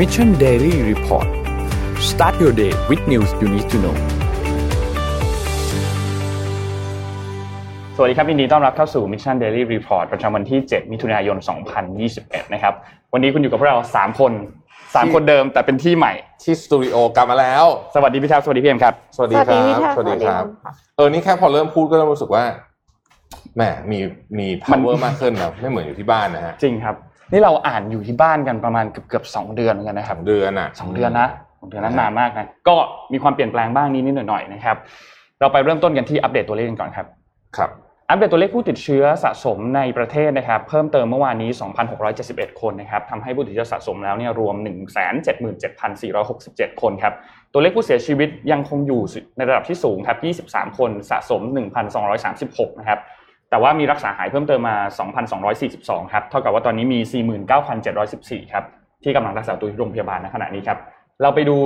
Mission Daily Report start your day with news you need to know สวัสดีครับยินดีต้อนรับเข้าสู่ Mission Daily Report ประจำวันที่ 7 มิถุนายน 2021 นะครับ วันนี้คุณอยู่กับพวกเรา 3 คน 3 คนเดิมแต่เป็นที่ใหม่ ที่สตูดิโอกลับมาแล้ว สวัสดีพี่แท็บสวัสดีพี่เอ็มครับ สวัสดีคสวัสดีรับค่ะสวัสดีครับสวัสดีค่ะเออ นี่แค่พอเริ่มพูดก็เริ่มรู้สึกว่าแหมมีมี power มากขึ้นนะไม่เหมือนอยู่ที่บ้านนะฮะ จริงครับ นี่เราอ่านอยู่ที่บ้านกันประมาณเกือบเกือบสองเดือนเหมือนกันนะครับเดือนอะสองเดือนนะสองเดือนนั้นนานมากนะก็มีความเปลี่ยนแปลงบ้างนิดนิดหน่อยๆนะครับ เราไปเริ่มต้นกันที่อัปเดตตัวเลขกันก่อนครับครับอัปเดตตัวเลขผู้ติดเชื้อสะสมในประเทศนะครับ เพิ่มเติมเมื่อวานนี้ 2,671 คนนะครับทำให้ผู้ติดเชื้อสะสมแล้วเนี่ยรวม 177,467 คนครับ ตัวเลขผู้เสียชีวิตยังคงอยู่ในระดับที่สูงครับ 23 คนสะสม 1,236 นะครับ แต่ว่ามีรักษาหายเพิ่มเติมมา 2,242 ครับ เท่ากับว่าตอนนี้มี 49,714 ครับ ที่กำลังรักษาตัวที่โรงพยาบาลณขณะนี้ครับ เราไปดู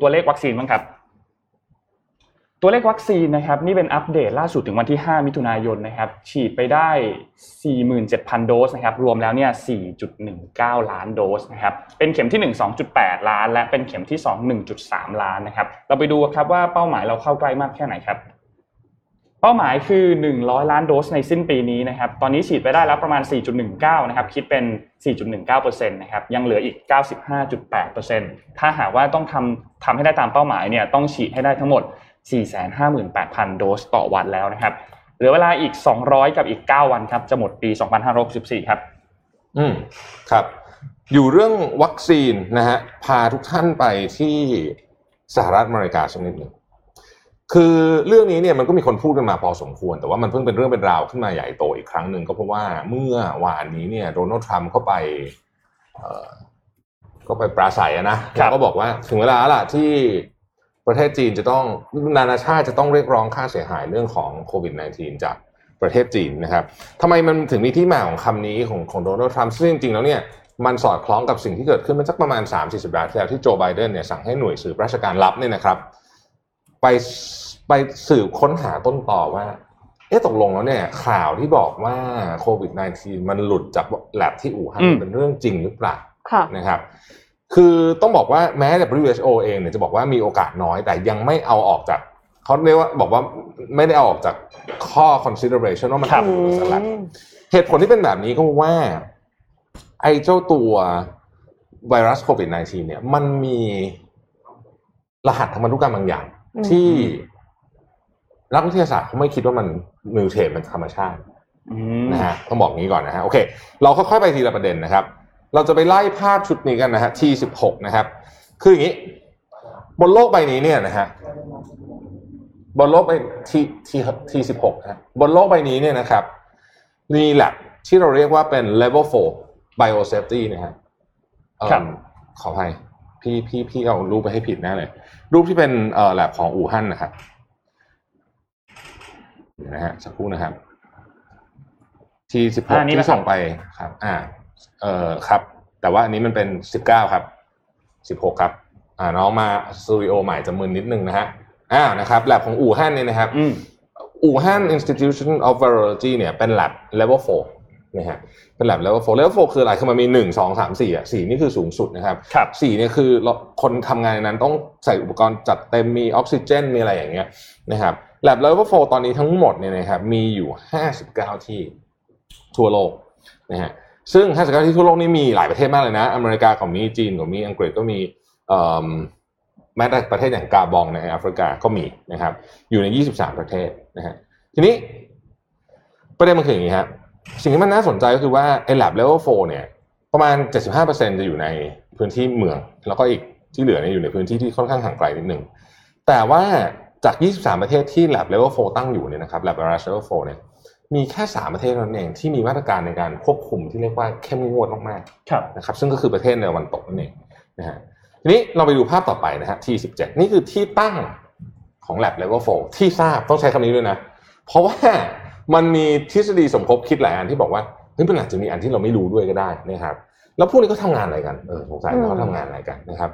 ตัวเลขวัคซีนบ้างครับ ตัวเลขวัคซีนนะครับ นี่เป็นอัปเดตล่าสุดถึงวันที่ 5 มิถุนายนนะครับ ฉีดไปได้ 47,000 โดสนะครับ รวมแล้วเนี่ย 4.19 ล้านโดสนะครับ เป็นเข็มที่ 1 2.8 ล้าน และเป็นเข็มที่ 2 1.3 ล้านนะครับ เราไปดูครับว่าเป้าหมายเราเข้าใกล้มากแค่ไหนครับ เป้าหมายคือ 100 ล้านโดสในสิ้นปีนี้นะครับ ตอนนี้ฉีดไปได้แล้วประมาณ 4.19 นะครับ คิดเป็น 4.19%นะครับ ยังเหลืออีก 95.8%ถ้าหากว่าต้องทำทำให้ได้ตามเป้าหมายเนี่ย ต้องฉีดให้ได้ทั้งหมด 458,000 โดสต่อวันแล้วนะครับ เหลือเวลาอีก 200 กับอีก 9 วันครับ จะหมดปี 2564 ครับ อืม ครับ อยู่เรื่องวัคซีนนะฮะ พาทุกท่านไปที่สหรัฐอเมริกาสักนิดหนึ่ง คือเรื่องนี้เนี่ยมันก็มีคนพูดกันมาพอสมควร แต่ว่ามันเพิ่งเป็นเรื่องเป็นราวขึ้นมาใหญ่โตอีกครั้งหนึ่งก็เพราะว่าเมื่อวานนี้เนี่ยโดนัลด์ทรัมป์ก็ไปเอ่อก็ไปปราศัยอะนะแล้วก็บอกว่าถึงเวลาแล้วล่ะที่ประเทศจีนจะต้องนานาชาติจะต้องเรียกร้องค่าเสียหายเรื่องของโควิด -19 จากประเทศจีนนะครับทำไมมันถึงมีที่มาของคำนี้ของของโดนัลด์ทรัมป์ซึ่งจริงๆแล้วเนี่ยมันสอดคล้องกับสิ่งที่เกิดขึ้นมาสักประมาณ 3-4 สัปดาห์ที่แล้วที่โจไบเดนเนี่ยสั่งให้หน่วยสืบราชการลับเนี่ยนะครับ ไปไปสืบค้นหาต้นต่อว่าเอ๊ะตกลงแล้วเนี่ย ข่าวที่บอกว่าโควิด -19 มันหลุดจากแลบที่อู่ฮั่นอืมเป็นเรื่องจริงหรือเปล่าค่ะนะครับ คือต้องบอกว่าแม้แต่ WHO เองเนี่ยจะบอกว่ามีโอกาสน้อย แต่ยังไม่เอาออกจากเขาเรียกว่าบอกว่าไม่ได้เอาออกจากข้อ consideration ว่ามันครับเป็นสารเหตุผลที่เป็นแบบนี้ก็เพราะว่า ไอ้เจ้าตัวไวรัสโควิด -19 เนี่ย มันมีรหัสทางพันธุกรรมบางอย่างอืม ที่นักวิทยาศาสตร์เขาไม่คิดว่ามันมิวเทนเป็นธรรมชาติอืมนะฮะต้องบอกงี้ก่อนนะฮะโอเค เราค่อยๆไปทีละประเด็นนะครับ เราจะไปไล่ภาพชุดนี้กันนะฮะ T16 นะครับ คืออย่างนี้ บนโลกใบนี้เนี่ยนะฮะบนโลกใบ T T T16 นะฮะบนโลกใบนี้เนี่ยนะครับมีแลบที่เราเรียกว่าเป็น level 4 biosafety นะฮะเอิ่มครับขออภัย พี่พี่พี่เอารูปไปให้ผิดแน่เลย รูปที่เป็นเอ่อแลบของอู่ฮั่นนะครับเดี๋ยวนะฮะสักครู่นะครับ ทีสิบหอ่ากนี่ที่นะครับ ส่งไปครับ อ่า เอ่อครับ แต่ว่าอันนี้มันเป็นสิบเก้าครับสิบหกครับ อ่าน้องมาสตูดิโอใหม่จะมึนนิดนึงนะฮะอ่านะครับแลบของอู่ฮั่นเนี่ยนะครับ อืม อู่ฮั่น Institution of Virology เนี่ยเป็น lab level 4 นะฮะเป็น lab level 4 level 4คืออะไรคือมันมีหนึ่งสองสามสี่อะสี่นี่คือสูงสุดนะครับครับสี่เนี่ยคือเราคนทำงานในนั้นต้องใส่อุปกรณ์จัดเต็มมีออกซิเจนมีอะไรอย่างเงี้ยนะครับ lab level 4ตอนนี้ทั้งหมดเนี่ยนะครับมีอยู่59ที่ทั่วโลกนะฮะซึ่ง59ที่ทั่วโลกนี่มีหลายประเทศมากเลยนะ อเมริกาก็มีจีนก็มีอังกฤษก็มีเอ่อแม้แต่ประเทศอย่างกาบองในแอฟริกาก็มีนะครับ อยู่ใน 23 ประเทศนะฮะทีนี้ประเด็นมันคืออย่างนี้ครับ สิ่งที่มันน่าสนใจก็คือว่าไอ้ lab level 4เนี่ยประมาณ 75%จะอยู่ในพื้นที่เมือง แล้วก็อีกที่เหลือเนี่ยอยู่ในพื้นที่ที่ค่อนข้างห่างไกลนิดหนึ่งแต่ว่าจาก 23 ประเทศที่ lab level 4ตั้งอยู่เนี่ยนะครับ lab virus level 4เนี่ยมีแค่ 3 ประเทศเท่านั้นเองที่มีมาตรการในการควบคุมที่เรียกว่าเข้มงวดมากๆครับนะครับซึ่งก็คือประเทศในตะวันตกนั่นเองนะฮะทีนี้เราไปดูภาพต่อไปนะฮะ T17 นี่คือที่ตั้งของ lab level 4ที่ทราบต้องใช้คำนี้ด้วยนะ เพราะว่า มันมีทฤษฎีสมคบคิดหลายอันที่บอกว่าเฮ้ยมันอาจจะมีอันที่เราไม่รู้ด้วยก็ได้นะครับแล้วพวกนี้ก็ทำงานอะไรกันเออสงสัยว่าเขาทำงานอะไรกันนะครับ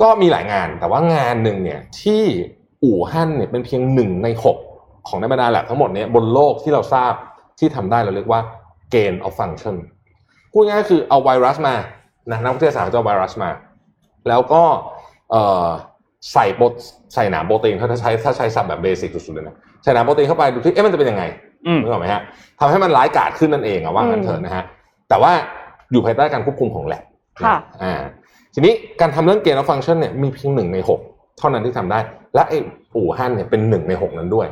ก็มีหลายงานแต่ว่างานหนึ่งเนี่ยที่อู่ฮั่นเนี่ยเป็นเพียงหนึ่งในหกของในบรรดาแลบทั้งหมดเนี่ยบนโลกที่เราทราบที่ทำได้เราเรียกว่า gain of function พูดง่ายๆคือเอาไวรัสมานะนักวิทยาศาสตร์จะเอาไวรัสมา แล้วก็เอ่อใส่โปรใส่หนามโปรตีนถ้าใช้ถ้าใช้สับแบบเบสิกสุดๆเลยนะใส่หนามโปรตีนเข้าไปดูที่เอ๊ะมันจะเป็นยังไงอืม นึกออกไหมฮะทำให้มันร้ายกาจขึ้นนั่นเองอะว่างั้นเถอะนะฮะแต่ว่าอยู่ภายใต้การควบคุมของแลบค่ะอ่าทีนี้การทำเรื่องเกณฑ์และฟังก์ชันเนี่ยมีเพียงหนึ่งในหกเท่านั้นที่ทำได้ และไอ้อู่ฮั่นเนี่ยเป็นหนึ่งในหกนั้นด้วย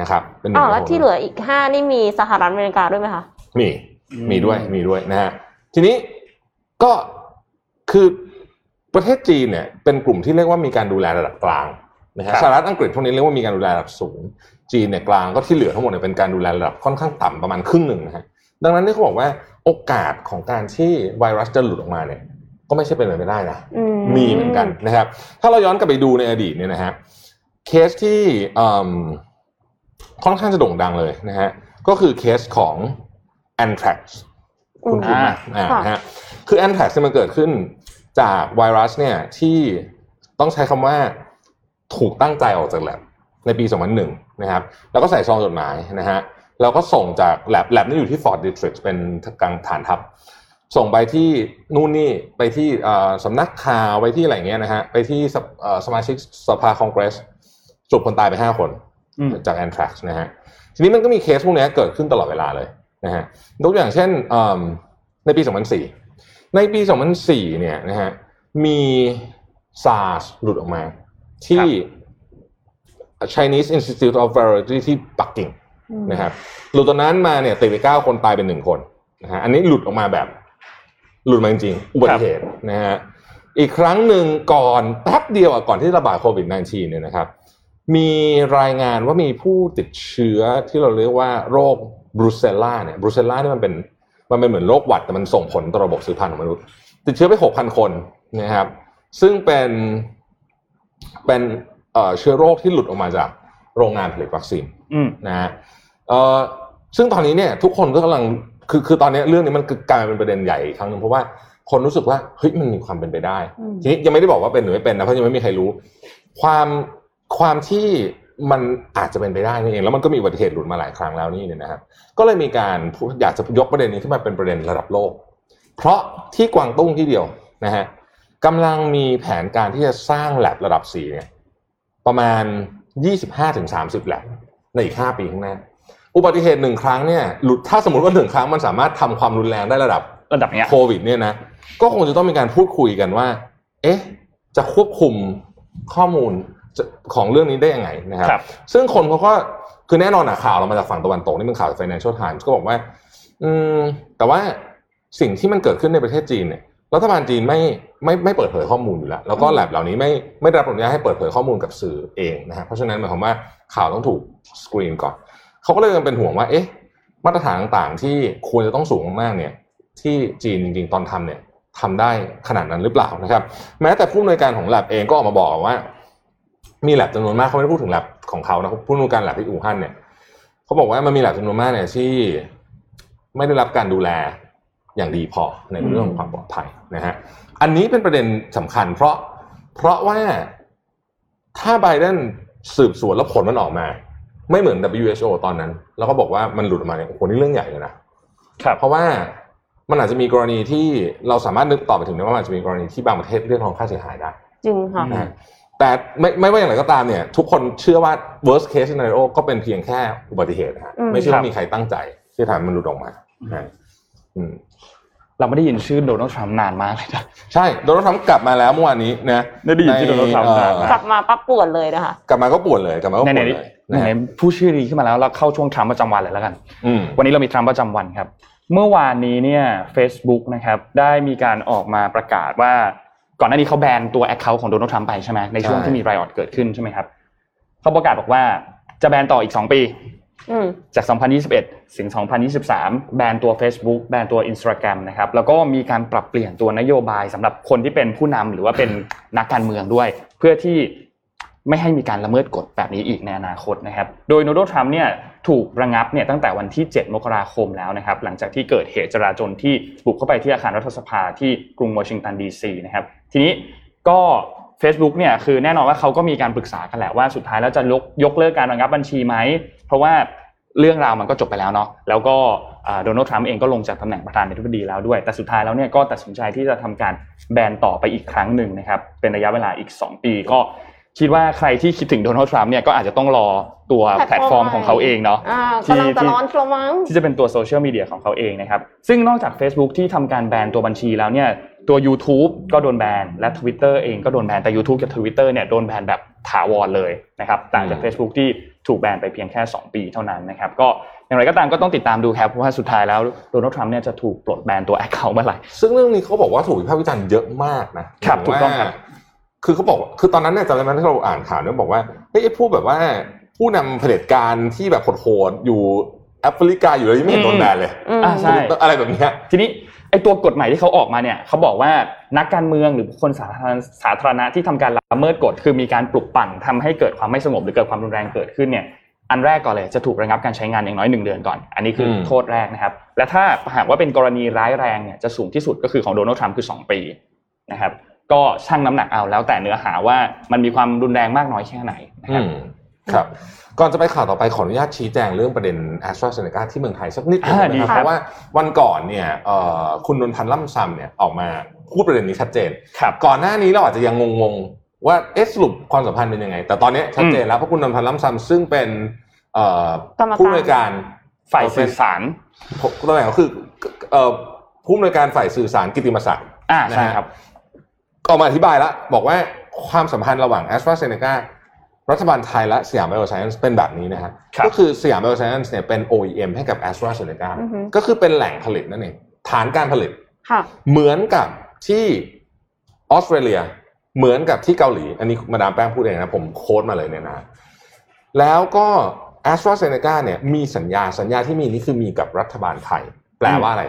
นะครับ เป็นหนึ่อ้างวในแล้วหกที่เหลืออีกห้านี่มีสหรัฐอเมริกาด้วยไหมคะมีอืมมีด้วยมีด้วยนะฮะทีนี้ก็คือประเทศจีนเนี่ยเป็นกลุ่มที่เรียกว่ามีการดูแลระดับกลางนะฮะครับสหรัฐอังกฤษพวกนี้เรียกว่ามีการดูแลระดับสูง จีนเนี่ยกลางก็ที่เหลือทั้งหมดเนี่ยเป็นการดูแลระดับค่อนข้างต่ำประมาณครึ่งหนึ่งนะฮะดังนั้นเนี่ยเขาบอกว่าโอกาสของการที่ไวรัสจะหลุดออกมาเนี่ยก็ไม่ใช่เป็นไปไม่ได้นะอืมมีเหมือนกันนะครับ ถ้าเราย้อนกลับไปดูในอดีตเนี่ยนะฮะเคสที่อืมค่อนข้างจะโด่งดังเลยนะฮะก็คือเคสของ anthrax คุณคุณไหมอ่าค่ะนะฮะคือ anthrax เนี่ยมันเกิดขึ้นจากไวรัสเนี่ยที่ต้องใช้คำว่าถูกตั้งใจออกจากแลบในปี 2001 นะครับแล้วก็ใส่ซองจดหมายนะฮะแล้วก็ส่งจากแลบแลบนี่อยู่ที่ Fort Detrick เป็นกลางฐานทัพ ส่งไปที่นู่นนี่ไปที่เอ่อสำนักข่าวไปที่อะไรเงี้ยนะฮะไปที่สเอ่อสมาชิกสภาคองเกรสสรุปคนตายไปห้าคนอืมจากแอนทรักนะฮะทีนี้มันก็มีเคสพวกเนี้ยเกิดขึ้นตลอดเวลาเลยนะฮะยกตัวอย่างเช่นเอิ่มในปี 2004 ในปี 2004 เนี่ยนะฮะมี SARS หลุดออกมาที่ Chinese Institute of Virology ที่ปักกิ่งนะครับหลุดตอนนั้นมาเนี่ยติดไปเก้าคนตายเป็นหนึ่งคนนะฮะอันนี้หลุดออกมาแบบ หลุดมาจริงๆอุบัติเหตุนะฮะอีกครั้งหนึ่งก่อนแป๊บเดียวอะก่อนที่ระบาดโควิด -19 เนี่ยนะครับ มีรายงานว่ามีผู้ติดเชื้อที่เราเรียกว่าโรคบรูเซลล่าเนี่ยบรูเซลล่านี่มันเป็นมันเป็นเหมือนโรคหวัดแต่มันส่งผลต่อระบบสืบพันธุ์ของมนุษย์ ติดเชื้อไป6,000คนนะครับ ซึ่งเป็นเป็น เอ่อเชื้อโรคที่หลุดออกมาจากโรงงานผลิตวัคซีนอืมนะฮะเอ่อซึ่งตอนนี้เนี่ยทุกคนก็กำลังคือคือตอนนี้เรื่องนี้มันกลายเป็นประเด็นใหญ่อีกครั้งหนึ่งเพราะว่าคนรู้สึกว่าเฮ้ยมันมีความเป็นไปได้อืมทีนี้ยังไม่ได้บอกว่าเป็นหรือไม่เป็นนะเพราะยังไม่มีใครรู้ ความความที่มันอาจจะเป็นไปได้นี่เองแล้วมันก็มีอุบัติเหตุหลุดมาหลายครั้งแล้วนี่เนี่ยนะครับ ก็เลยมีการพูดอยากจะยกประเด็นนี้ขึ้นมาเป็นประเด็นระดับโลก เพราะที่กวางตุ้งที่เดียวนะฮะกำลังมีแผนการที่จะสร้างแลบระดับสีเนี่ย ประมาณ 25-30แลบในอีก 5 ปีข้างหน้า อุบัติเหตุหนึ่งครั้งเนี่ยหลุดถ้าสมมติว่าหนึ่งครั้งมันสามารถทำความรุนแรงได้ระดับระดับเนี้ยโควิดเนี่ยนะก็คงจะต้องมีการพูดคุยกันว่า เอ๊ะ จะควบคุมข้อมูลจะของเรื่องนี้ได้ยังไงนะครับครับซึ่งคนเขาก็คือแน่นอนอะข่าวเรามาจากฝั่งตะวันตกนี่เป็นข่าวจาก Financial Times ก็บอกว่า อืม แต่ว่าสิ่งที่มันเกิดขึ้นในประเทศจีนเนี่ย รัฐบาลจีนไม่ไม่ไม่เปิดเผยข้อมูลอยู่แล้ว แล้วก็แลบเหล่านี้ไม่ไม่ได้รับอนุญาตให้เปิดเผยข้อมูลกับสื่อเองนะฮะเพราะฉะนั้นหมายความว่าข่าวต้องถูกสกรีนก่อนเขาก็เลยยังเป็นห่วงว่าเอ๊ะมาตรฐานต่างๆที่ควรจะต้องสูงมากๆเนี่ยที่จีนจริงๆตอนทำเนี่ยทำได้ขนาดนั้นหรือเปล่านะครับ แม้แต่ผู้อำนวยการของแลบเองก็ออกมาบอกว่า มีแลบจำนวนมากเขาไม่ได้พูดถึงแลบของเขานะผู้อำนวยการแลบที่อู่ฮั่นเนี่ยเขาบอกว่ามันมีแลบจำนวนมากเนี่ยที่ไม่ได้รับการดูแล อย่างดีพอในเรื่องของความปลอดภัยนะฮะอันนี้เป็นประเด็นสำคัญ เพราะเพราะว่าถ้าไบเดนสืบสวนแล้วผลมันออกมา ไม่เหมือน WHO ตอนนั้น แล้วก็บอกว่ามันหลุดออกมาเนี่ยโอ้โหนี่เรื่องใหญ่เลยนะครับเพราะว่ามันอาจจะมีกรณีที่เราสามารถนึกต่อไปถึงได้ว่ามันอาจจะมีกรณีที่บางประเทศเรียกร้องค่าเสียหายได้ จริงค่ะนะฮะแต่ไม่ไม่ว่าอย่างไรก็ตามเนี่ย ทุกคนเชื่อว่า worst case scenario ก็เป็นเพียงแค่อุบัติเหตุนะฮะอืมไม่ใช่ครัว่าบมีใครตั้งใจที่ทำให้มันหลุดออกมานะฮะอืม เราไม่ได้ยินชื่อโดนัลด์ทรัมป์นานมากเลยนะใช่โดนัลด์ทรัมป์กลับมาแล้วเมื่อวานนี้นะไม่ได้ยินชื่อโดนัลด์ทรัมป์นานมากกลับมาปั๊บปวดเลยนะคะกลับมาก็ปวดเลยกลับมาก็ไหปนวดๆเลยไหนะนฮะๆผู้ชื่อดีขึ้นมาแล้วเราเข้าช่วงทรัมป์ประจำวันเลยแล้วกันอืมวันนี้เรามีทรัมป์ประจำวันครับ เมื่อวานนี้เนี่ย Facebook นะครับได้มีการออกมาประกาศว่า ก่อนหน้านี้เขาแบนตัว Account ของโดนัลด์ทรัมป์ไปใช่ไหมในช่วงใช่ที่มีไรออดเกิดขึ้นใช่ไหมครับเขาประกาศบอกว่าจะแบนต่ออีก2ปีอืม จาก 2021 ถึง 2023 แบนตัว Facebook แบนตัว Instagram นะครับ แล้วก็มีการปรับเปลี่ยนตัวนโยบายสำหรับคนที่เป็นผู้นำหรือว่าเป็นนักการเมืองด้วย เพื่อที่ไม่ให้มีการละเมิดกฎแบบนี้อีกในอนาคตนะครับ โดยโดนัลด์ทรัมป์เนี่ยถูกระงับเนี่ยตั้งแต่วันที่ 7 มกราคมแล้วนะครับ หลังจากที่เกิดเหตุจราจนที่บุกเข้าไปที่อาคารรัฐสภาที่กรุงวอชิงตันดีซีนะครับ ทีนี้ก็ Facebook เนี่ยคือแน่นอนว่าเขาก็มีการปรึกษากันแหละว่าสุดท้ายแล้วจะยกยกเลิกการระงับบัญชีไหม เพราะว่าเรื่องราวมันก็จบไปแล้วเนาะแล้วก็โดนัลด์ทรัมป์เองก็ลงจากตำแหน่งประธานาธิบดีแล้วด้วย แต่สุดท้ายแล้วเนี่ยก็ตัดสินใจที่จะทำการแบนต่อไปอีกครั้งหนึ่งนะครับเป็นระยะเวลาอีก 2 ปีก็คิดว่าใครที่คิดถึงโดนัลด์ทรัมป์เนี่ยก็อาจจะต้องรอตัวแพลตฟอร์มของเขาเองเนาะอ่ากำลังจะ launchตัวมั้งที่จะเป็นตัวโซเชียลมีเดียของเขาเองนะครับซึ่งนอกจาก Facebook ที่ทำการแบนตัวบัญชีแล้วเนี่ย ตัว YouTube ก็โดนแบนและ Twitter เองก็โดนแบนแต่ YouTube กับ Twitter เนี่ยโดนแบนแบบถาวรเลยนะครับต่างจากอืม Facebook ที่ถูกแบนไปเพียงแค่ 2 ปีเท่านั้นนะครับก็อย่างไรก็ตามก็ต้องติดตามดูครับเพราะว่าสุดท้ายแล้วโดนัลด์ทรัมป์เนี่ยจะถูกปลดแบนตัว Account เมื่อไหร่ซึ่งเรื่องนี้เขาบอกว่าถูกวิพากษ์วิจารณ์เยอะมากนะครับถูกต้องครับว่าคือเขาบอกคือตอนนั้นเนี่ยจำได้ไหมที่เราอ่านข่าวเนี่ยบอกว่าเฮ้ยไอ้ผู้แบบว่าผู้นำเผด็จการที่แบบโหดๆอยู่แอฟริกาอยู่เลยยังไม่เห็นโดนแบนเลยอืมอ่าใช่อะไรแบบเนี้ยทีนี้ไอ้ ตัวกฎหมายที่เขาออกมาเนี่ยเขาบอกว่านักการเมืองหรือบุคคลสาธารณสาธารณะที่ทำการละเมิดกฎคือมีการปลุกปั่นทำให้เกิดความไม่สงบหรือเกิดความรุนแรงเกิดขึ้นเนี่ยอันแรกก่อนเลยจะถูกระงับการใช้งานอย่างน้อยหนึ่งเดือนก่อน อันนี้คือโทษแรกนะครับ และถ้าหากว่าเป็นกรณีร้ายแรงเนี่ยจะสูงที่สุดก็คือของโดนัลด์ทรัมป์คือ2ปีนะครับ ก็ชั่งน้ำหนักเอาแล้วแต่เนื้อหาว่ามันมีความรุนแรงมากน้อยแค่ไหนนะครับครับ ก่อนจะไปข่าวต่อไปขออนุญาตชี้แจงเรื่องประเด็น a s t r a z เซ e c a ที่เมืองไทยสักนิดหนึงอ่านะดีครับครับเพราะว่าวันก่อนเนี่ยเอ่อคุณนนท์พันธ์ล่ำซำเนี่ยออกมาพูดประเด็นนี้ชัดเจนครับก่อนหน้านี้เราอาจจะยังงงๆว่าเอ๊ะสรุปความสัมพันธ์เป็นยังไง แต่ตอนนี้ชัดเจนแล้วเพราะคุณนนท์พันธ์ล่ำซำซึ่งเป็นเอ่อกรรมการผู้อำนวยการฝ่ายสื่อสารตำแหน่งก็คือเอ่อผู้อำนวยการฝ่ายสื่อสารกิตติมศักดิ์อ่านะฮะใช่ครับก็ออกมาอธิบายแล้วบอกว่าความสัมพันธ์ระหว่าง AstraZeneca รัฐบาลไทยและสยามไบโอไซเอนซ์เป็นแบบนี้นะฮะครับก็คือสยามไบโอไซเอนซ์เนี่ยเป็น OEM ให้กับ AstraZeneca อือฮึก็คือเป็นแหล่งผลิตนั่นเองฐานการผลิตค่ะเหมือนกับที่ออสเตรเลียเหมือนกับที่เกาหลี อันนี้มาดามแป้งพูดเองนะผม quote มาเลยเนี่ยนะ แล้วก็ a s t r a z เซ e c a เนี่ยมีสัญญาสัญญาที่มีนี่คือมีกับรัฐบาลไทย แปลว่าอะไร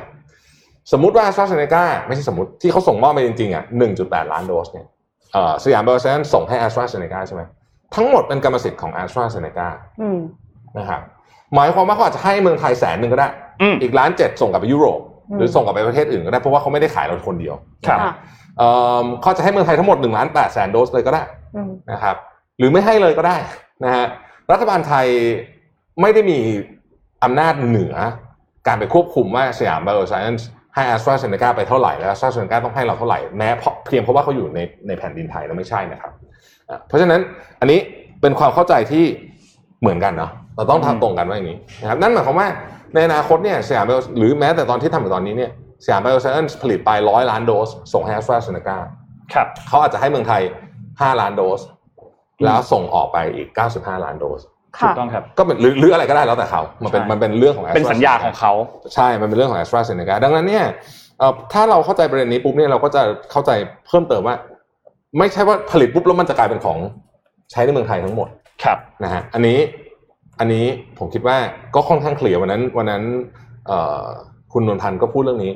สมมุติว่า a s t r a z เซ e c a ไม่ใช่สมมติที่เขาส่งมอบไปจริงๆอะ1.8 ล้านโดสเนี่ยเอ่อสยามเบอร์เซนส่งให้ a s t r a z เซ e c a ใช่ไหม ทั้งหมดเป็นกรรมสิทธิ์ของ a s t r a z เซ e c a อืมนะครับหมายความว่าเขาอาจจะให้เมืองไทยแสนหนึ่งก็ได้อืมอีกล้านเจ็ดส่งกลับไปยุโรปอืมหรือส่งกลับไปประเทศอื่นก็ได้ เพราะว่าเขาไม่ได้ขายเราคนเดียวครับค่ะเอิ่มเขาจะให้เมืองไทยทั้งหมดหนึ่งล้านแปดแสนโดสเลยก็ได้อืมนะครับ หรือไม่ให้เลยก็ได้นะฮะรัฐบาลไทยไม่ได้มีอำนาจเหนือการไปควบคุมว่าสยามไบโอไซเอนซ์ให้แอสตราเซเนกาไปเท่าไหร่แล้วแอสตราเซเนกาต้องให้เราเท่าไหร่แม้เพราะเพียงเพราะว่าเขาอยู่ในในแผ่นดินไทยแล้วไม่ใช่นะครับอะ เพราะฉะนั้นอันนี้เป็นความเข้าใจที่เหมือนกันเนาะเราต้องอืมทำตรงกันว่าอย่างนี้นะครับนั่นหมายความว่าในอนาคตเนี่ยสยาม Bio- หรือแม้แต่ตอนที่ทำอยู่ตอนนี้เนี่ยสยามไบโอไซเอนซ์ผลิตไปร้อยล้านโดส ส่งให้แอสตราเซเนกาครับเขาอาจจะให้เมืองไทย5ล้านโดส แล้วส่งออกไปอีก95ล้านโดสถูค่ะกต้องครับก็เป็นหรือหรืออะไรก็ได้แล้วแต่เขามันเป็นใช่มันเป็นเรื่องของเป็นสัญญาของเขาใช่ มันเป็นเรื่องของ a s t r a z เซ e c a ดังนั้นเนี่ยเอ่อถ้าเราเข้าใจประเด็นนี้ปุ๊บเนี่ยเราก็จะเข้าใจเพิ่มเติมว่า ไม่ใช่ว่าผลิตปุ๊บแล้วมันจะกลายเป็นของใช้ในเมืองไทยทั้งหมดครับนะฮะอันนี้อันนี้ผมคิดว่าก็ค่อนข้างเคลียร์วันนั้น วันนั้นเอ่อคุณนนทันก็พูดเรื่องนี้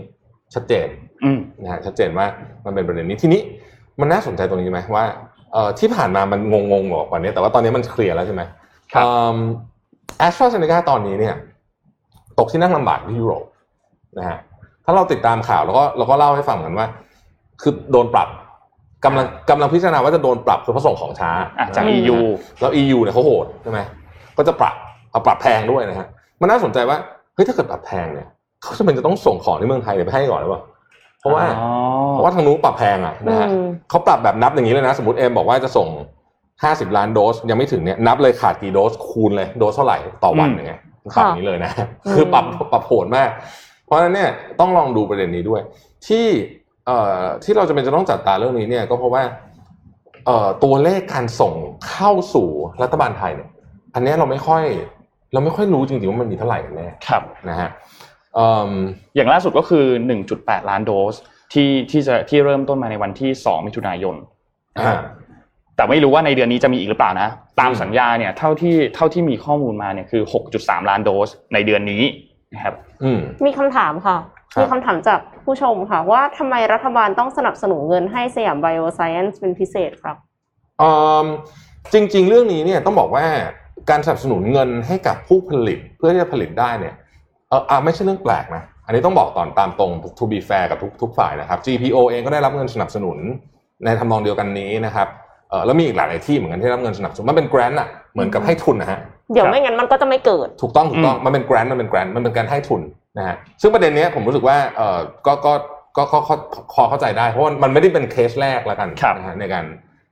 ชัดเจนอืมนะฮะชัดเจนว่ามันเป็นประเด็นนี้ทีนี้มันน่าสนใจตรงนี้ไหมว่าเอ่อที่ผ่านมามันงงๆกว่านี้แต่ว่าตอนนี้มันเคลียร์แล้วใช่ไหมครับแอสตราเซเนกาตอนนี้เนี่ย ตกที่นั่งลำบากที่ยุโรปนะฮะถ้าเราติดตามข่าวแล้วก็เราก็เล่าให้ฟังกันว่า คือโดนปรับ กำลังกำลังพิจารณาว่าจะโดนปรับคือเพราะส่งของช้าอะจากนะฮะ EU แล้ว EU เนี่ยเขาโหดใช่ไหมก็จะปรับเอาปรับแพงด้วยนะฮะมันน่าสนใจว่าเฮ้ยถ้าเกิดปรับแพงเนี่ยเขาจะเป็นจะต้องส่งของที่เมืองไทยเนี่ยไปให้ก่อนหรือเปล่าเพราะว่าอ๋อเพราะว่าทางนู้นปรับแพงอะนะฮะอืมเขาปรับแบบนับอย่างนี้เลยนะ สมมติเอ็มบอกว่าจะส่ง50ล้านโดสยังไม่ถึงเนี่ยนับเลยขาดกี่โดสคูณเลยโดสเท่าไหร่ต่อวันอืมอย่างเงี้ยปรับอย่างนี้เลยนะอืมคือปรับปรับโหดมาก เพราะฉะนั้นเนี่ยต้องลองดูประเด็นนี้ด้วย ที่ เอ่อที่เราจะเป็นจะต้องจัดตาเรื่องนี้เนี่ยก็เพราะว่าเอ่อตัวเลขการส่งเข้าสู่รัฐบาลไทยเนี่ย อันเนี้ยเราไม่ค่อย เราไม่ค่อยรู้จริงๆว่ามันมีเท่าไหร่กันแน่ครับนะฮะเอิ่มอย่างล่าสุดก็คือ 1.8 ล้านโดสที่ที่จะที่เริ่มต้นมาในวันที่ 2 มิถุนายนอ่าแต่ไม่รู้ว่าในเดือนนี้จะมีอีกหรือเปล่านะ ตามอืมสัญญาเนี่ยเท่าที่เท่าที่มีข้อมูลมาเนี่ยคือ 6.3 ล้านโดสในเดือนนี้นะครับอืมมีคำถามค่ะครับ มีคำถามจากผู้ชมค่ะ ว่าทำไมรัฐบาลต้องสนับสนุนเงินให้สยามไบโอไซเอนซ์เป็นพิเศษครับเอิ่มจริง ๆ เรื่องนี้เนี่ยต้องบอกว่าการสนับสนุนเงินให้กับผู้ผลิตเพื่อที่จะผลิตได้เนี่ยเอออะไม่ใช่เรื่องแปลกนะอันนี้ต้องบอกตอนตามตรง to be fair กับทุกทุกฝ่ายนะครับ GPO เองก็ได้รับเงินสนับสนุนในทำนองเดียวกันนี้นะครับเออแล้วมีอีกหลายๆที่เหมือนกันที่ได้รับเงินสนับสนุนมันเป็น grant อะเหมือนกับให้ทุนนะฮะเดี๋ยวครับไม่งั้นมันก็จะไม่เกิด ถูกต้องถูกต้องอืมมันเป็น grant มันเป็น grant มันเป็นการให้ทุน นะฮะซึ่งประเด็นเนี้ยผมรู้สึกว่าเออก็ก็ก็ก็ก็พอเข้าใจได้เพราะว่ามันไม่ได้เป็นเคสแรกแล้วกันครับนะฮะในการ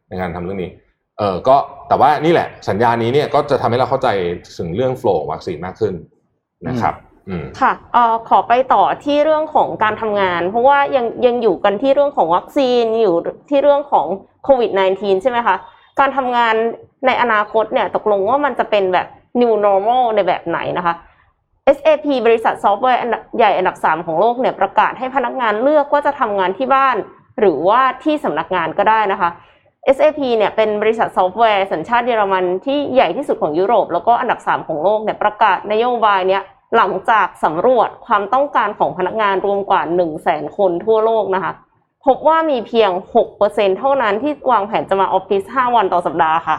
ในการทำเรื่องนี้เออก็แต่ว่านี่แหละสัญญานี้เนี่ยก็จะทำให้เราเข้าใจถึงเรื่องโฟล์วัคซีนมากขึ้นนะครับอืมค่ะเอ่อขอไปต่อที่เรื่องของการทำงาน เพราะว่ายังยังอยู่กันที่เรื่องของวัคซีนอยู่ที่เรื่องของโควิด -19 ใช่ไหมคะ การทำงานในอนาคตเนี่ยตกลงว่ามันจะเป็นแบบ new normal ในแบบไหนนะคะ SAP บริษัทซอฟต์แวร์อันดับใหญ่อันดับ 3 ของโลกเนี่ยประกาศให้พนักงานเลือกว่าจะทำงานที่บ้าน หรือว่าที่สำนักงานก็ได้นะคะ SAP เนี่ยเป็นบริษัทซอฟต์แวร์สัญชาติเยอรมันที่ใหญ่ที่สุดของยุโรป แล้วก็อันดับ 3 ของโลกเนี่ยประกาศนโยบายเนี่ยหลังจากสำรวจความต้องการของพนักงานรวมกว่า 1 0 0 0 0แสนคนทั่วโลกนะคะ พบว่ามีเพียง 6%เท่านั้นที่วางแผนจะมาออฟฟิศ5 วันต่อสัปดาห์ค่ะ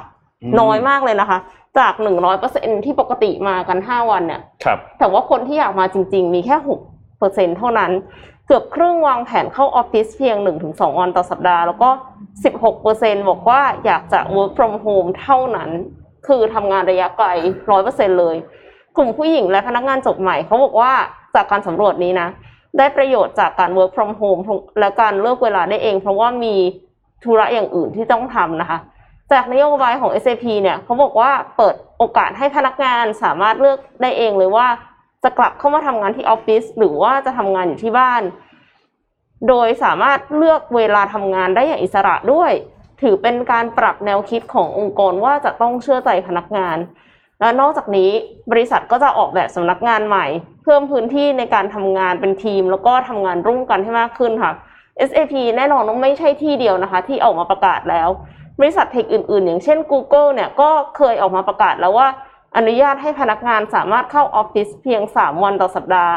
น้อยมากเลยนะคะ จาก100%ที่ปกติมากัน5วันเนี่ยครับ แต่ว่าคนที่อยากมาจริง ๆ มีแค่6%เท่านั้น เกือบครึ่งวางแผนเข้าออฟฟิศเพียง1-2วันต่อสัปดาห์ แล้วก็16%บอกว่าอยากจะ work from home เท่านั้น คือทำงานระยะไกล100%เลย กลุ่มผู้หญิงและพนักงานจบใหม่เขาบอกว่าจากการสำรวจนี้นะ ได้ประโยชน์จากการ work from home และการเลือกเวลาได้เอง เพราะว่ามีธุระอย่างอื่นที่ต้องทำนะคะ จากนโยบายของ SAP เนี่ยเขาบอกว่าเปิดโอกาสให้พนักงานสามารถเลือกได้เองเลยว่า จะกลับเข้ามาทำงานที่ออฟฟิศหรือว่าจะทำงานอยู่ที่บ้าน โดยสามารถเลือกเวลาทำงานได้อย่างอิสระด้วย ถือเป็นการปรับแนวคิดขององค์กรว่าจะต้องเชื่อใจพนักงาน และนอกจากนี้บริษัทก็จะออกแบบสำนักงานใหม่ เพิ่มพื้นที่ในการทำงานเป็นทีม แล้วก็ทำงานร่วมกันให้มากขึ้นค่ะ SAP แน่นอนว่าไม่ใช่ที่เดียวนะคะ ที่ออกมาประกาศแล้ว บริษัทเทคอื่นๆ อย่างเช่น Google เนี่ยก็เคยออกมาประกาศแล้วว่าอนุญาตให้พนักงานสามารถเข้าออฟฟิศเพียง 3 วันต่อสัปดาห์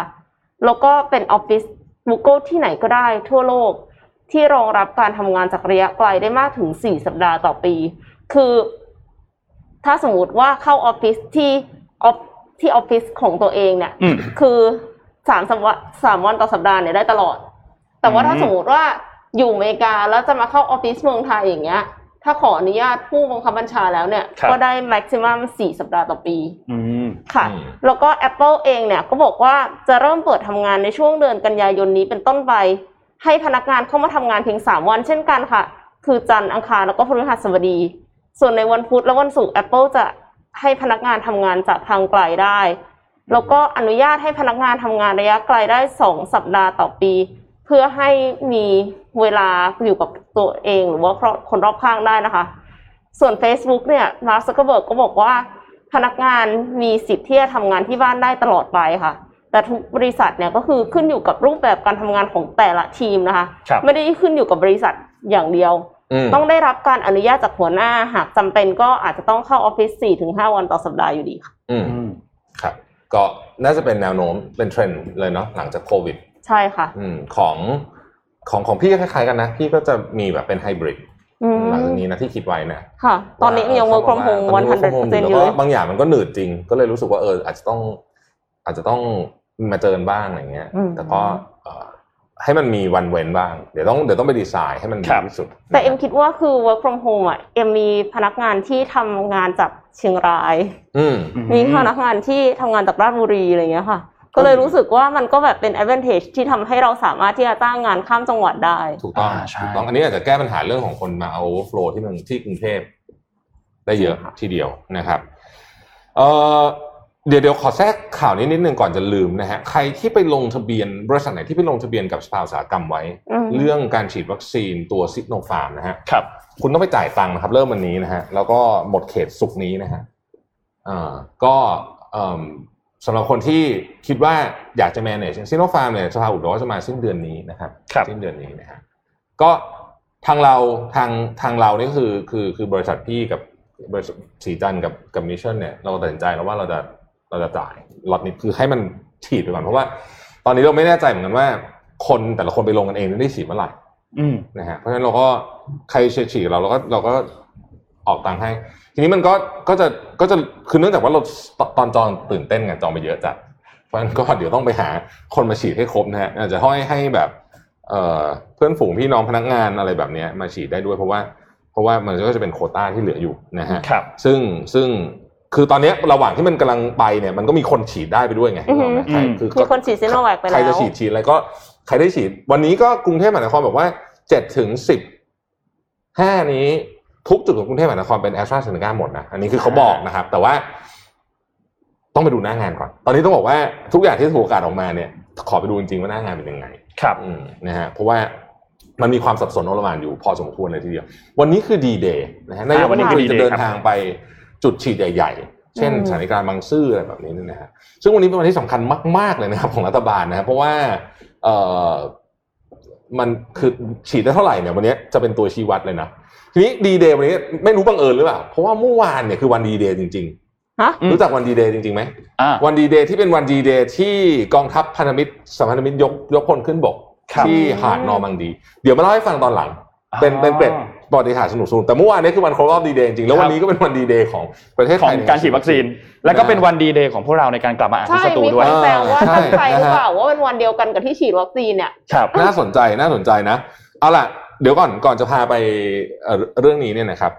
แล้วก็เป็นออฟฟิศ Google ที่ไหนก็ได้ทั่วโลก ที่รองรับการทำงานจากระยะไกลได้มากถึง 4 สัปดาห์ต่อปี คือ ถ้าสมมติว่าเข้าออฟฟิศที่ออฟที่ออฟฟิศของตัวเองเนี่ยอืมคือสามสัปดาห์สามวันต่อสัปดาห์เนี่ยได้ตลอด แต่ว่าอืมถ้าสมมติว่าอยู่อเมริกาแล้วจะมาเข้าออฟฟิศเมืองไทยอย่างเงี้ย ถ้าขออนุญาตผู้บังคับบัญชาแล้วเนี่ย ครับ ก็ได้ maximum สี่สัปดาห์ต่อปี อืม ค่ะ อืม แล้วก็ Apple เองเนี่ยก็บอกว่าจะเริ่มเปิดทำงานในช่วงเดือนกันยายนนี้เป็นต้นไป ให้พนักงานเข้ามาทำงานเพียง 3 วันเช่นกันค่ะ คือจันทร์อังคารแล้วก็พฤหัสบดี ส่วนในวันพุธและวันศุกร์ Apple จะให้พนักงานทำงานจากทางไกลได้ แล้วก็อนุญาตให้พนักงานทำงานระยะไกลได้ 2 สัปดาห์ต่อปี เพื่อให้มีเวลาอยู่กับตัวเองหรือว่าคนรอบข้างได้นะคะ ส่วน Facebook เนี่ยมาร์คซักเกอร์เบิร์กก็บอกว่า พนักงานมีสิทธิ์ที่จะทำงานที่บ้านได้ตลอดไปค่ะ แต่ทุกบริษัทเนี่ยก็คือขึ้นอยู่กับรูปแบบการทำงานของแต่ละทีมนะคะครับไม่ได้ขึ้นอยู่กับบริษัทอย่างเดียวอืมต้องได้รับการอนุญาตจากหัวหน้าหากจำเป็นก็อาจจะต้องเข้าออฟฟิศ4-5วันต่อสัปดาห์อยู่ดีค่ะอืมอืมครับ ก็น่าจะเป็นแนวโน้มเป็นเทรนด์เลยเนาะหลังจากโควิด ใช่ค่ะ อืมของของของพี่ก็คล้ายๆกันนะ พี่ก็จะมีแบบเป็นไฮบริดอืมหลังจากนี้นะที่คิดไว้นะค่ะ ตอนนี้ยัง work from home ตอนนี้ work from home 100%อยู่แล้วก็เลยบางอย่างมันก็หนืดจริง ก็เลยรู้สึกว่าเออ อาจจะต้อง อาจจะต้องมาเจอกันบ้างอะไรเงี้ยอืมแต่ก็เอ่อให้มันมีวันเว้นบ้าง เดี๋ยวต้องเดี๋ยวต้องไปดีไซน์ให้มันดีครับที่สุด แต่เอ็มคิดว่าคือ work from home อะเอ็มมีพนักงานที่ทำงานจากเชียงรายอืมมีพนักงานที่ทำงานจากราชบุรีอะไรเงี้ยค่ะ ก็เลยรู้สึกว่ามันก็แบบเป็น advantage ที่ทำให้เราสามารถที่จะจ้างงานข้ามจังหวัดได้ ถูกต้องอ่าใช่ถูกต้องอันนี้อาจจะแก้ปัญหาเรื่องของคนมาเอาโฟล์ที่เมืองที่กรุงเทพได้เยอะใช่ค่ะทีเดียวนะครับเอ่อเดี๋ยวเดี๋ยวขอแทรกข่าวนี้นิดนึงก่อนจะลืมนะฮะใครที่ไปลงทะเบียนบริษัทไหนที่ไปลงทะเบียนกับสภาอุตสาหกรรมไว้อืมเรื่องการฉีดวัคซีนตัวซิโนฟาร์มนะฮะครับคุณต้องไปจ่ายตังค์นะครับ เริ่มวันนี้นะฮะแล้วก็หมดเขตสุกร์นี้นะฮะอ่าก็เอิ่ม สำหรับคนที่คิดว่าอยากจะ manage ซิโนฟาร์มเนี่ยสภาอุตสาหกรรมจะมาสิ้นเดือนนี้นะครับครับสิ้นเดือนนี้นะฮะก็ทางเราทางทางเรานี่คือคือคือบริษัทพี่กับบริษัทศรีจันทร์กับกับ Mission เนี่ยเราตัดสินใจแล้วว่าเราจะเราจะจ่ายล็อตนี้คือให้มันฉีดไปก่อนเพราะว่า ตอนนี้เราไม่แน่ใจเหมือนกันว่า คนแต่ละคนไปลงกันเองได้ฉีดเมื่อไหร่อืมนะฮะเพราะฉะนั้นเราก็ใครเชียร์ฉีดเราเราก็เราก็ออกตังค์ให้ ทีนี้มันก็ก็จะก็จะคือเนื่องจากว่าเราตอนจองตื่นเต้นไงจองไปเยอะจัดเพราะฉะนั้นก็เดี๋ยวต้องไปหาคนมาฉีดให้ครบนะฮะอาจจะห้อยให้แบบเอ่อเพื่อนฝูงพี่น้องพนักงานอะไรแบบเนี้ยมาฉีดได้ด้วยเพราะว่า เพราะว่ามันก็จะเป็นโควต้าที่เหลืออยู่นะฮะครับซึ่งซึ่งคือตอนเนี้ยระหว่างที่มันกำลังไปเนี่ยมันก็มีคนฉีดได้ไปด้วยไงอือหือนึกกไหมใครคือมีคนฉีดซิโนแวคไปใครแล้จะวฉีดฉีดอะไรก็ใครได้ฉีด วันนี้ก็กรุงเทพมหานครบอกว่าเจ็ดถึงสิบห้านี้ ทุกจุดของกรุงเทพมหานครเป็นแอสตราเซเนกาหมดนะอันนี้คือเขาบอกนะครับ แต่ว่าต้องไปดูหน้างานก่อน ตอนนี้ต้องบอกว่าทุกอย่างที่ถูกประกาศออกมาเนี่ย ขอไปดูจริงๆว่าหน้างานเป็นยังไง ครับอืมนะฮะเพราะว่ามันมีความสับสนอลหม่านอยู่พอสมควรเลยทีเดียว วันนี้คือดีเดย์นะฮะนายกอ่าวัรันฐนี้มนคือตรี D-Day จะเดินครับทางไปจุดฉีดใหญ่ๆ เช่นอืมสถานีกลางบางซื่ออะไรแบบนี้เนี่ยนะฮะซึ่งวันนี้เป็นวันที่สำคัญมาก ๆเลยนะครับของรัฐบาลนะครับเพราะว่าเอ่อ มันคือฉีดได้เท่าไหร่เนี่ยวันนี้จะเป็นตัวชี้วัดเลยนะทีนี้ดีเดย์วันนี้ไม่รู้บังเอิญหรือเปล่าเพราะว่าเมื่อวานเนี่ยคือวันดีเดย์จริงฮะอืมๆรู้จักวันดีเดย์จริงๆไหมอ่าวันดีเดย์ที่เป็นวันดีเดย์ที่กองทัพพันธมิตรสัมพันธมิตรยกยกพลขึ้นบกครับที่หาดนอร์มังดี เดี๋ยวมาเล่าให้ฟังตอนหลัง เป็นเป็นเกร็ด ประวัติศาสตร์สนุกสนุกแต่เมื่อวานนี้คือวันครบรอบดีเดย์จริงๆแล้ววันนี้ก็เป็นวันดีเดย์ของประเทศของไทยการฉีดวัคซีน แล้วก็เป็นวันดีเดย์ของพวกเราในการกลับมาอ่านใช่ที่สตูมีด้ควยนแซวว่าใช่ตั้งใจหรือนะฮะเปล่าว่าเป็นวันเดียวกันกับที่ฉีดวัคซีนเนี่ยครับน่าสนใจน่าสนใจนะเอาล่ะเดี๋ยวก่อนก่อนจะพาไปเอ่อเรื่องนี้เนี่ยนะครับ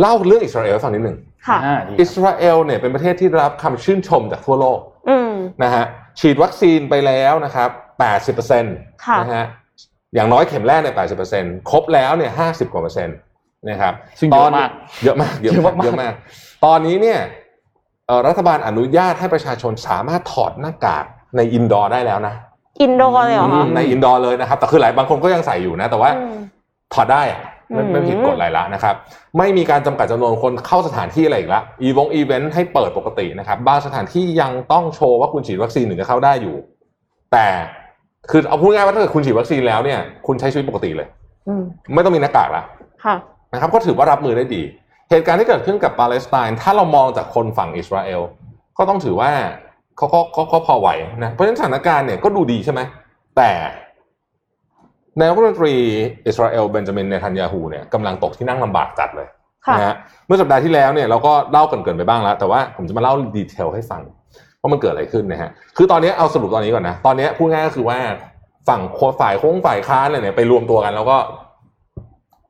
เล่าเรื่องอิสราเอลให้ฟังนิดหนึ่งค่ะอ่าดีอิสราเอลเนี่ยเป็นประเทศที่ได้รับคำชื่นชมจากทั่วโลกอืมนะฮะฉีดวัคซีนไปแล้วนะครับ 80%ค่ะนะฮะ อย่างน้อยเข็มแรกเนี่ย80%ครบแล้วเนี่ย50กว่าเปอร์เซ็นต์นะครับซึ่งเยอะมากเยอะมากเยอะเยอะมากมากเยอะมาก ตอนนี้เนี่ยเอ่อรัฐบาลอนุญาตให้ประชาชนสามารถถอดหน้ากากใน indoor ได้แล้วนะ indoor เลยเหรอคะใน indoor เลยนะครับ แต่คือหลายบางคนก็ยังใส่อยู่นะ แต่ว่าอืมถอดได้อะไม่อืมไม่ผิดกฎอะไรละนะครับ ไม่มีการจำกัดจำนวนคนเข้าสถานที่อะไรอีกละอีวงอีเวนต์ให้เปิดปกตินะครับบางสถานที่ยังต้องโชว์ว่าคุณฉีดวัคซีนถึงจะเข้าได้อยู่ แต่ คือเอาพูดง่ายๆว่าถ้าเกิดคุณฉีดวัคซีนแล้วเนี่ย คุณใช้ชีวิตปกติเลยอืมไม่ต้องมีหน้ากากละค่ะนะครับก็ถือว่ารับมือได้ดี เหตุการณ์ที่เกิดขึ้นกับปาเลสไตน์ถ้าเรามองจากคนฝั่งอิสราเอลก็ต้องถือว่าเขาก็เขาเขาพอไหวนะเพราะฉะนั้นสถานการณ์เนี่ยก็ดูดีใช่ไหมแต่นายกรัฐมนตรีอิสราเอลเบนจามินเนทันยาฮูเนี่ยกำลังตกที่นั่งลำบากจัดเลยค่ะนะฮะเมื่อสัปดาห์ที่แล้วเนี่ยเราก็เล่าเกริ่นๆไปบ้างแล้ว แต่ว่าผมจะมาเล่า detail ให้ฟัง ว่ามันเกิดอะไรขึ้นนะฮะคือตอนนี้เอาสรุปตอนนี้ก่อนนะตอนนี้พูดง่ายก็คือว่าฝั่งฝ่ายโค้งฝ่ายค้านอะไรเนี่ยไปรวมตัวกัน แล้วก็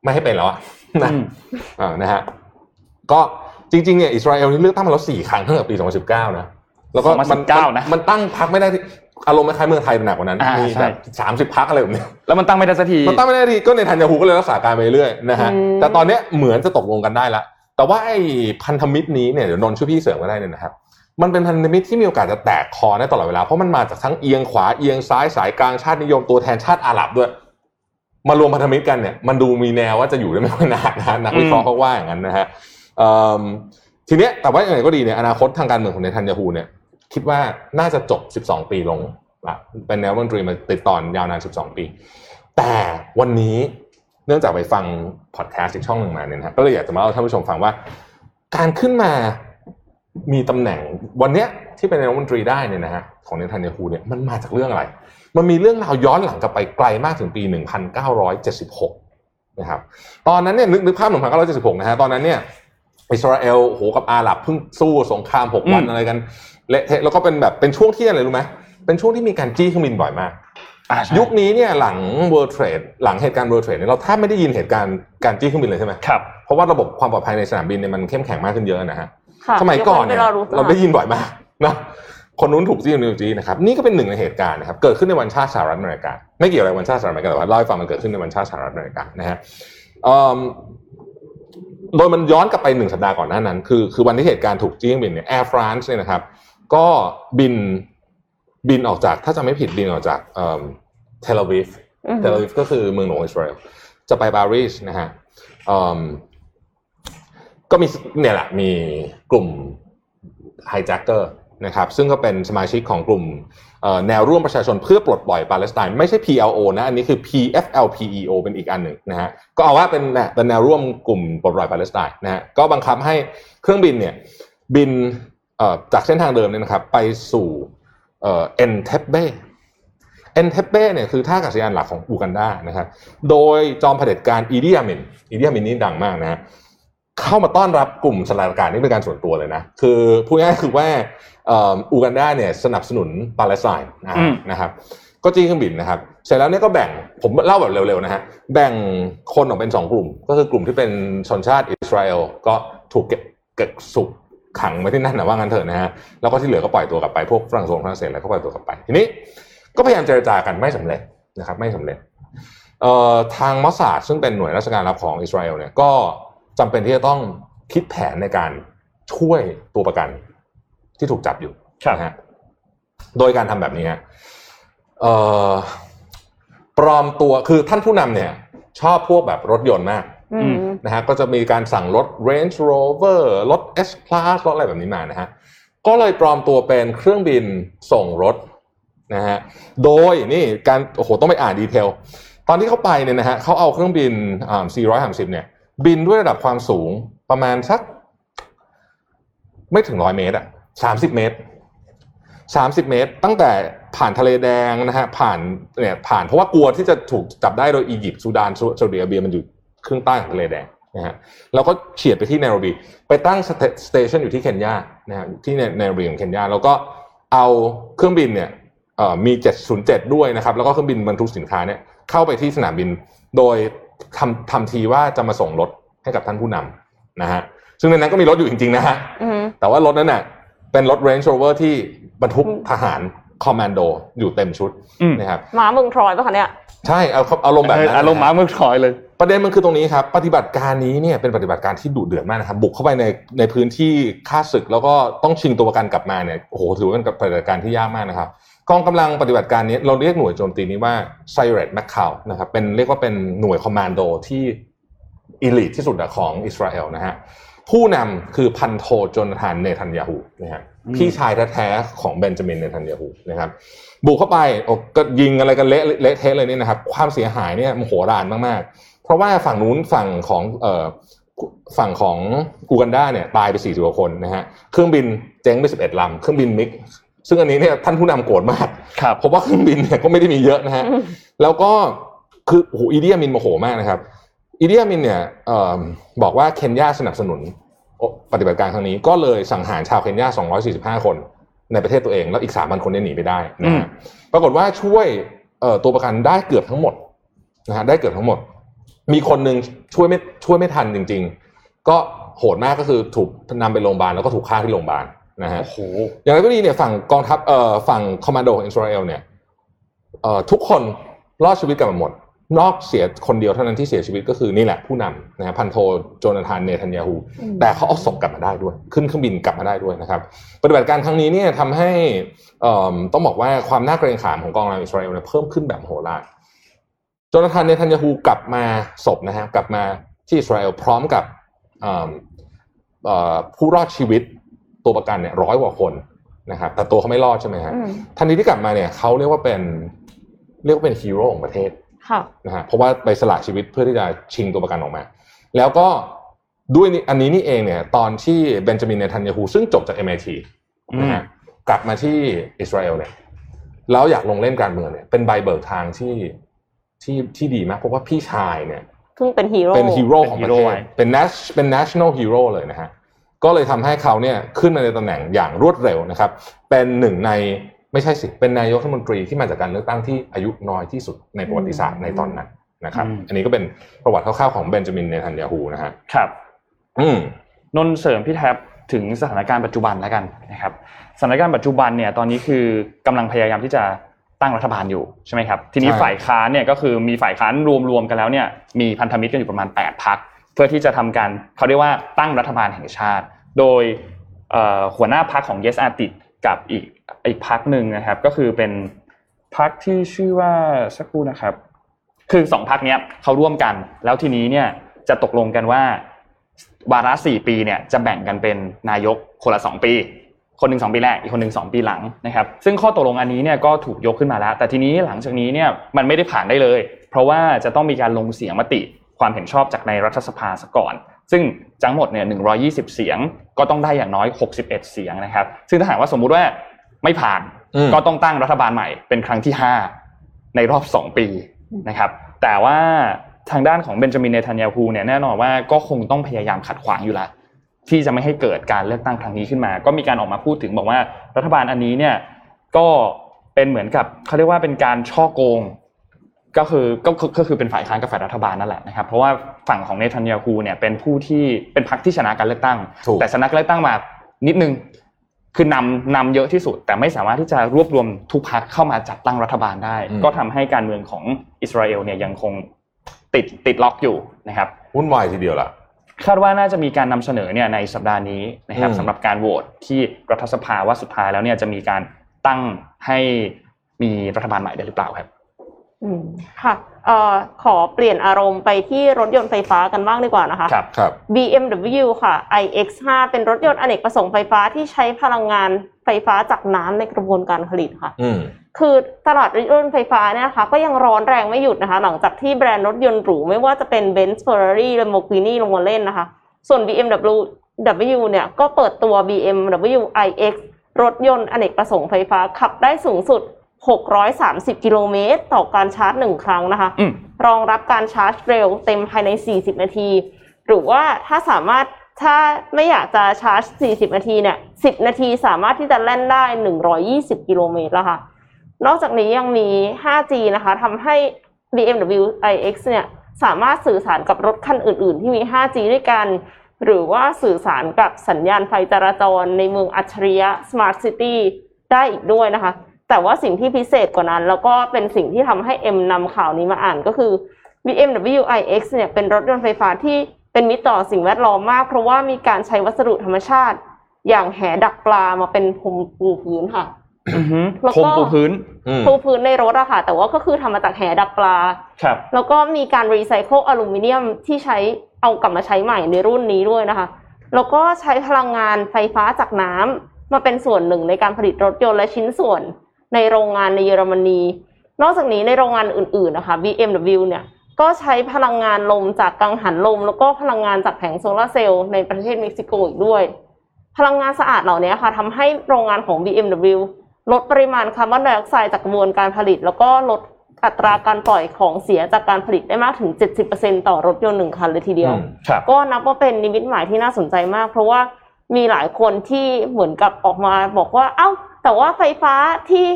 ไม่ให้เป็นแล้วอะนะอืมอ่านะฮะก็จริงๆเนี่ยอิสราเอลนี่เลือกตั้งมาแล้วสี่ครั้งตั้งแต่ปี 2019 นะ แล้วก็มัน2019นะมันตั้งพักไม่ได้ที่อารมณ์คล้ายๆเมืองไทยหนักกว่านั้นอ่ามีใช่แบบสามสิบพักอะไรแบบเนี้ยแล้วมันตั้งไม่ได้สักทีมันตั้งไม่ได้ทีก็ในทันยาฮูก็เลยรักษาการไปเรื่อยนะฮะอืมแต่ตอนเนี้ยเหมือนจะตกลงกันได้ละแต่ว่าไอ้พันธมิตรนี้เนี่ยเดี๋ยวนนท์ช่วยพี่เสริมก็ได้เนี่ยนะครับ มันเป็นพันธมิตรที่มีโอกาสจะแตกคอได้ตลอดเวลา เพราะมันมาจากทั้งเอียงขวาเอียงซ้ายสายกลางชาตินิยมตัวแทนชาติอาหรับด้วย มารวมพันธมิตรกันเนี่ยมันดูมีแนวว่าจะอยู่ได้ไม่ค่อยนานนะฮะนักวิเคราะห์เขาว่าอย่างนั้นนะฮะเอิ่มทีเนี้ยแต่ว่าอย่างไรก็ดีเนี่ยอนาคตทางการเมืองของเนทันยาฮูเนี่ยคิดว่าน่าจะจบ 12 ปีลงละเป็นแนวรัฐมนตรีมาติดต่อยาวนาน 12 ปี แต่วันนี้เนื่องจากไปฟังพอดแคสต์อีกช่องหนึ่งมาเนี่ยนะฮะก็เลยอยากจะมาเล่าให้ท่านผู้ชมฟังว่า การขึ้นมา มีตำแหน่งวันเนี้ยที่เป็นนายกรัฐมนตรีได้เนี่ยนะฮะของเนทันยาฮูเนี่ยมันมาจากเรื่องอะไร มันมีเรื่องราวย้อนหลังกลับไปไกลมากถึงปี 1976 นะครับ ตอนนั้นเนี่ยนึกนึกภาพ 1976 นะฮะตอนนั้นเนี่ยอิสราเอลโหกับอาหรับเพิ่งสู้สงคราม 6 วันอืมอะไรกันเละเทะแล้วก็เป็นแบบเป็นช่วงที่อะไรรู้ไหมเป็นช่วงที่มีการจี้เครื่องบินบ่อยมากอ่าใช่ยุคนี้เนี่ยหลัง World Trade หลังเหตุการณ์ World Trade เนี่ยเราแทบไม่ได้ยินเหตุการณ์การจี้เครื่องบินเลยใช่ไหมครับเพราะว่าระบบความปลอดภัยในสนามบินเนี่ยมันเข้มแข็งมากขึ้นเยอะนะฮะค่ะ สมัยก่อนเนี่ยกว้เราได้ยินบ่อยมากนะคนนู้นถูกจี้คนนี้ถูกจี้นะครับนี่ก็เป็นหนึ่งในเหตุการณ์นะครับเกิดขึ้นในวันชาติสหรัฐอเมริกาไม่เกี่ยวอะไรวันชาติสหรัฐอเมริกาแต่ว่าเล่าให้ฟังมันเกิดขึ้นในวันชาติสหรัฐอเมริกานะฮะเอิ่มโดยมันย้อนกลับไปหนึ่งสัปดาห์ก่อนหน้านั้น คือคือวันที่เหตุการณ์ถูกจี้เครื่องบินเนี่ย Air France เนี่ยนะครับ ก็บินบินออกจากถ้าจะไม่ผิดบินออกจากเทลอาวีฟอืมเทลอาวีฟก็คือเมืองหลวงอิสราเอลจะไปปารีสนะฮะเอิ่ม ก็มีเนี่ยแหละมีกลุ่ม hijackerนะครับซึ่งก็เป็นสมาชิกของกลุ่มแนวร่วมประชาชนเพื่อปลดปล่อยปาเลสไตน์ไม่ใช่ PLO นะอันนี้คือ PFLP PLO เป็นอีกอันหนึ่งนะฮะก็เอาว่าเป็นเป็นแนวร่วมกลุ่มปลดปล่อยปาเลสไตน์นะฮะก็บังคับให้เครื่องบินเนี่ยบินจากเส้นทางเดิมเนี่ยนะครับไปสู่เอ็นเทปเบ้เอ็นเทปเป้เนี่ยคือท่าอากาศยานหลักของอูกันดานะครับโดยจอมเผด็จการอีดีอามินอีดีอามินนี่ดังมากนะฮะ เข้ามาต้อนรับกลุ่มสลายอากาศนี่เป็นการส่วนตัวเลยนะ คือพูดง่ายๆคือว่าเอ่ออูกันดาเนี่ยสนับสนุนปาเลสไตน์นะอืมนะครับ ก็จี้เครื่องบินนะครับ เสร็จแล้วเนี่ยก็แบ่งผมเล่าแบบเร็วๆนะฮะแบ่งคนออกเป็นสองกลุ่ม ก็คือกลุ่มที่เป็นชนชาติอิสราเอลก็ถูกเก็บเกิดสุกขังไว้ที่นั่นนะว่างั้นเถอะนะฮะแล้วก็ที่เหลือก็ปล่อยตัวกลับไปพวกฝรั่งเศสฝรั่งเศสอะไรก็ปล่อยตัวกลับไป ทีนี้ก็พยายามเจรจากันไม่สำเร็จนะครับ ไม่สำเร็จเอ่อทางมอสซาดซึ่งเป็นหน่วยราชการลับของอิสราเอลเนี่ยก็ จำเป็นที่จะต้องคิดแผนในการช่วยตัวประกันที่ถูกจับอยู่ครับนะฮะโดยการทำแบบนี้ฮะเอ่อปลอมตัวคือท่านผู้นำเนี่ย ชอบพวกแบบรถยนต์มากอืมนะฮะก็จะมีการสั่งรถ Range Rover รถ S Class รถอะไรแบบนี้มานะฮะก็เลยปลอมตัวเป็นเครื่องบินส่งรถนะฮะโดยนี่การโอ้โหต้องไปอ่านดีเทล ตอนที่เขาไปเนี่ยนะฮะเขาเอาเครื่องบินอ่า450 เนี่ย บินด้วยระดับความสูงประมาณสัก ไม่ถึงร้อยเมตรอะ30เมตร30เมตร ตั้งแต่ผ่านทะเลแดงนะฮะผ่านเนี่ยผ่านเพราะว่ากลัวที่จะถูกจับได้โดยอียิปต์ซูดานซาอุดิอาระเบียมันอยู่ครึ่งใต้ของทะเลแดงนะฮะแล้วก็เฉียดไปที่ไนโรบี ไปตั้งสเตชันอยู่ที่เคนยานะฮะที่ไนโรบีของเคนยาแล้วก็เอาเครื่องบินเนี่ยเอ่อมี 707 ด้วยนะครับ แล้วก็เครื่องบินบรรทุกสินค้าเนี่ยเข้าไปที่สนามบินโดย ทำทำทีว่าจะมาส่งรถให้กับท่านผู้นำนะฮะซึ่งในนั้นก็มีรถอยู่จริงๆนะฮะอืมแต่ว่ารถนั้นน่ะเป็นรถ Range Rover ที่บรรทุกอืมทหารคอมมานโดอยู่เต็มชุดอืมนะครับหมาเมืองทรอยป่ะคะเนี่ยใช่เอาเอารมณ์แบบนั้นอารมณ์ม้าเมืองถอยเลย ประเด็นมันคือตรงนี้ครับ ปฏิบัติการนี้เนี่ยเป็นปฏิบัติการที่ดุเดือดมากนะครับ บุกเข้าไปในในพื้นที่ฆ่าศึกแล้วก็ต้องชิงตัวประกันกลับมาเนี่ยโอ้โหถือว่าเป็นปฏิบัติการที่ยากมากนะครับ กองกำลังปฏิบัติการนี้เราเรียกหน่วยโจมตีนี้ว่า s i r e t m a c c a l นะครับเป็นเรียกว่าเป็นหน่วยคอมมานโดที่ elite ที่สุดของอิสราเอลนะฮะผู้นำคือพันโทโจนาธานเนทันยาฮูนะฮะอืมพี่ชายแท้ๆของเบนจามินเนทันยาฮูนะครับบุกเข้าไปโอ้ก็ยิงอะไรกันเละเละเทะเลยเนี่ยนะครับ ความเสียหายเนี่ยมโหฬารมากๆ เพราะว่าฝั่งนู้นฝั่งของเอ่อฝั่งของอูกันดาเนี่ยตายไป 40กว่าคนนะฮะเครื่องบินเจ๊งไป 11ลำเครื่องบินมิก ซึ่งอันนี้เนี่ยท่านผู้นำโกรธมากครับเพราะว่าเครื่องบินเนี่ยก็ไม่ได้มีเยอะนะฮะอืมแล้วก็คือโอ้โหอีเดียมินโมโหมากนะครับอีเดียมินเนี่ยเอ่อบอกว่าเคนยาสนับสนุนปฏิบัติการครั้งนี้ก็เลยสังหารชาวเคนยา 245 คนในประเทศตัวเองแล้วอีก 3,000 คนเนี่ยหนีไปได้นะฮะปรากฏว่าช่วยเอ่อตัวประกันได้เกือบทั้งหมดนะฮะได้เกือบทั้งหมด มีคนหนึ่งช่วยไม่ช่วยไม่ทันจริง ๆ ก็โหดมากก็คือถูกนำไปโรงพยาบาลแล้วก็ถูกฆ่าที่โรงพยาบาล นะฮะโอ้โหอย่างไรก็ดีเนี่ยฝั่งกองทัพเอ่อฝั่งคอมมานโดของอิสราเอลเนี่ยเอ่อทุกคนรอดชีวิตกลับมาหมด นอกเสียคนเดียวเท่านั้นที่เสียชีวิตก็คือนี่แหละผู้นำนะฮะพันโทโจนาธานเนทันยาฮูอืมแต่เขาเอาศพกลับมาได้ด้วย ขึ้นเครื่องบินกลับมาได้ด้วยนะครับ ปฏิบัติการครั้งนี้เนี่ยทำให้เอ่อต้องบอกว่าความน่าเกรงขามของกองกำลังอิสราเอลเนี่ยเพิ่มขึ้นแบบมโหฬารโจนาธานเนทันยาฮูกลับมาศพนะฮะกลับมาที่อิสราเอลพร้อมกับเอ่อเอ่อผู้รอดชีวิต ตัวประกันเนี่ยร้อยกว่าคนนะครับแต่ตัวเขาไม่รอดใช่ไหมฮะอืมทันทีที่กลับมาเนี่ยเขาเรียกว่าเป็นเรียกว่าเป็นฮีโร่ของประเทศค่ะนะฮะเพราะว่าไปสละชีวิตเพื่อที่จะชิงตัวประกันออกมา แล้วก็ด้วยนี่อันนี้นี่เองเนี่ย ตอนที่เบนจามินเนทันยาฮูซึ่งจบจาก MIT นะฮะกลับมาที่อิสราเอลเนี่ยแล้วอยากลงเล่นการเมืองเนี่ยเป็นใบเบิกทางที่ที่ที่ดีมากเพราะว่าพี่ชายเนี่ยเพิ่งเป็นฮีโร่เป็นฮีโร่ของประเทเป็นฮีโร่ไว้เป็น nas เป็น national hero เลยนะฮะ ก็เลยทำให้เขาเนี่ยขึ้นมาในตำแหน่งอย่างรวดเร็วนะครับ เป็นหนึ่งในไม่ใช่สิเป็นนายกรัฐมนตรีที่มาจากการเลือกตั้งที่อายุน้อยที่สุดในประวัติศาสตร์ในตอนนั้นนะครับอืมอันนี้ก็เป็นประวัติคร่าวๆของเบนจามินเนทันยาฮูนะฮะครับ อืมนนท์เสริมพี่แท็บถึงสถานการณ์ปัจจุบันแล้วกันนะครับ สถานการณ์ปัจจุบันเนี่ยตอนนี้คือกำลังพยายามที่จะตั้งรัฐบาลอยู่ใช่ไหมครับทีนี้ใช่ฝ่ายค้านเนี่ยก็คือมีฝ่ายค้านรวมๆกันแล้วเนี่ยมีพันธมิตรกันอยู่ประมาณ8พัก เพื่อที่จะทำการเขาเรียกว่าตั้งรัฐบาลแห่งชาติ โดยหัวหน้าพักของ Yes Artist กับอีกอีกพักหนึ่งนะครับ ก็คือเป็นพักที่ชื่อว่าสักครู่นะครับ คือสองพักเนี้ยเขาร่วมกัน แล้วทีนี้เนี่ยจะตกลงกันว่าวาระสี่ปีเนี่ยจะแบ่งกันเป็นนายกคนละสองปี คนหนึ่งสองปีแรกอีกคนหนึ่งสองปีหลังนะครับ ซึ่งข้อตกลงอันนี้เนี่ยก็ถูกยกขึ้นมาแล้ว แต่ทีนี้หลังจากนี้เนี่ยมันไม่ได้ผ่านได้เลย เพราะว่าจะต้องมีการลงเสียงมติ ความเห็นชอบจากในรัฐสภาซะก่อน ซึ่งทั้งหมดเนี่ย120 เสียง ก็ต้องได้อย่างน้อย 61 เสียงนะครับ ซึ่งถ้าหากว่าสมมุติว่าไม่ผ่านอืมก็ต้องตั้งรัฐบาลใหม่เป็นครั้งที่ 5 ในรอบ 2 ปีนะครับ แต่ว่าทางด้านของเบนจามินเนทันยาฮูเนี่ยแน่นอนว่าก็คงต้องพยายามขัดขวางอยู่แล้วที่จะไม่ให้เกิดการเลือกตั้งครั้งนี้ขึ้นมา ก็มีการออกมาพูดถึงบอกว่ารัฐบาลอันนี้เนี่ยก็เป็นเหมือนกับเขาเรียกว่าเป็นการช่อโกง ก็คือก็คือก็คือเป็นฝ่ายค้านกับฝ่ายรัฐบาลนั่นแหละนะครับเพราะว่าฝั่งของเนทันยาฮูเนี่ยเป็นผู้ที่เป็นพรรคที่ชนะการเลือกตั้งถูกแต่ชนะการเลือกตั้งมานิดนึงคือนำนำเยอะที่สุด แต่ไม่สามารถที่จะรวบรวมทุกพรรคเข้ามาจัดตั้งรัฐบาลได้ ก็ทำให้การเมืองของอิสราเอลเนี่ยยังคงติดติดล็อกอยู่นะครับวุ่นวายทีเดียวล่ะคาดว่าน่าจะมีการนำเสนอเนี่ยในสัปดาห์นี้นะครับอืมสำหรับการโหวตที่รัฐสภาว่าสุดท้ายแล้วเนี่ยจะมีการตั้งให้มีรัฐบาลใหม่ได้หรือเปล่าครับอืม ค่ะเอ่อขอเปลี่ยนอารมณ์ไปที่รถยนต์ไฟฟ้ากันบ้างดีกว่านะคะ ครับครับ BMW ค่ะ iX5 เป็นรถยนต์อเนกประสงค์ไฟฟ้าที่ใช้พลังงานไฟฟ้าจากน้ำในกระบวนการผลิตค่ะอืมคือตลาดรถยนต์ไฟฟ้าเนี่ยนะคะก็ยังร้อนแรงไม่หยุดนะคะ หลังจากที่แบรนด์รถยนต์หรูไม่ว่าจะเป็น Benz Ferrari Lamborghini ลงมาเล่นนะคะ ส่วน BMW W เนี่ยก็เปิดตัว BMW iX รถยนต์อเนกประสงค์ไฟฟ้าขับได้สูงสุด 630 กิโลเมตร ต่อการชาร์จหนึ่งครั้งนะคะอืมรองรับการชาร์จเร็วเต็มภายใน 40 นาที หรือว่าถ้าสามารถถ้าไม่อยากจะชาร์จ 40 นาทีเนี่ย 10 นาทีสามารถที่จะแล่นได้ 120 กิโลเมตรแล้วค่ะ นอกจากนี้ยังมี 5G นะคะทำให้ BMW iX เนี่ยสามารถสื่อสารกับรถคันอื่น ๆ ที่มี 5G ด้วยกัน หรือว่าสื่อสารกับสัญญาณไฟจราจรในเมืองอัจฉริยะ Smart City ได้อีกด้วยนะคะ แต่ว่าสิ่งที่พิเศษกว่านั้น แล้วก็เป็นสิ่งที่ทำให้เอ็มนำข่าวนี้มาอ่านก็คือ BMW iX เนี่ยเป็นรถยนต์ไฟฟ้าที่เป็นมิตรต่อสิ่งแวดล้อมมาก เพราะว่ามีการใช้วัสดุธรรมชาติ อย่างแหดักปลามาเป็นพรมปูพื้นค่ะอือฮึแล้วพรก็มปูพื้นอืมปูพื้นในรถอะค่ะ แต่ว่าก็คือทำมาจากแหดักปลาครับแล้วก็มีการรีไซเคิลอลูมิเนียมที่ใช้เอากลับมาใช้ใหม่ในรุ่นนี้ด้วยนะคะ แล้วก็ใช้พลังงานไฟฟ้าจากน้ำมาเป็นส่วนหนึ่งในการผลิตรถยนต์และชิ้นส่วน ในโรงงานในเยอรมนี นอกจากนี้ในโรงงานอื่นๆนะคะ BMW เนี่ยก็ใช้พลังงานลมจากกังหันลม แล้วก็พลังงานจากแผงโซลาร์เซลล์ในประเทศเม็กซิโกอีกด้วย พลังงานสะอาดเหล่านี้ค่ะทำให้โรงงานของ BMW ลดปริมาณคาร์บอนไดออกไซด์จากกระบวนการผลิต แล้วก็ลดอัตราการปล่อยของเสียจากการผลิตได้มากถึง 70%ต่อรถยนต์หนึ่งคันเลยทีเดียวอืมครับก็นับว่าเป็นนิมิตหมายที่น่าสนใจมาก เพราะว่ามีหลายคนที่เหมือนกับออกมาบอกว่า เอ้า แต่ว่าไฟฟ้าที่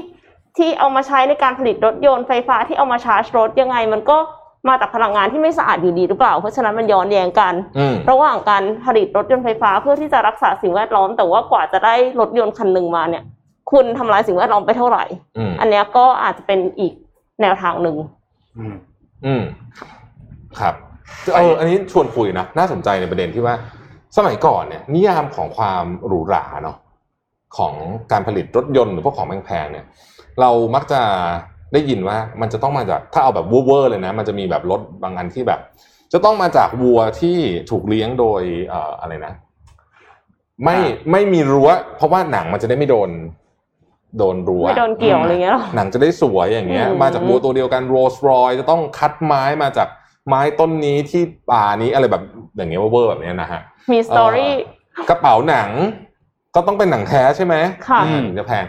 ที่เอามาใช้ในการผลิตรถยนต์ไฟฟ้าที่เอามาชาร์จรถยังไง มันก็มาจากพลังงานที่ไม่สะอาดอยู่ดีหรือเปล่า เพราะฉะนั้นมันย้อนแย้งกันอืมระหว่างการผลิตรถยนต์ไฟฟ้าเพื่อที่จะรักษาสิ่งแวดล้อม แต่ว่ากว่าจะได้รถยนต์คันหนึ่งมาเนี่ย คุณทำลายสิ่งแวดล้อมไปเท่าไหร่อืมอันเนี้ยก็อาจจะเป็นอีกแนวทางหนึ่งอืมอืมครับเอออันนี้ชวนคุยนะน่าสนใจในประเด็นที่ว่า สมัยก่อนเนี่ย นิยามของความหรูหราเนาะ ของการผลิตรถยนต์หรือพวกของแพงๆเนี่ยเรามักจะได้ยินว่ามันจะต้องมาจากถ้าเอาแบบเวอร์ๆเลยนะ มันจะมีแบบรถบางอันที่แบบ จะต้องมาจากวัวที่ถูกเลี้ยงโดยเอ่ออะไรนะ ไม่อ่าไม่มีรั้ว เพราะว่าหนังมันจะได้ไม่โดน โดนรั้วไม่โดนเกี่ยวอะไรเงี้ยหรอหนังจะได้สวยอย่างเงี้ยอืมมาจากวัวตัวเดียวกันโรสรอยจะต้องคัดไม้มาจากไม้ต้นนี้ที่ป่านี้อะไรแบบอย่างเงี้ยเวอร์ๆแบบเนี้ยนะฮะมี story กระเป๋าหนัง ก็ต้องเป็นหนังแท้ใช่ไหมค่ะอืมถึงจะแพง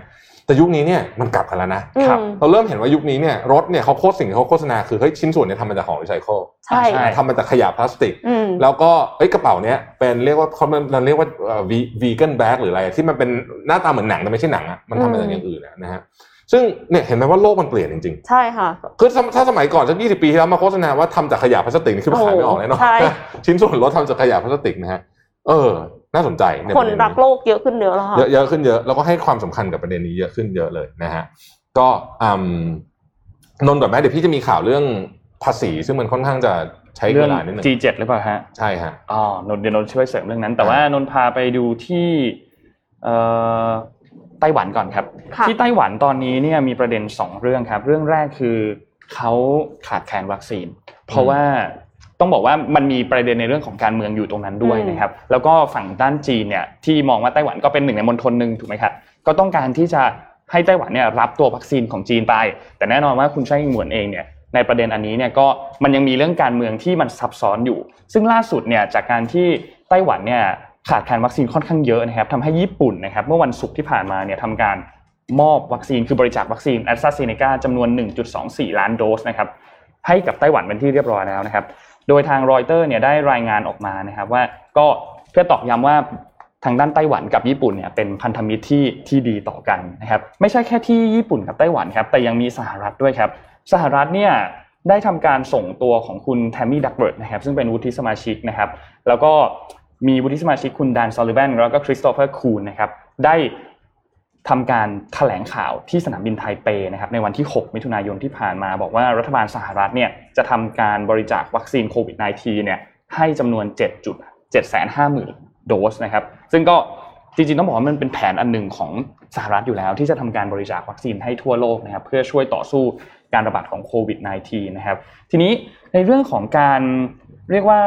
แต่ยุคนี้เนี่ยมันกลับกันแล้วนะอืมเราเริ่มเห็นว่ายุคนี้เนี่ยรถเนี่ยเขาโฆษสิ่งที่เขาโฆษณาคือเฮ้ยชิ้นส่วนเนี่ยทำมาจากของรีไซเคิลใช่ใช่ทำมาจากขยะพลาสติกอืมแล้วก็เอ้ยกระเป๋าเนี้ยเป็นเรียกว่าเขามันเรียกว่าวีแกนแบ็กหรืออะไรที่มันเป็นหน้าตาเหมือนหนังแต่ไม่ใช่หนังอะมันทำมาจากอย่างอื่นอะนะฮะซึ่งเนี่ยเห็นไหมว่าโลกมันเปลี่ยนจริงใช่ค่ะๆคือถ้าถ้าสมัยก่อนสักยี่สิบปีที่แล้วมาโฆษณาว่าทำจากขยะพลาสติกนี่คือขายไม่ออกแน่นอนใช่ชิ้นส่วนรถทำจากขยะพลาสติกนะฮะเออ น่าสนใจใคนประเด็รักโลกเยอะขึ้นเยอะแล้วค่ะเยอะเยอะขึ้นเยอะแล้วก็ให้ความสำคัญกับประเด็นนี้เยอะขึ้นเยอะเลยนะฮะก็อืมนนท์ก่อนไหมเดี๋ยวพี่จะมีข่าวเรื่องภาษี ซึ่งมันค่อนข้างจะใช้เรื่เวองลานิดนึง G7 หรือเปล่าฮะใช่ฮะอ๋อนนท์เดี๋ยวนนท์ช่วยเสริมเรื่องนั้น แต่ว่านนท์พาไปดูที่เอ่อไต้หวันก่อนครับค่ะที่ไต้หวันตอนนี้เนี่ยมีประเด็นสองเรื่องครับ เรื่องแรกคือเขาขาดแคลนวัคซีน เพราะว่า ต้องบอกว่ามันมีประเด็นในเรื่องของการเมืองอยู่ตรงนั้นด้วยอืมนะครับแล้วก็ฝั่งด้านจีนเนี่ยที่มองว่าไต้หวันก็เป็นหนึ่งในมณฑลหนึ่งถูกไหมครับก็ต้องการที่จะให้ไต้หวันเนี่ยรับตัววัคซีนของจีนไป แต่แน่นอนว่าคุณไช่อิงเหวินเองเนี่ยในประเด็นอันนี้เนี่ยก็มันยังมีเรื่องการเมืองที่มันซับซ้อนอยู่ ซึ่งล่าสุดเนี่ยจากการที่ไต้หวันเนี่ยขาดแคลนวัคซีนค่อนข้างเยอะนะครับทำให้ญี่ปุ่นนะครับเมื่อวันศุกร์ที่ผ่านมาเนี่ยทำการมอบวัคซีนคือบริจาควัคซีนแอสตราเซเนกาจำนวน 1.24 ล้านโดสนะครับให้กับไต้หวันเป็นที่เรียบร้อยแล้วนะครับ โดยทางรอยเตอร์เนี่ยได้รายงานออกมานะครับว่าก็เพื่อตอกย้ำว่าทางด้านไต้หวันกับญี่ปุ่นเนี่ยเป็นพันธมิตรที่ที่ดีต่อกันนะครับไม่ใช่แค่ที่ญี่ปุ่นกับไต้หวันครับแต่ยังมีสหรัฐด้วยครับสหรัฐเนี่ยได้ทำการส่งตัวของคุณแทมมี่ดักเวิร์ธนะครับซึ่งเป็นวุฒิสมาชิกนะครับแล้วก็มีวุฒิสมาชิกคุณแดนซัลลิแวนแล้วก็คริสโตเฟอร์คูนส์นะครับได้ ทำการแถลงข่าวที่สนามบินไทเปนะครับในวันที่ 6 มิถุนายนที่ผ่านมา บอกว่ารัฐบาลสหรัฐเนี่ยจะทำการบริจาควัคซีนโควิด -19 เนี่ยให้จำนวน 7.750,000 โดสนะครับซึ่งก็จริงๆต้องบอกว่ามันเป็นแผนอันหนึ่งของสหรัฐอยู่แล้ว ที่จะทำการบริจาควัคซีนให้ทั่วโลกนะครับเพื่อช่วยต่อสู้การระบาดของโควิด -19 นะครับทีนี้ในเรื่องของการเรียกว่า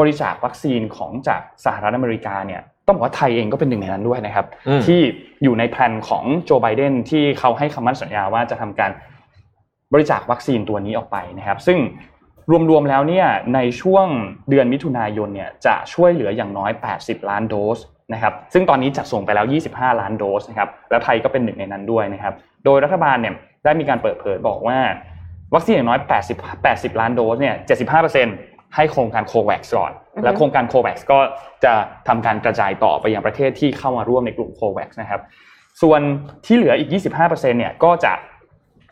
บริจาควัคซีนของจากสหรัฐอเมริกาเนี่ย ต้องบอกว่าไทยเองก็เป็นหนึ่งในนั้นด้วยนะครับอืมที่อยู่ในแผนของโจไบเดนที่เขาให้คำมั่นสัญญาว่าจะทำการบริจาควัคซีนตัวนี้ออกไปนะครับ ซึ่งรวมๆแล้วเนี่ยในช่วงเดือนมิถุนายนเนี่ยจะช่วยเหลืออย่างน้อย 80 ล้านโดสนะครับ ซึ่งตอนนี้จัดส่งไปแล้ว 25 ล้านโดสนะครับ แล้วไทยก็เป็นหนึ่งในนั้นด้วยนะครับ โดยรัฐบาลเนี่ยได้มีการเปิดเผยบอกว่าวัคซีนอย่างน้อย 80 80 ล้านโดสเนี่ย 75%ให้โครงการโควัคก่อนอือฮึ และโครงการโควัคก็จะทำการกระจายต่อไปยังประเทศที่เข้ามาร่วมในกลุ่มโควัคนะครับ ส่วนที่เหลืออีก 25%เนี่ยก็จะ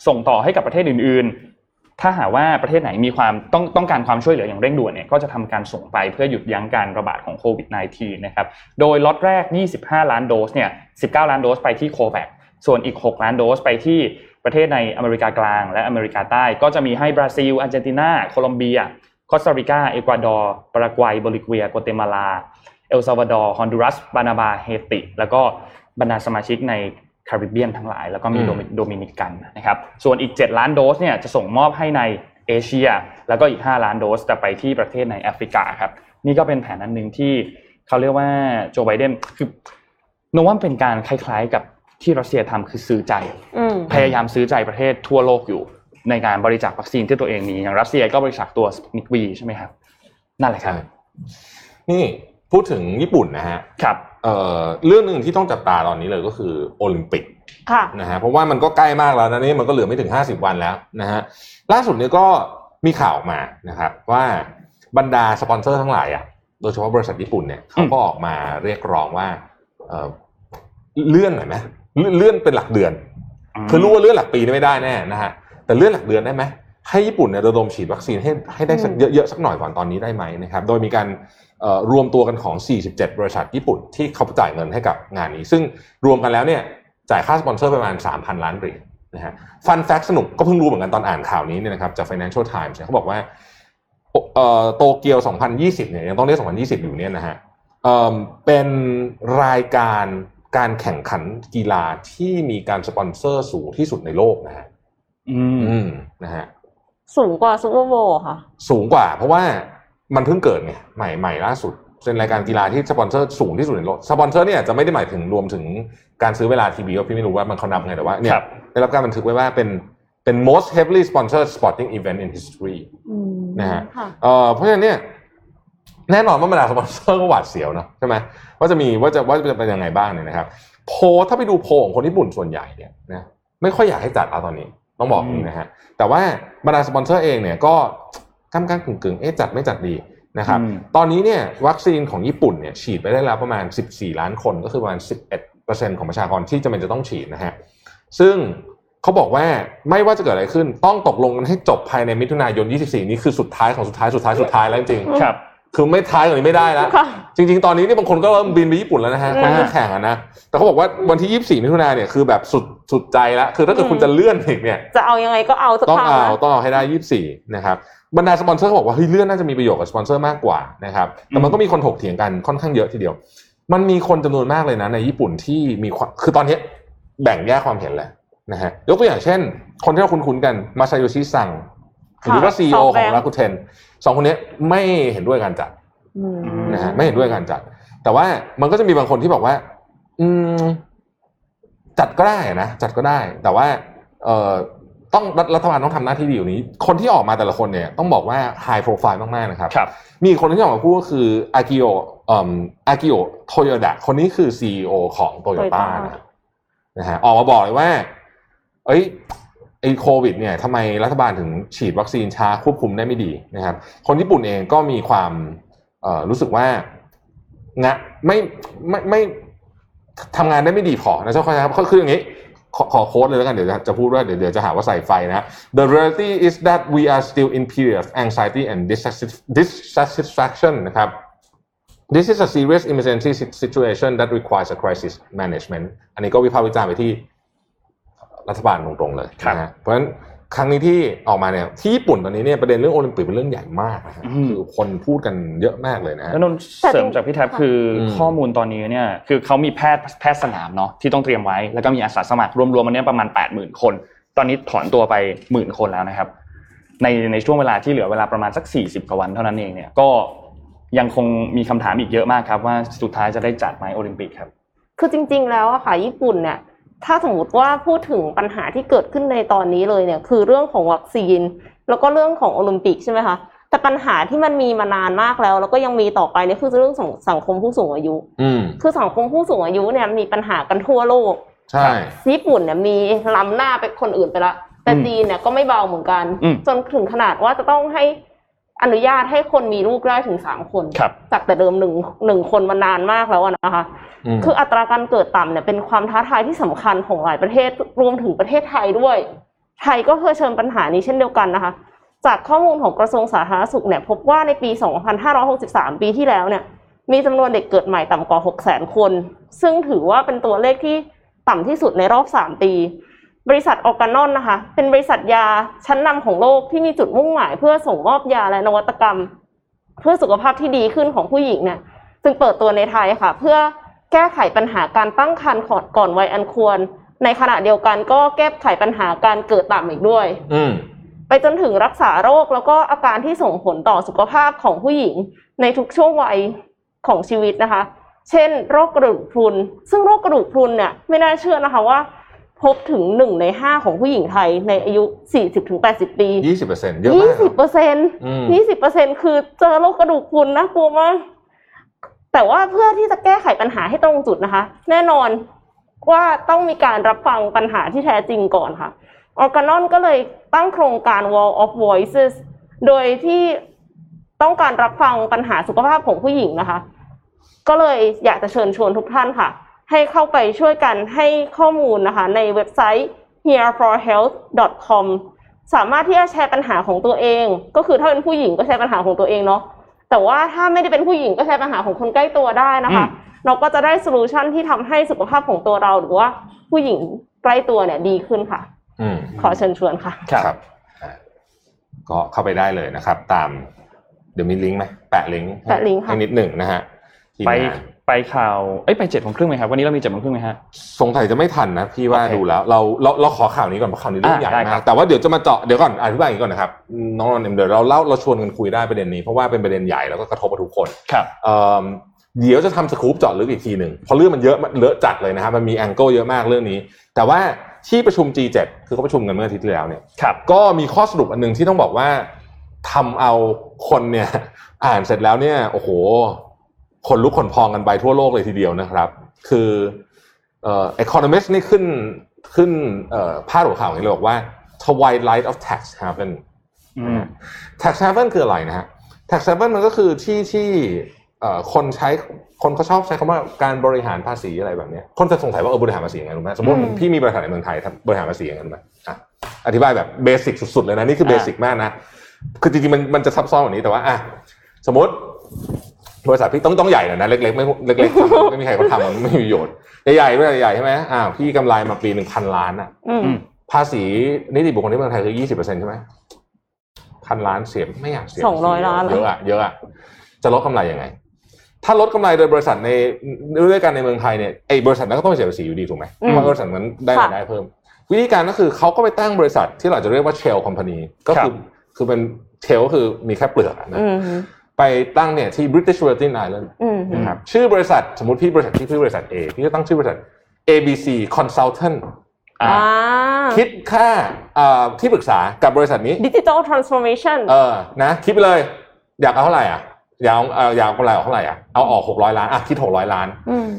ส่งต่อให้กับประเทศอื่น ๆ ถ้าหากว่าประเทศไหนมีความต้องต้องการความช่วยเหลืออย่างเร่งด่วนเนี่ยก็จะทำการส่งไปเพื่อหยุดยั้งการระบาดของโควิด -19 นะครับ โดยล็อตแรก 25 ล้านโดสเนี่ย 19 ล้านโดสไปที่ COVAX ส่วนอีก 6 ล้านโดสไปที่ประเทศในอเมริกากลาง และอเมริกาใต้ ก็จะมีให้บราซิลอาร์เจนตินาโคลอมเบีย คอสตาริกา เอกวาดอร์ปารากวัยโบลิเวีย กัวเตมาลา เอลซัลวาดอร์ ฮอนดูรัส ปานามา เฮติ แล้วก็บรรดาสมาชิกในแคริบเบียนทั้งหลาย แล้วก็มีอืมโดมิโดมินิกันนะครับ ส่วนอีก 7 ล้านโดสเนี่ยจะส่งมอบให้ในเอเชีย แล้วก็อีก 5 ล้านโดสจะไปที่ประเทศในแอฟริกาครับ นี่ก็เป็นแผนอันหนึ่งที่เขาเรียกว่าโจไบเดน คือโนว่าเป็นการคล้ายๆกับที่รัสเซียทำคือซื้อใจอืมพยายามซื้อใจประเทศทั่วโลกอยู่ ในการบริจาควัคซีนที่ตัวเองมีอย่างรัสเซียก็บริจาคตัว Sputnik V ใช่ไหมครับ นั่นแหละครับใช่นี่พูดถึงญี่ปุ่นนะฮะครับเอ่อเรื่องหนึ่งที่ต้องจับตาตอนนี้เลยก็คือโอลิมปิกค่ะนะฮะเพราะว่ามันก็ใกล้มากแล้วนะนี่มันก็เหลือไม่ถึง 50 วันแล้วนะฮะล่าสุดเนี่ยก็มีข่าวออกมานะครับว่าบรรดาสปอนเซอร์ทั้งหลายอะโดยเฉพาะบริษัทญี่ปุ่นเนี่ยเขาก็ออกมาเรียกร้องว่าเอ่อเลื่อนหน่อยไหมเลื่อนเลื่อนเป็นหลักเดือน คือรู้ว่าเลื่อนหลักปีนี่ไม่ได้แน่นะฮะ แต่เลื่อนหลักเดือนได้ไหมให้ญี่ปุ่นเนี่ยระดมฉีดวัคซีนให้ให้ได้สักอืมเยอะๆสักหน่อยก่อนตอนนี้ได้ไหมนะครับโดยมีการเอ่อรวมตัวกันของ 47 บริษัทญี่ปุ่นที่เขาจ่ายเงินให้กับงานนี้ ซึ่งรวมกันแล้วเนี่ยจ่ายค่าสปอนเซอร์ประมาณ 3,000 ล้านเหรียญนะฮะฟันแฟกสนุกก็เพิ่งรู้เหมือนกันตอนอ่านข่าวนี้เนี่ยนะครับจาก Financial Times เนี่ยเขาบอกว่าเอ่อโตเกียว 2020 เนี่ยยังต้องเรียก 2020 อยู่เนี่ยนะฮะเอ่อเป็นรายการการแข่งขันกีฬาที่มีการสปอนเซอร์สูงที่สุดในโลกนะฮะ อืมอืมนะฮะสูงกว่า Super Bowl ค่ะ สูงกว่า เพราะว่ามันเพิ่งเกิดไงใหม่ใหม่ล่าสุดเป็นรายการกีฬาที่สปอนเซอร์สูงที่สุดในโลกสปอนเซอร์เนี่ยจะไม่ได้หมายถึงรวมถึงการซื้อเวลาทีวีก็พี่ไม่รู้ว่ามันเขานับไงแต่ว่าเนี่ยครับได้รับการบันทึกไว้ว่าเป็นเป็น most heavily sponsored sporting event in history อืมนะฮะค่ะเอ่อเพราะฉะนั้นเนี่ยแน่นอนว่าบรรดาสปอนเซอร์ก็หวาดเสียวเนอะใช่ไหมว่าจะมีว่าจะว่าจะเป็นยังไงบ้างเนี่ยนะครับ โพลถ้าไปดูโพลของคนญี่ปุ่นส่วนใหญ่เนี่ยนะไม่ค่อยอยากให้จัดเอาตอนนี้ ต้องบอกอย่างนี้นะฮะแต่ว่าบรรดาสปอนเซอร์เองเนี่ยก็ก้ากๆกึ่งๆเอ๊ะจัดไม่จัดดีนะครับอืมตอนนี้เนี่ยวัคซีนของญี่ปุ่นเนี่ยฉีดไปได้แล้วประมาณ 14 ล้านคนก็คือประมาณ 11%ของประชากรที่จำเป็นจะต้องฉีดนะฮะซึ่งเขาบอกว่าไม่ว่าจะเกิดอะไรขึ้น ต้องตกลงกันให้จบภายในมิถุนายน 24 นี้คือสุดท้ายของสุดท้ายสุดท้ายสุดท้ายแล้วจริงๆครับ คือไม่ท้ายกว่านี้ไม่ได้แล้วค่ะจริง ๆ ตอนนี้นี่บางคนก็เริ่มบินไปญี่ปุ่นแล้วนะฮะอืมคนที่แข่งอะนะแต่เขาบอกว่าวันที่ 24มิถุนายนเนี่ยคือแบบสุดสุดใจแล้วคือถ้าเกิดอืมคุณจะเลื่อนอีกเนี่ย จะเอายังไงก็เอาสักต้องครั้งเอานะต้องเอาให้ได้ 24 นะครับบรรดาสปอนเซอร์เขาบอกว่าเฮ้ยเลื่อนน่าจะมีประโยชน์กับสปอนเซอร์มากกว่านะครับแต่มันก็มีคนถกเถียงกันค่อนข้างเยอะทีเดียว มันมีคนจำนวนมากเลยนะในญี่ปุ่นที่มีความคือตอนนี้แบ่งแยกความเห็นแหละนะฮะยกตัวอย่างเช่น คนที่เราคุ้นๆกันมาซาโยชิซัง หรือว่าซีอ SoftBank ของราคูเทนสองคนนี้ไม่เห็นด้วยการจัดอืมนะฮะไม่เห็นด้วยการจัด แต่ว่ามันก็จะมีบางคนที่บอกว่า อืม จัดก็ได้นะจัดก็ได้ แต่ว่า เอ่อต้องรัฐรัฐบาลต้องทำหน้าที่ดีอย่างนี้ คนที่ออกมาแต่ละคนเนี่ยต้องบอกว่า high profile มากๆนะครับครับมีอีกคนที่ออกมาพูดก็คืออากิโอเอ่ออากิโอโตโยดะคนนี้คือ CEO ของโตโยต้า Toyota นะนะฮะออกมาบอกเลยว่า เอ้ย ไอ้โควิดเนี่ยทำไมรัฐบาลถึงฉีดวัคซีนช้าควบคุมได้ไม่ดีนะครับ คนญี่ปุ่นเองก็มีความรู้สึกว่างะไม่ไม่ไม่ทำงานได้ไม่ดีพอนะเจ้าข้อครับก็คืออย่างนี้ขอขอโค้ดเลยแล้วกันเดี๋ยวจะพูดว่าเดี๋ยวจะหาว่าใส่ไฟนะ The reality is that we are still in period of anxiety and dissatisfaction นะครับ This is a serious emergency si- situation that requires a crisis management อันนี้ก็วิพากษ์วิจารณ์ไปที่ รัฐบาลตรงๆเลยครับนะฮะเพราะฉะนั้นครั้งนี้ที่ออกมาเนี่ยที่ญี่ปุ่นตอนนี้เนี่ยประเด็นเรื่องโอลิมปิกเป็นเรื่องใหญ่มากนะฮะคือคนพูดกันเยอะมากเลยนะฮะแล้วนนท์เสริมจากพี่แท็บคืออมข้อมูลตอนนี้เนี่ยคือเขามีแพทย์แพทย์สนามเนาะที่ต้องเตรียมไว้ แล้วก็มีอาสาสมัครรวมๆมันเนี่ยประมาณ8ปดหมื่นคน ตอนนี้ถอนตัวไปหมื่นคนแล้วนะครับ ในในช่วงเวลาที่เหลือเวลาประมาณสัก 40กว่าวันเท่านั้นเองเนี่ยก็ยังคงมีคำถามอีกเยอะมากครับว่าสุดท้ายจะได้จัดไหมโอลิมปิกครับ คือจริง ๆ แล้วอะค่ะญี่ปุ่นเนี่ย ถ้าสมมติว่าพูดถึงปัญหาที่เกิดขึ้นในตอนนี้เลยเนี่ย คือเรื่องของวัคซีน แล้วก็เรื่องของโอลิมปิกใช่ไหมคะแต่ปัญหาที่มันมีมานานมากแล้ว แล้วก็ยังมีต่อไปเนี่ยคือเรื่องของสังคมผู้สูงอายุอืมคือสังคมผู้สูงอายุเนี่ยมีปัญหากันทั่วโลกใช่ญี่ปุ่นเนี่ยมีล้ำหน้าไปคนอื่นไปละแต่อืมจีนเนี่ยก็ไม่เบาเหมือนกันอืมจนถึงขนาดว่าจะต้องให้ อนุญาตให้คนมีลูกได้ถึงสามคนครับจากแต่เดิมหนึ่งหนึ่งคนมานานมากแล้วอะนะคะมคืออัตราการเกิดต่ำเนี่ยเป็นความท้าทายที่สำคัญของหลายประเทศรวมถึงประเทศไทยด้วย ไทยก็เผชิญปัญหานี้เช่นเดียวกันนะคะ จากข้อมูลของกระทรวงสาธารณสุขเนี่ยพบว่าในปี 2563 ปีที่แล้วเนี่ย มีจำนวนเด็กเกิดใหม่ต่ำกว่า 600,000 คน ซึ่งถือว่าเป็นตัวเลขที่ต่ำที่สุดในรอบ 3 ปี บริษัทออร์กานอนนะคะ เป็นบริษัทยาชั้นนำของโลกที่มีจุดมุ่งหมาย เพื่อส่งมอบยาและนวัตกรรม เพื่อสุขภาพที่ดีขึ้นของผู้หญิงเนี่ยจึงเปิดตัวในไทยค่ะ เพื่อแก้ไขปัญหาการตั้งครรภ์ก่อนก่อนวัยอันควร ในขณะเดียวกันก็แก้ไขปัญหาการเกิดต่ำอีกด้วย อืมไปจนถึงรักษาโรคแล้วก็อาการที่ส่งผลต่อสุขภาพของผู้หญิง ในทุกช่วงวัยของชีวิตนะคะ เช่น โรคกระดูกพรุน ซึ่งโรคกระดูกพรุนเนี่ยไม่น่าเชื่อนะคะว่า พบถึงหนึ่งในห้าของผู้หญิงไทยในอายุ 40-80 ปี ยี่สิบเปอร์เซ็นต์เยอะยี่มากสิบเปอร์เซ็นต์อืมยี่สิบเปอร์เซ็นคือเจอโรคกระดูกพรุนนะกลัวมากแต่ว่าเพื่อที่จะแก้ไขปัญหาให้ตรงจุดนะคะ แน่นอนว่าต้องมีการรับฟังปัญหาที่แท้จริงก่อนค่ะ ออร์กานอนก็เลยตั้งโครงการ Wall of Voices โดยที่ต้องการรับฟังปัญหาสุขภาพของผู้หญิงนะคะ ก็เลยอยากจะเชิญชวนทุกท่านค่ะ ให้เข้าไปช่วยกันให้ข้อมูลนะคะในเว็บไซต์ hereforhealth.com สามารถที่จะแชร์ปัญหาของตัวเอง ก็คือถ้าเป็นผู้หญิงก็แชร์ปัญหาของตัวเองเนาะแต่ว่าถ้าไม่ได้เป็นผู้หญิงก็แชร์ปัญหาของคนใกล้ตัวได้นะคะอืมเราก็จะได้ solution ที่ทำให้สุขภาพของตัวเราหรือว่าผู้หญิงใกล้ตัวเนี่ยดีขึ้นค่ะอืมขอเชิญชวนค่ะ ครับอ่าก็เข้าไปได้เลยนะครับ ตามเดี๋ยวมีลิงก์ไหมแปะลิงก์แปะลิงก์ค่ะให้นิดหนึ่งนะฮะทีมไปงาน ไปข่าวเอ้ยไปเจ็ดโมงครึ่งไหมครับวันนี้เรามีเจ็ดโมงครึ่งไหมฮะสงสัยจะไม่ทันนะพี่ว่าโอเคดูแล้วเราเราเราขอข่าวนี้ก่อนเพราะข่าวนี้เรื่องอ่าใหญ่ได้ครัมากบแต่ว่าเดี๋ยวจะมาเจาะเดี๋ยวก่อนอธิบายอย่างนี้ก่อนนะครับน้องนนท์เดี๋ยวเราเล่าเราชวนกันคุยได้ประเด็นนี้เพราะว่าเป็นประเด็นใหญ่แล้วก็กระทบกับทุกคนครับเอ่อเดี๋ยวจะทำสกู๊ปเจาะลึกอีกทีหนึ่งเพราะเรื่องมันเยอะมันเลอะจัดเลยนะครับมันมี angle เยอะมากเรื่องนี้ แต่ว่าที่ประชุม G7 คือเขาประชุมกันเมื่ออาทิตย์ที่แล้วเนี่ยครับก็มีข้อสรุปอันหนึ่งที่ต้องบอกว่าทำเอาคนเนี่ยอ่านเสร็จแล้วเนี่ยโอ้โห คนลุกขนพองกันไปทั่วโลกเลยทีเดียวนะครับ คือเอ่อ Economist นี่ขึ้นขึ้นเอ่อพาดหัวข่าวอย่างนี้เลยบอกว่า twilight of tax haven อืม tax haven คืออะไรนะฮะ tax haven มันก็คือที่ที่เอ่อคนใช้คนเขาชอบใช้คำว่าการบริหารภาษีอะไรแบบเนี้ยคนจะสงสัยว่าเออบริหารภาษียังไงรู้ไหมสมมติอืมพี่มีบริษัทในเมืองไทยทำบริหารภาษียังไงรู้ไหมอะอธิบายแบบเบสิกสุดๆเลยนะนี่คือเบสิกมากนะคือจริงๆมันมันจะซับซ้อนกว่านี้แต่ว่าอะสมมติ บริษัทพี่ต้องต้องใหญ่หน่อยนะเล็กๆไม่เล็กๆทำไม่มีใครเขาทำมันไม่มีประโยชน์ใหญ่ๆไม่ใหญ่ใช่ไหมอ้าวพี่กำไรมาปีหนึ่งพันล้านอะอืมอืมภาษีนิติบุคคลที่เมืองไทยคือยี่สิบเปอร์เซ็นต์ใช่ไหมพันล้านเสียไม่อยากเสียสองร้อยล้านเหรอเยอะอะเยอะอะจะลดกำไรยังไง ถ้าลดกำไรโดยบริษัทในด้วยกันในเมืองไทยเนี่ยไอ้บริษัทนั้นก็ต้องเสียภาษีอยู่ดีถูกไหมอืมเพราะบริษัทนั้นได้รายได้เพิ่ม วิธีการก็คือเขาก็ไปตั้งบริษัทที่เราจะเรียกว่าเชลคอมพานีก็คือคือเป็นเชลก็คือมีแค่เปลือกอะนะอืม ไปตั้งเนี่ยที่ British Virgin Island อืมนะครับชื่อบริษัทสมมติพี่บริษัทที่ชื่อบริษัท A พี่ก็ตั้งชื่อบริษัท ABC Consultant อ่าอ่าคิดค่าเอ่อที่ปรึกษากับบริษัทนี้ดิจิ t a ลทรานส์ฟอร์เมชันเออนะคิดไปเลย อยากเอาเท่าไหร่อะอยากเอาเอ่ออยากเอากำไรออกเท่าไหร่อะเอาออกหกร้อยล้านอะคิดหกร้อยล้านอืม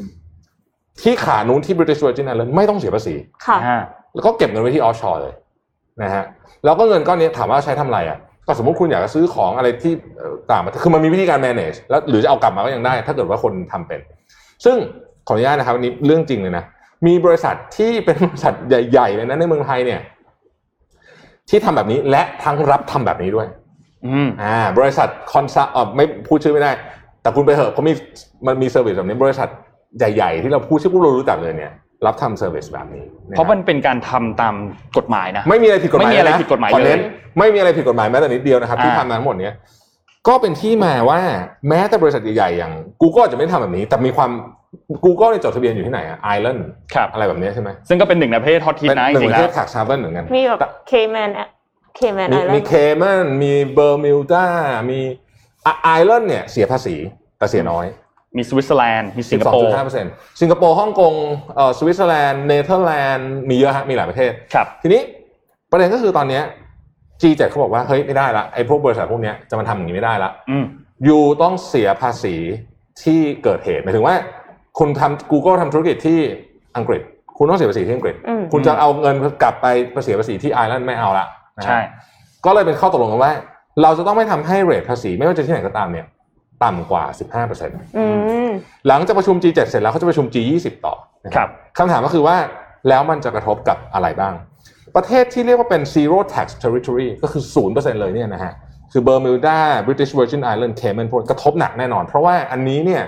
ที่ขานู้นที่ British Virgin Island ไม่ต้องเสียภาษีค่ะอ่าแล้วก็เก็บเงินไว้ที่ offshore เลยนะฮะแล้วก็เงินก้อนนี้ถามว่าใช้ทำอะไรอะ ก็สมมติคุณอยากจะซื้อของอะไรที่เอ่อต่างประเทศคือมันมีวิธีการ manage แล้วหรือจะเอากลับมาก็ยังได้ ถ้าเกิดว่าคนทำเป็น ซึ่งขออนุญาตนะครับอันนี้เรื่องจริงเลยนะมีบริษัทที่เป็นบริษัทใหญ่ๆเลยนะในเมืองไทยเนี่ย ที่ทำแบบนี้และทั้งรับทำแบบนี้ด้วย อืมอ่า บริษัท consult ไม่พูดชื่อไม่ได้ แต่คุณไปเหอะเขามีมันมีเซอร์วิสแบบนี้บริษัทใหญ่ๆ ที่เราพูดชื่อพวกเรารู้จักเลยเนี่ย รับทำเซอร์วิสแบบนี้ เพราะมันเป็นการทำตามกฎหมายนะ ไม่มีอะไรผิดกฎหมายไม่มีอะไรนผิดกฎหมายขอเน้นเลยไม่มีอะไรผิดกฎหมายแม้แต่นิดเดียวนะครับที่อ่าทำมาทั้งหมดเนี้ยก็เป็นที่มาว่าแม้แต่บริษัทใหญ่ๆอย่าง Google อาจจะไม่ทำแบบนี้ แต่มีความ Google เนี่ยจดทะเบียนอยู่ที่ไหนอะไอร์แลนด์ครับอะไรแบบเนี้ยใช่ไหมซึ่งก็เป็นหนึ่งในประเทศฮอตฮิตเป็นนะจหนึ่งริงปๆระแล้เทวศถักซาเวนเหมือนกันมีแบบเคแมนเคแมนมีไอแลมีนด์เคมันมีเบอร์มิวดามีไอร์แลนด์เนี่ยเสียภาษีแต่เสียน้อย มีสวิตเซอร์แลนด์มีสิงคโปร์12.5%สิงคโปร์ฮ่องกงเอ่อสวิตเซอร์แลนด์เนเธอร์แลนด์มีเยอะฮะมีหลายประเทศครับทีนี้ประเด็นก็คือตอนเนี้ย G7 เขาบอกว่าเฮ้ยไม่ได้ละไอ้พวกบริษัทพวกเนี้ยจะมาทำอย่างนี้ไม่ได้ละอืม you ต้องเสียภาษีที่เกิดเหตุหมายถึงว่าคุณทำ Google ทำธุรกิจที่อังกฤษ คุณต้องเสียภาษีที่อังกฤษอืมคุณจะเอาเงินกลับไปเสียภาษีที่ไอร์แลนด์ไม่เอาละนะฮะใช่ ก็เลยเป็นข้อตกลงกันว่า เราจะต้องไม่ทำให้ rate ภาษีไม่ว่าจะที่ไหนก็ตามเนี่ย ต่ำกว่า 15%อืมหลังจากประชุม G7 เสร็จแล้วเขาจะประชุม G20 ต่อนะครับคำถามก็คือว่าแล้วมันจะกระทบกับอะไรบ้าง ประเทศที่เรียกว่าเป็น zero tax territory ก็คือ 0%เลยเนี่ยนะฮะ คือเบอร์มิวดา British Virgin Island Cayman พวกกระทบหนักแน่นอน เพราะว่าอันนี้เนี่ย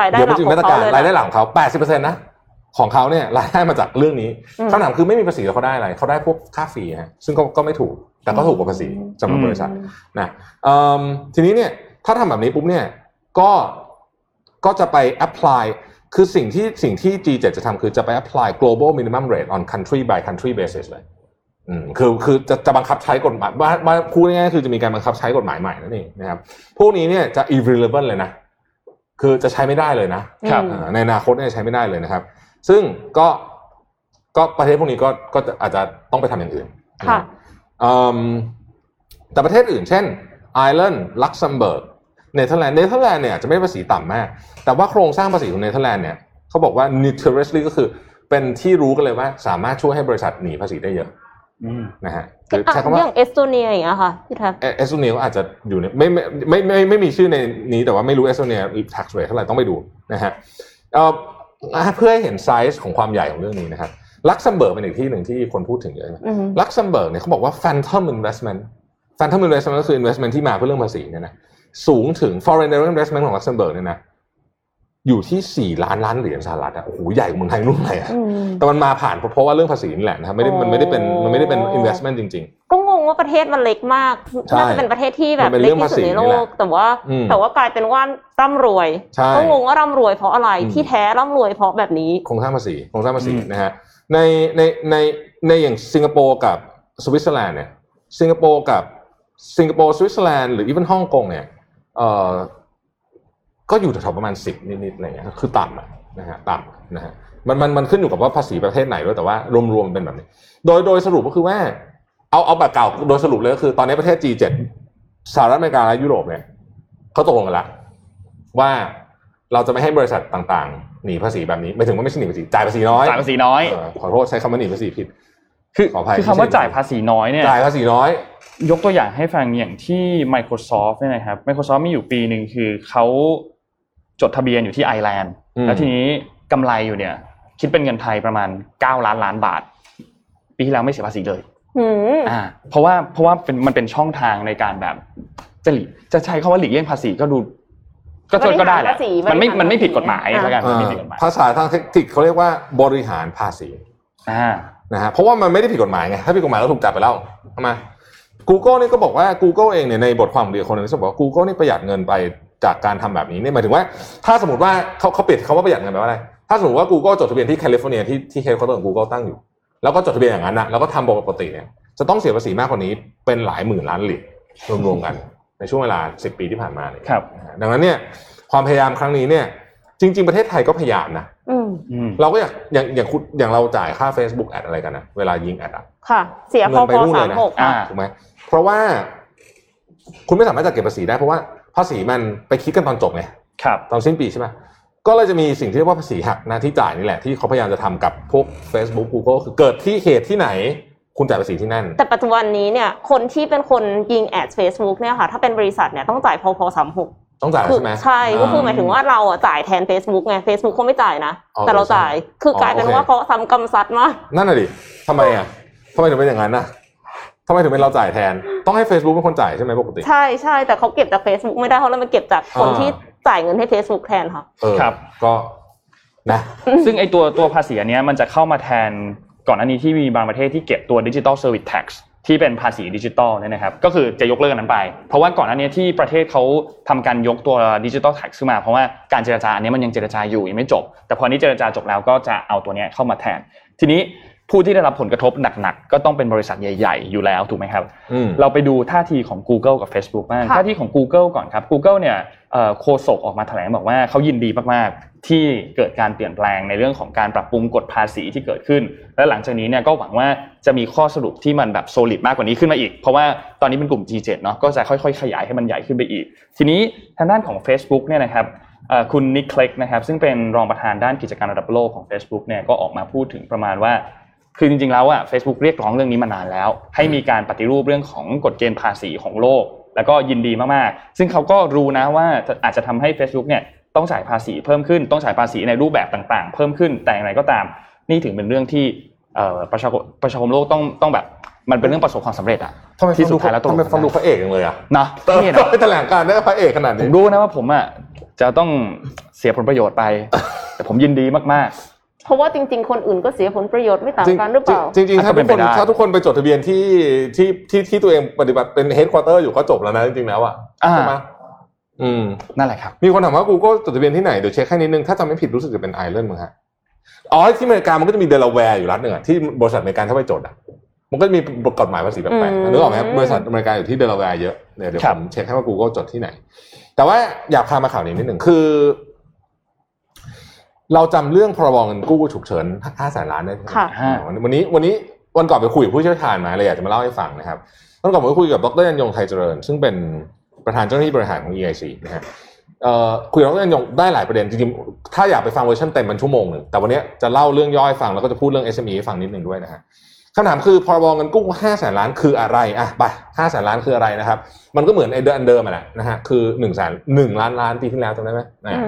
รายได้เดี๋ยวหไปลักถึงขอมางตรเขาการเลยรายได้นะหลักของเขา80%นะของเขาเนี่ยรายได้มาจากเรื่องนี้อืมคำถามคือไม่มีภาษีแล้วเขาได้อะไรเขาได้พวกค่าฟรีฮะซึ่งก็ก็ไม่ถูกแต่ก็ถูกกว่าภาษีสำหรับบริษัทนะเอิ่มทีนี้เนี่ย ถ้าทำแบบนี้ปุ๊บเนี่ยก็ก็จะไป apply คือสิ่งที่สิ่งที่ G7 จะทำคือจะไป apply global minimum rate on country by country basis เลยอืมคือคือจะจะบังคับใช้กฎหมายว่าว่าพูดง่ายๆคือจะมีการบังคับใช้กฎหมายใหม่นั่นเองนะครับพวกนี้เนี่ยจะ irrelevant เลยนะ คือจะใช้ไม่ได้เลยนะครับอ่าในอนาคตเนี่ยใช้ไม่ได้เลยนะครับ ซึ่งก็ก็ประเทศพวกนี้ก็ก็จะอาจจะต้องไปทำอย่างอื่นค่ะอืมแต่ประเทศอื่น เช่นไอร์แลนด์ลักเซมเบิร์ก เนเธอร์แลนด์เนเธอร์แลนด์เนี่ยอาจจะไม่ได้ภาษีต่ำมาก แต่ว่าโครงสร้างภาษีของเนเธอร์แลนด์เนี่ยเขาบอกว่า notoriously ก็คือเป็นที่รู้กันเลยว่าสามารถช่วยให้บริษัทหนีภาษีได้เยอะอืมนะฮะคืออะใช้คำอว่าอย่างเอสโตเนียอย่างเงี้ยค่ะพี่แท็บเอสโตเนียก็อาจจะอยู่ในไม่ไม่ไม่ไม่ไม่ไม่มีชื่อในนี้แต่ว่าไม่รู้เอสโตเนีย tax rate เท่าไหร่ต้องไปดูนะฮะเอ่อเพื่อให้เห็นไซส์ของความใหญ่ของเรื่องนี้นะครับลักเซมเบิร์กเป็นอีกที่หนึ่งที่คนพูดถึงเยอะอืมลักเซมเบิร์กเนี่ยเขาบอกว่า phantom investment phantom investment ก็คือ investment ที่มาเพื่อเรื่องภาษีเนี่ยนะ สูงถึง foreign direct investment ของลักเซมเบิร์กเนี่ยนะอยู่ที่ 4 ล้านล้านเหรียญสหรัฐอะโอ้โหใหญ่กว่าเมืองไทยนู่นเลยอะอืมแต่มันมาผ่านเพราะเพราะว่าเรื่องภาษีนี่แหละนะครับไม่ได้มันไม่ได้เป็นมันไม่ได้เป็น investment จริงก็งงว่าประเทศมันเล็กมากใช่น่าจะเป็นประเทศที่แบบมันเล็เรื่กที่สุดในภาษีโลนี่แหละ แต่ว่าอืมแต่ว่ากลายเป็นว่าร่ำรวยใช่ก็งงว่าร่ำรวยเพราะอะไรอืมที่แท้ร่ำรวยเพราะแบบนี้โครงสร้างภาษีโครงสร้างภาษีอืมนะฮะในในในในอย่างสิงคโปร์กับสวิตเซอร์แลนด์เนี่ยสิงคโปร์กับสิงคโปร์สวิตเซอร์แลนด์หรือ even ฮ่องกงเนี่ย เอ่อก็อยู่แถวๆประมาณสิบนิดๆอะไรเงี้ยคือต่ำอะนะฮะต่ำนะฮะมันมันมันขึ้นอยู่กับว่าภาษีประเทศไหนด้วยแต่ว่ารวมๆเป็นแบบนี้ โดยโดยสรุปก็คือว่า เอาเอาแบบเก่าโดยสรุปเลยก็คือ ตอนนี้ประเทศ G7 สหรัฐอเมริกาและยุโรปเนี่ยเขาตกลงกันแล้วว่าเราจะไม่ให้บริษัทต่างๆ หนีภาษีแบบนี้ไม่ถึงว่าไม่ใช่หนีภาษีจ่ายภาษีน้อยจ่ายภาษีน้อย เออขอโทษใช้คำว่าหนีภาษีผิด คือขออภัยคือคำว่าจ่ายภาษีน้อยเนี่ย จ่ายภาษีน้อย ยกตัวอย่างให้ฟังอย่างที่ Microsoft เนี่ยนะครับ Microsoft มีอยู่ปีหนึ่งคือเขาจดทะเบียนอยู่ที่ไอร์แลนด์อืมแล้วทีนี้กำไรอยู่เนี่ย คิดเป็นเงินไทยประมาณ 9 ล้านล้านบาท ปีที่แล้วไม่เสียภาษีเลยอืมอ่าเพราะว่าเพราะว่าเป็นมันเป็นช่องทางในการแบบจะหลีจะใช้คาว่าหลีกเลี่ยงภาษีก็ดู ก็บริหารก็ได้แหละภาษีมันไม่บริหารมันไม่ผิดกฎหมายอ่าแล้วกันเอมันอไม่ผิดกฎหมายภาษาทางเทคนิคเขาเรียกว่าบริหารภาษีอ่านะฮะเพราะว่ามันไม่ได้ผิดกฎหมายไงถ้าผิดกฎหมายก็ถูกจับไปแล้วทำไม Google นี่ก็บอกว่า Google เองเนี่ยในบทความของเดียวคนหนึงเขาบอกว่า Google นี่ประหยัดเงินไปจากการทำแบบนี้เนี่ยหมายถึงว่า ถ้าสมมติว่าเขาเขาเปลี่ยนคำว่าประหยัดเงินไปว่าอะไร ถ้าสมมติว่า Google จดทะเบียนที่แคลิฟอร์เนียที่ที่ headquarter ของ Google ตั้งอยู่ แล้วก็จดทะเบียนอย่างนั้นนะแล้วก็ทำปกติเนี่ยจะต้องเสียภาษีมากกว่านี้เป็นหลายหมื่นล้านเหรียญรวมๆกันในช่วงเวลา 10 ปีที่ผ่านมาเนี่ยครับดังนั้นเนี่ยความพยายามครั้งนี้เนี่ยจริง ๆ ประเทศไทยก็พยายามนะอืมอืมเราก็อยากอย่างอย่างคุณอย่างเราจ่ายค่า Facebook ad อะไรกันนะเวลายิง ad อะค่ะ เสียเงิพอนไปพอนู่นเลสายมนะหกอ่าค่ะถูกไหม เพราะว่าคุณไม่สามารถจะเก็บภาษีได้เพราะว่าภาษีมันไปคิดกันตอนจบไงครับตอนสิ้นปีใช่ไหมก็เลยจะมีสิ่งที่เรียกว่าภาษีหักหน้าที่จ่ายนี่แหละ ที่เขาพยายามจะทำกับพวก Facebook Google คือเกิดที่เหตุที่ไหนคุณจ่ายภาษีที่นั่น แต่ปัจจุบันนี้เนี่ยคนที่เป็นคนยิงแอด Facebook เนี่ยค่ะถ้าเป็นบริษัทเนี่ยต้องจ่ายพอพอสามหกต้องจ่ายคือใช่ไหมใช่ก็คือหมายาถึงว่าเราอะจ่ายแทน Facebook ไง Facebook เขาไม่จ่ายนะอ๋อแต่เราจ่ายใช่คือกลายเป็นอ๋อโอเคว่าเขาทำกำซัดมากนั่นน่ะดิทำไมอะทำไมถึงเป็นอย่างนั้นน่ะ ทำไมถึงเป็นเราจ่ายแทน ต้องให้ Facebook เป็นคนจ่ายใช่ไหมปกติ ใช่ใช่แต่เขาเก็บจาก Facebook ไม่ได้เขาเลยมาเก็บจากคนอ่าที่จ่ายเงินให้ Facebook แทนค่ะ เออครับ ก็นะ ซึ่งไอตัวตัวภาษีอันเนี้ยมันจะเข้ามาแทนก่อนอันนี้ที่มีบางประเทศที่เก็บตัวดิจิ t a ลเซอร์วิสแท็กที่เป็นภาษีดิจิตอลเนี่ยนะครับ ก็คือจะยกเลิกอันนั้นไป เพราะว่าก่อนอันเนี้ยที่ประเทศเขาทำการยกตัวดิจิ t a ลแท็กขึ้นมา เพราะว่าการเจรจาอันเนี้ยมันยังเจรจาอยู่ยังไม่จบ แต่พอนี้เจรจาจบแล้วก็จะเอาตัวเนี้ยเข้ามาแทน ทีนี้ ผู้ที่ได้รับผลกระทบหนักๆก็ต้องเป็นบริษัทใหญ่ๆ อยู่แล้วถูกไหมครับอืมเราไปดูท่าทีของ Google กับ Facebook บ้างค่ะท่าทีของ Google ก่อนครับ Google เนี่ยเอ่อโฆษกออกมาแถลงบอกว่าเขายินดีมากๆ ที่เกิดการเปลี่ยนแปลงในเรื่องของการปรับปรุงกฎภาษีที่เกิดขึ้น และหลังจากนี้เนี่ยก็หวังว่าจะมีข้อสรุปที่มันแบบโซลิดมากกว่านี้ขึ้นมาอีก เพราะว่าตอนนี้เป็นกลุ่ม G7 เนาะก็จะค่อยๆ ขยายให้มันใหญ่ขึ้นไปอีก ทีนี้ทางด้านของ Facebook เนี่ยนะครับเอ่อคุณนิคเคล็กนะครับซึ่งเป็นรองประธานด้านกิจการระดับโลกของ Facebook เนี่ยก็ออกมาพูดถึงประมาณว่า คือจริงๆแล้วอะ Facebook เรียกร้องเรื่องนี้มานานแล้ว ให้มีการปฏิรูปเรื่องของกฎเกณฑ์ภาษีของโลก แล้วก็ยินดีมากๆ ซึ่งเขาก็รู้นะว่าจะอาจจะทำให้ Facebook เนี่ยต้องจ่ายภาษีเพิ่มขึ้นต้องจ่ายภาษีในรูปแบบต่างๆ เพิ่มขึ้นแต่อย่างไรก็ตาม นี่ถึงเป็นเรื่องที่เอ่อประชาคมประชาคมโลกต้องต้องแบบมันเป็นเรื่องประสบความสำเร็จอะทำไมที่ฟังสุดูดท้ายแล้วตกลทำงไมกันฟังดูได้พระเอกจังเลยอะนะเท่เนอะแถลงการได้พระเอกขนาดผนี้มรู้นะว่าผมอะจะต้องเสียผลประโยชน์ไป แต่ผมยินดีมาก เพราะว่าจริง ๆ คนอื่นก็เสียผลประโยชน์ไม่ต่างกันหรือเปล่า จริงจริงๆอาจจะเป็นไปได้ถ้าทุกคนถ้าทุกคนไปจดทะเบียนที่ที่ที่ที่ตัวเองปฏิบัติเป็น headquarter อยู่ก็จบแล้วนะจริงๆแล้วอะๆอ่าใช่ไหมอืมนั่นแหละครับ มีคนถามว่า Google จดทะเบียนที่ไหน เดี๋ยวเช็คให้นิดนึง ถ้าจำไม่ผิดรู้สึกจะเป็นไอร์แลนด์มั้งฮะอ๋อที่อเมริกามันก็จะมีเดลาแวร์อยู่รัฐหนึ่งอะที่บริษัทอเมริกันเข้าไปจดอะมันก็จะมีกฎหมายภาษีแปลกอืมๆนึกออกไหมครับบริษัทอเมริกาอยู่ที่เดลาแวร์เยอะเนี่ยเดี๋ยวครับผมเช็คให้ว่า Google จดที่ไหน แต่ว่าอยากพามาข่าวนี้นิดหนึ่งคือ เราจำเรื่องพรบเงินกู้ฉุกเฉิน5แสนล้านได้ไหมค่ะอ่าวันวันนี้วันนี้วันก่อนไปคุยกับผู้เชี่ยวชาญมาเลยอยากจะมาเล่าให้ฟังนะครับวันก่อนผมไปคุยกับดรยันยงไทยเจริญ ซึ่งเป็นประธานเจ้าหน้าที่บริหารของ EIC นะฮะเอ่อคุยกับดรยันยงได้หลายประเด็นจริงๆถ้าอยากไปฟังเวอร์ชันเต็มมันชั่วโมงหนึ่งแต่วันนี้จะเล่าเรื่องย่อยฟังแล้วก็จะพูดเรื่อง SME ให้ฟังนิดหนึ่งด้วยนะฮะ คำถามคือพรบเงินกู้5แสนล้านคืออะไรอะไป5แสนล้านคืออะไรนะครับ มันก็เหมือนไอ้เดิมอันเดิมอะแหละนะฮะคือ1แสนหนึ่งล้านล้านปีที่แล้วจำได้ไหม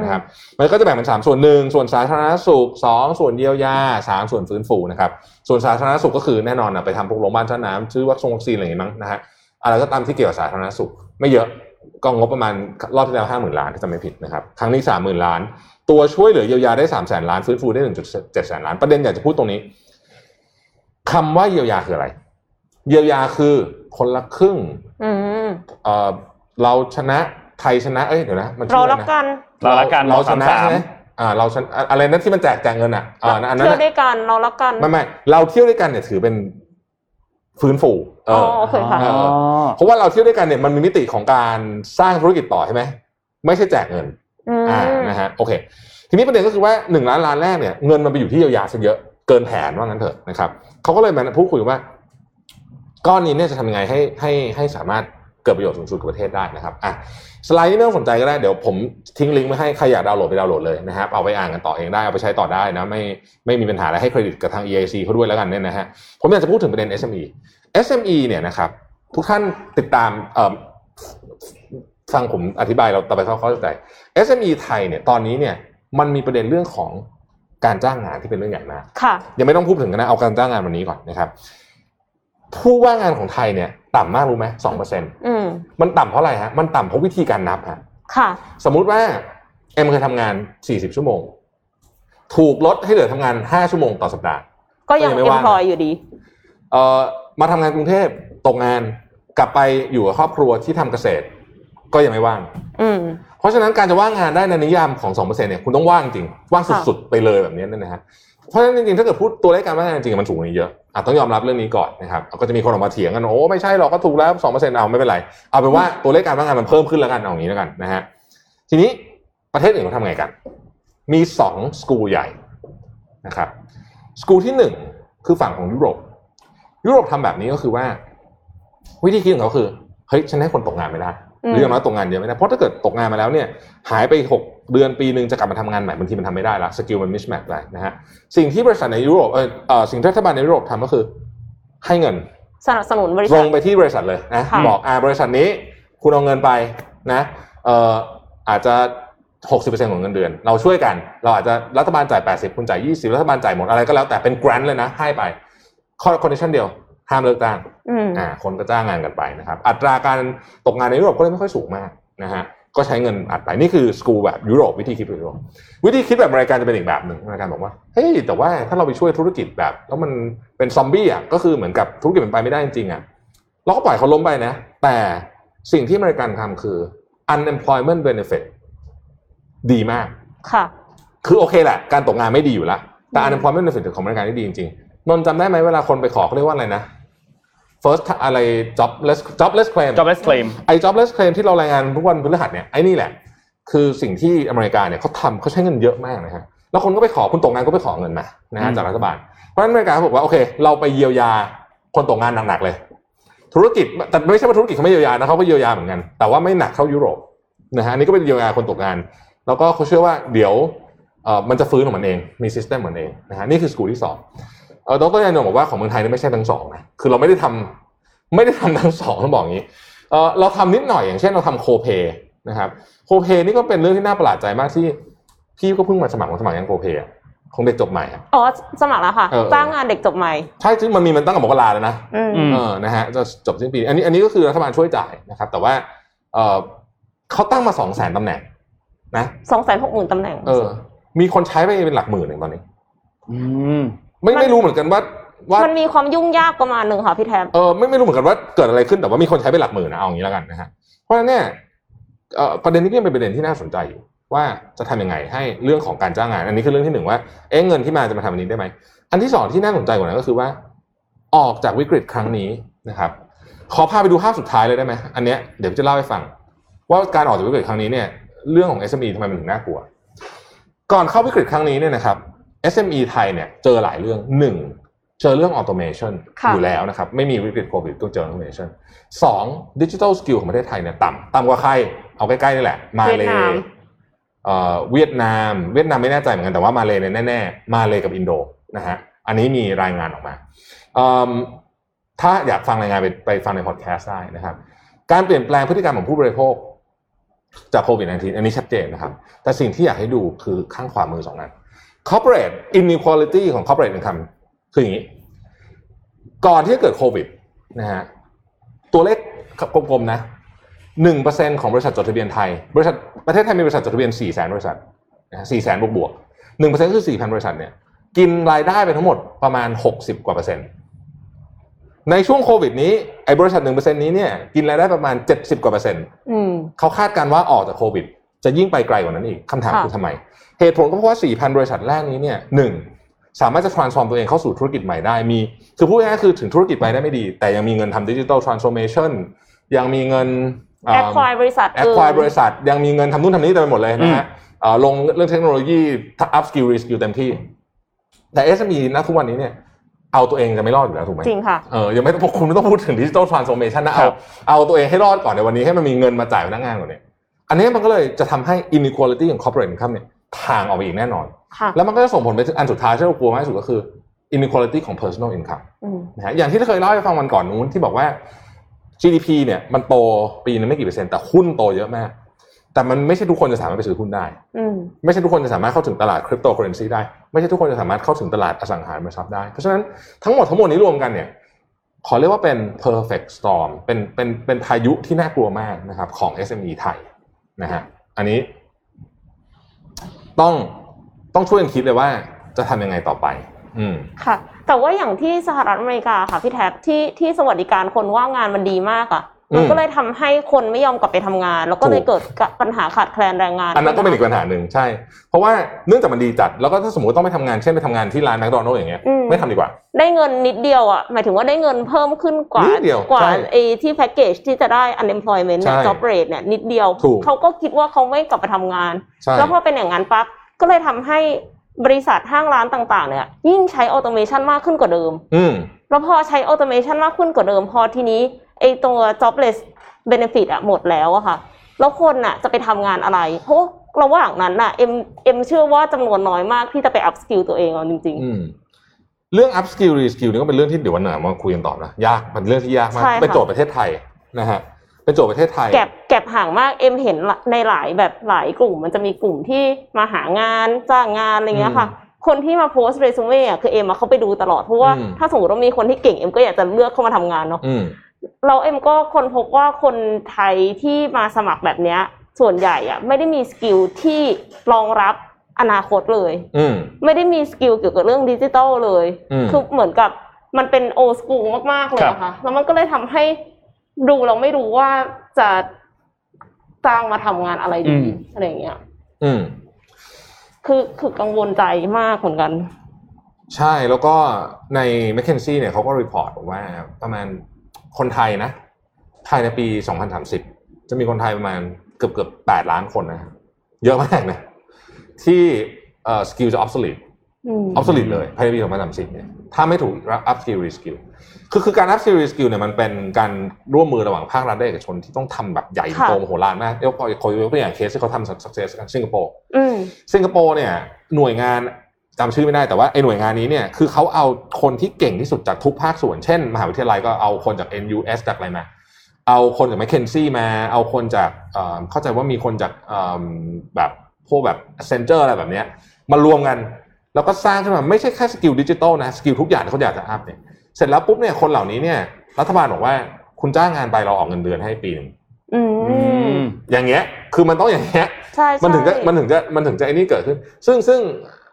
นะครับมันก็จะแบ่งเป็นสามส่วนหนึ่งส่วนสาธารณสุขสองส่วนเยียวยาสามส่วนฟื้นฟูนะครับส่วนสาธารณสุขก็คือแน่นอนนะไปทำพวกโรงพยาบาลสนามซื้อวัคซีนวัคซีนอะไรอย่างงี้มั้งนะฮะอะไรก็ตามที่เกี่ยวกับสาธารณสุข ไม่เยอะก็งบประมาณรอบที่แล้วห้าหมื่นล้านถ้าจำไม่ผิดนะครับครั้งนี้สามหมื่นล้าน ตัวช่วยเหลือเยียวยาได้สามแสนล้านฟื้นฟูได้หนึ่งจุดเจ็ดแสนล้านประเด็นอยากจะพูดตรงนี้ คำว่าเยียวยาคืออะไร เยียวยาคือคนละครึ่งอืมเออเราชนะไทยชนะ เอ้ยเดี๋ยวนะมันชื่เราออะไรรักนะกันเราละกันเราชนะสามสามใช่ไหมอ่าเราชนะอะไรนั่นที่มันแจกแจกเงินอะอ่าอันนั้นเที่ยวน่ะด้วยกันเรารักกันไม่ไม่เราเที่ยวด้วยกันเนี่ยถือเป็นฟื้นฟูเออ๋ออโอเคค่ะเออเพราะว่าเราเที่ยวด้วยกันเนี่ยมันมีมิติของการสร้างธุรกิจต่อใช่ไหมไม่ใช่แจกเงินอืมอ่านะฮะโอเค ทีนี้ประเด็นก็คือว่าหนึ่งล้านล้านแรกเนี่ยเงินมันไปอยู่ที่เยียวยาซะเยอะ เกินแผนว่างั้นเถอะนะครับเขาก็เลยมาพูดคุยว่า ก้อนนี้เนี่ยจะทำยังไงให้ให้ให้สามารถเกิดประโยชน์สูงสุดกับประเทศได้นะครับอะสไลด์นี้ไม่ต้องสนใจก็ได้เดี๋ยวผมทิ้งลิงก์ไว้ให้ใครอยากดาวน์โหลดไปดาวน์โหลดเลยนะครับเอาไปอ่านกันต่อเองได้เอาไปใช้ต่อได้นะไม่ไม่มีปัญหาอะไรให้เครดิตกับทาง EIC เขาด้วยแล้วกันเนี่ยนะฮะผมอยากจะพูดถึงประเด็น SME SME เนี่ยนะครับทุกท่านติดตามเอ่อฟังผมอธิบายเราต่อไปเข้าเข้าใจ SME ไทยเนี่ยตอนนี้เนี่ยมันมีประเด็นเรื่องของ การจ้างงานที่เป็นเรื่องใหญ่มากค่ะยังไม่ต้องพูดถึงกันนะเอาการจ้างงานวันนี้ก่อนนะครับ ผู้ว่างงานของไทยเนี่ย ต่ำมากรู้ไหมสองเปอร์เซ็นอืมมันต่ำเพราะอะไรฮะมันต่ำเพราะวิธีการนับฮะค่ะสมมุติว่าเอ็มเคยทำงานสี่สิบชั่วโมง ถูกลดให้เหลือทำงานห้าชั่วโมงต่อสัปดาห์ ก็ยังก็ยังไม่เอ็มว่างพลอยอยู่ดีเอ่อมาทำงานกรุงเทพตกงานกลับไปอยู่กับครอบครัวที่ทำเกษตร ก็ยังไม่ว่างอืมเพ ราะฉะนั้นการจะว่างงานได้ในนิยามของ2%เนี่ยคุณต้องว่างจริงว่างค่ะสุดๆไปเลยแบบนี้นั่นนะฮะเพราะฉะนั้นจริงๆถ้าเกิดพูดตัวเลขการว่างงานจริงๆมันสูงกว่านี้เยอะอะต้องยอมรับเรื่องนี้ก่อนนะครับก็จะมีคนออกมาเถียงกันโอ้ไม่ใช่หรอกก็ถูกแล้ว2%เอาไม่เป็นไรเอาเป็นว่าตัวเลขการว่างงานมันเพิ่มขึ้นแล้วกันเอาอย่างนี้แล้วกันนะฮะทีนี้ประเทศอื่นเขาทำไงกัน มี2สกูลใหญ่นะครับสกูลที่หนึ่งคือฝั่งของยุโรป ยุโรปทำแบบนี้ก็คือว่า วิธีคิดของเขาคือเฮ้ยฉันให้คนตกงานไม่ได้ หรืออย่างน้อยตกงานเยอะไม่ได้เพราะถ้าเกิดตกงานมาแล้วเนี่ยหายไป 6 เดือนปีหนึ่งจะกลับมาทำงานใหม่บางทีมันทำไม่ได้ละสกิลมันมิชแมทไปนะฮะสิ่งที่บริษัทในยุโรปเออเออสิ่งที่รัฐบาลในยุโรปทำก็คือ ให้เงินสนับสนุนบริตรษัทงไปที่บริษัทเลยนะค่ะบอกอ่าบริษัทนี้คุณเอาเงินไปนะเอ่ออาจจะ60%ของเงินเดือน เราช่วยกัน เราอาจจะรัฐบาลจ่าย 80 คุณจ่าย 20 รัฐบาลจ่ายหมดอะไรก็แล้วแต่เป็น grant เลยนะ ให้ไปข้อ condition เดียว ห้ามเลิกจ้างอืมอ่าคนก็จ้างงานกันไปนะครับ อัตราการตกงานในยุโรปก็เลยไม่ค่อยสูงมากนะฮะก็ใช้เงินอัดไปนี่คือสกูลแบบยุโรปวิธีคิดแบบยุโรปวิธีคิดแบบอเมริกันจะเป็นอีกแบบหนึ่งอเมริกันบอกว่าเฮ้ยแต่ว่าถ้าเราไปช่วยธุรกิจแบบแล้วมันเป็นซอมบี้อะก็คือเหมือนกับธุรกิจมันไปไม่ได้จริงๆอะเราก็ปล่อยเขาล้มไปนะ แต่สิ่งที่อเมริกันทำคือ unemployment benefit ดีมากค่ะ คือโอเคแหละ การตกงานไม่ดีอยู่แล้วแต่อืม unemployment benefit ของอเมริกันนี่ดีจริงๆนนท์จำได้ไหมเวลาคนไปขอเขาเรียกว่าอะไรนะ first อะไร jobless jobless claim jobless claim ไอ้ jobless claim ที่เรารายงานทุกวันพฤหัสเนี่ยไอ้นี่แหละ คือสิ่งที่อเมริกาเนี่ยเขาทำเขาใช้เงินเยอะมากนะฮะแล้วคนก็ไปขอคุณตกงานก็ไปขอเงินมานะฮะอืมจากรัฐบาลเพราะฉะนั้นอเมริกาเขาบอกว่าโอเคเราไปเยียวยาคนตกงานหนักๆเลย ธุรกิจแต่ไม่ใช่ว่าธุรกิจเขาไม่เยียวยานะเขาก็เยียวยาเหมือนกัน แต่ว่าไม่หนักเท่ายุโรปนะฮะอันนี้ก็เป็นเยียวยาคนตกงาน แล้วก็เขาเชื่อว่าเดี๋ยวเอ่อมันจะฟื้นของมันเองมี system ของมันเองนะฮะนี่คือสกูลที่สอง เออดรยานนท์บอกว่าของเมืองไทยนี่ไม่ใช่ทั้งสองนะคือเราไม่ได้ทำไม่ได้ทำทั้งสองต้องบอกอย่างนี้เออเราทำนิดหน่อยอย่างเช่นเราทำโคเ y นะครับโคเ y นี่ก็เป็นเรื่องที่น่าประหลาดใจมากที่พี่ก็เพิ่งมาสมัครมาสมัครยังโคเ y อะของเด็กจบใหม่อะอ๋อสมัครแล้วค่ะเออจ้างงานเด็กจบใหม่ใช่ซึ่งมันมีมันตั้งแต่มกราแล้วนะอืมอืมเออนะฮะจะจบสิ้นปี อันนี้อันนี้ก็คือรัฐบาลช่วยจ่ายนะครับ แต่ว่าเออเขาตั้งมาสองแสนตำแหน่งนะสองแสนหกหมื่นตำแหน่ง เออ มีคนใช้ไปเป็นหลักหมื่นเองตอนนี้ อืม ไม่มันไม่รู้เหมือนกันว่าว่ามันมีความยุ่งยากประมาณหนึ่งค่ะพี่แทบเออไม่ไม่รู้เหมือนกันว่าเกิดอะไรขึ้นแต่ว่ามีคนใช้ไปหลักหมื่นนะเอาอย่างนี้แล้วกันนะฮะเพราะฉะนั้นเนี่ยเอ่อประเด็นนี้ก็ยังเป็นประเด็นที่น่าสนใจอยู่ว่าจะทำยังไงให้เรื่องของการจ้างงาน อันนี้คือเรื่องที่หนึ่งว่าเอ๊ะเงินที่มาจะมาทำอันนี้ได้ไหมอันที่สองที่น่าสนใจกว่านั้นก็คือว่า ออกจากวิกฤตครั้งนี้นะครับ ขอพาไปดูภาพสุดท้ายเลยได้ไหมอันเนี้ยเดี๋ยวจะเล่าให้ฟัง ว่าการออกจากวิกฤตครั้งนี้เนี่ย เรื่องของ SME ทำไมมันถึงน่ากลัว ก่อนเข้าวิกฤตครั้งนี้เนี่ยนะครับ SME ไทยเนี่ยเจอหลายเรื่องหนึ่งเจอเรื่อง automation ค่ะอยู่แล้วนะครับไม่มีวิกฤตโควิดต้องเจอ automation สอง digital skill ของประเทศไทยเนี่ยต่ำต่ำกว่าใครเอาใกล้ๆนี่แหละ มาเล เวียดนามเอ่อเวียดนามเวียดนามไม่แน่ใจเหมือนกันแต่ว่ามาเลเนี่ยแน่ๆมาเลกับอินโดนะฮะอันนี้มีรายงานออกมาเอิ่มถ้าอยากฟังรายงานไปไปฟังในพอดแคสต์ได้นะครับ การเปลี่ยนแปลงพฤติกรรมของผู้บริโภคจากโควิด -19 อันนี้ชัดเจนนะครับ แต่สิ่งที่อยากให้ดูคือข้างขวามือสองนั้น corporate inequality ของ corporate income คืออย่างนี้ ก่อนที่จะเกิดโควิดนะฮะตัวเลขกลมๆนะหนึ่งเปอร์เซ็นของบริษัทจดทะเบียนไทย บริษัทประเทศไทยมีบริษัทจดทะเบียนสี่แสนบริษัทนะสี่แสนบวกบวกหนึ่งเปอร์เซ็นคือสี่พันบริษัทเนี่ยกินรายได้ไปทั้งหมดประมาณหกสิบกว่าเปอร์เซ็นต์ในช่วงโควิดนี้ไอ้บริษัทหนึ่งเปอร์เซ็นนี้เนี่ยกินรายได้ประมาณเจ็ดสิบกว่าเปอร์เซ็นต์อืมเขาคาดการณ์ว่าออกจากโควิด จะยิ่งไปไกลกว่านั้นอีกคำถามค่ะคือทำไม เหตุผลก็เพราะว่า 4,000 บริษัทแรกนี้เนี่ยหนึ่งสามารถจะ transform ตัวเองเข้าสู่ธุรกิจใหม่ได้มี คือพูดง่ายๆคือถึงธุรกิจไปได้ไม่ดี แต่ยังมีเงินทำดิจิ t a ล transformation ยังมีเงินแอคควายบริษัทแอคควายบริษัท ยังมีเงินทำนู่นทำนี่เต็มไปหมดเลยนะฮะเอ่อลงเรื่องเทคโนโลยี up skill re skill เต็มที่ แต่ SME ณทุกวันนี้เนี่ยเอาตัวเองจะไม่รอดอยู่แล้วถูกไหมจริงค่ะเออยังไม่ต้องคุณไม่ต้องพูดถึงดิจิ t a ลทรานส์โอมชันนะครัเอาบเอาตัวเองให้รอดก่อนในวันนี้ให้มันมีเงินมาจ่ายพนักงานก่อนเนี่ยอันนี้มันก็เลยจะทำให้ inequality ของ corporate income เนี่ย ทางออกไปอีกแน่นอนค่ะแล้วมันก็จะส่งผลไปถึงอันสุดท้ายที่เรากลัวมากที่สุดก็คือ inequality ของ personal income อืมนะฮะอย่างที่เคยเล่าให้ฟังวันก่อนนู้นที่บอกว่า GDP เนี่ยมันโตปีนึงไม่กี่เปอร์เซ็นต์แต่หุ้นโตเยอะมาก แต่มันไม่ใช่ทุกคนจะสามารถไปซื้อหุ้นได้อืมไม่ใช่ทุกคนจะสามารถเข้าถึงตลาดคริปโตเคอเรนซีได้ ไม่ใช่ทุกคนจะสามารถเข้าถึงตลาดอสังหาริมทรัพย์ได้ เพราะฉะนั้นทั้งหมดทั้งมวลนี้รวมกันเนี่ยขอเรียกว่าเป็น perfect storm เป็นเป็นเป็นพายุที่น่ากลัวมากนะครับของ SME ไทยนะฮะอันนี้ ต้องต้องช่วยกันคิดเลยว่าจะทำยังไงต่อไปอืมค่ะ แต่ว่าอย่างที่สหรัฐอเมริกาค่ะพี่แท็บที่ที่สวัสดิการคนว่างงานมันดีมากอะ มันอืมก็เลยทำให้คนไม่ยอมกลับไปทำงาน แล้วก็เลยถูกเกิดปัญหาขาดแคลนแรงงาน อันนั้นก็เป็นอีกปัญหาหนึ่งใช่ เพราะว่าเนื่องจากมันดีจัด แล้วก็ถ้าสมมติต้องไปทำงานเช่นไปทำงานที่ร้านแมคโดนัลล์อย่างเงี้ยไม่ทำดีกว่า ได้เงินนิดเดียวอะหมายถึงว่าได้เงินเพิ่มขึ้นกว่านิดเดียวกว่าใช่ไอ้ที่แพ็กเกจที่จะได้ unemployment เนี่ยใช่ job rate เนี่ยนิดเดียวถูกเขาก็คิดว่าเขาไม่กลับไปทำงานใช่แล้วพอเป็นอย่างนั้นปั๊บก็เลยทำให้บริษัทห้างร้านต่างๆ เนี่ยยิ่งใช้ automation มากขึ้นกว่าเดิมอืมแล้วพอใช้ automation มากขึ้นกว่าเดิมพอทีนี้ ไอตัว jobless benefit อะหมดแล้วอะค่ะ แล้วคนอะจะไปทำงานอะไร เพราะระหว่างนั้นอะเอ็มเอ็มเชื่อว่าจำนวนน้อยมากที่จะไป up skill ตัวเองเอาจริงอืมเรื่อง up skill re skill นี่ก็เป็นเรื่องที่เดี๋ยววันหน้ามาคุยกันต่อนะยากมันเรื่องที่ยากมากใช่ค่ะ เป็นโจทย์ประเทศไทยนะฮะเป็นโจทย์ประเทศไทยๆ gap gap ห่างมากเอ็มเห็นในหลายแบบหลายกลุ่ม มันจะมีกลุ่มที่มาหางานจ้างงานอะไรเงี้ยค่ะ คนที่มาโพสต์เรซูเม่อะคือเอ็มอะเขาไปดูตลอดเพราะว่าอืม ถ้าสมมติว่ามีคนที่เก่งเอ็มก็อยากจะเลือกเข้ามาทำงานเนาะอืม เราเอ็มก็ค้นพบว่าคนไทยที่มาสมัครแบบเนี้ย ส่วนใหญ่อะไม่ได้มี skill ที่รองรับอนาคตเลย อืม ไม่ได้มี skill เกี่ยวกับเรื่องดิจิทัลเลย อืมคือเหมือนกับมันเป็นโอสกูมาก ๆ เลยนะคะแล้วมันก็เลยทำให้ดูเราไม่รู้ว่าจะจ้างมาทำงานอะไรดี อืมอะไรอย่างเงี้ย อืม คือคือกังวลใจมากเหมือนกัน ใช่แล้วก็ใน m c k เคนซี่เนี่ยเขาก็ report บอกว่าประมาณ คนไทยนะภายในปี 2030 จะมีคนไทยประมาณเกือบเกือบ8ล้านคนนะครับเยอะมากนะที่เอ่อ skill จะ obsolete อืม obsolete เลยภายในปี 2030 เนี่ยถ้าไม่ถูก up skill re skill คือคือการ up skill re skill เนี่ยมันเป็นการร่วมมือระหว่างภาครัฐและเอกชนที่ต้องทำแบบใหญ่ค่ะโตมโหฬารมากยกยกตัวอย่างเคสที่เขาทำ success กันสิงคโปร์อืมสิงคโปร์เนี่ยหน่วยงาน จำชื่อไม่ได้แต่ว่าไอ้หน่วยงานนี้เนี่ยคือเขาเอาคนที่เก่งที่สุดจากทุกภาคส่วนเช่น มหาวิทยาลัยก็เอาคนจาก NUS จากอะไรมา เอาคนจาก m c k เคนซี่มา เอาคนจากเอ่อเข้าใจว่ามีคนจากเอิ่มแบบพวกแบบ Accenture อะไรแบบเนี้ยมารวมกันแล้วก็สร้างขึ้นมาไม่ใช่แค่ skill ดิจิตอลนะ skill ทุกอย่างที่เขาอยากจะ up เนี่ยเสร็จแล้วปุ๊บเนี่ยคนเหล่านี้เนี่ย รัฐบาลบอกว่าคุณจ้างงานไปเราออกเงินเดือนให้ปีหนึ่งอือืมมอย่างเงี้ย คือมันต้องอย่างเงี้ยใช่ใช่มันถึงจะมันถึงจะมันถึงจะไอ้นี่เกิดขึ้น ซึ่งซึ่ง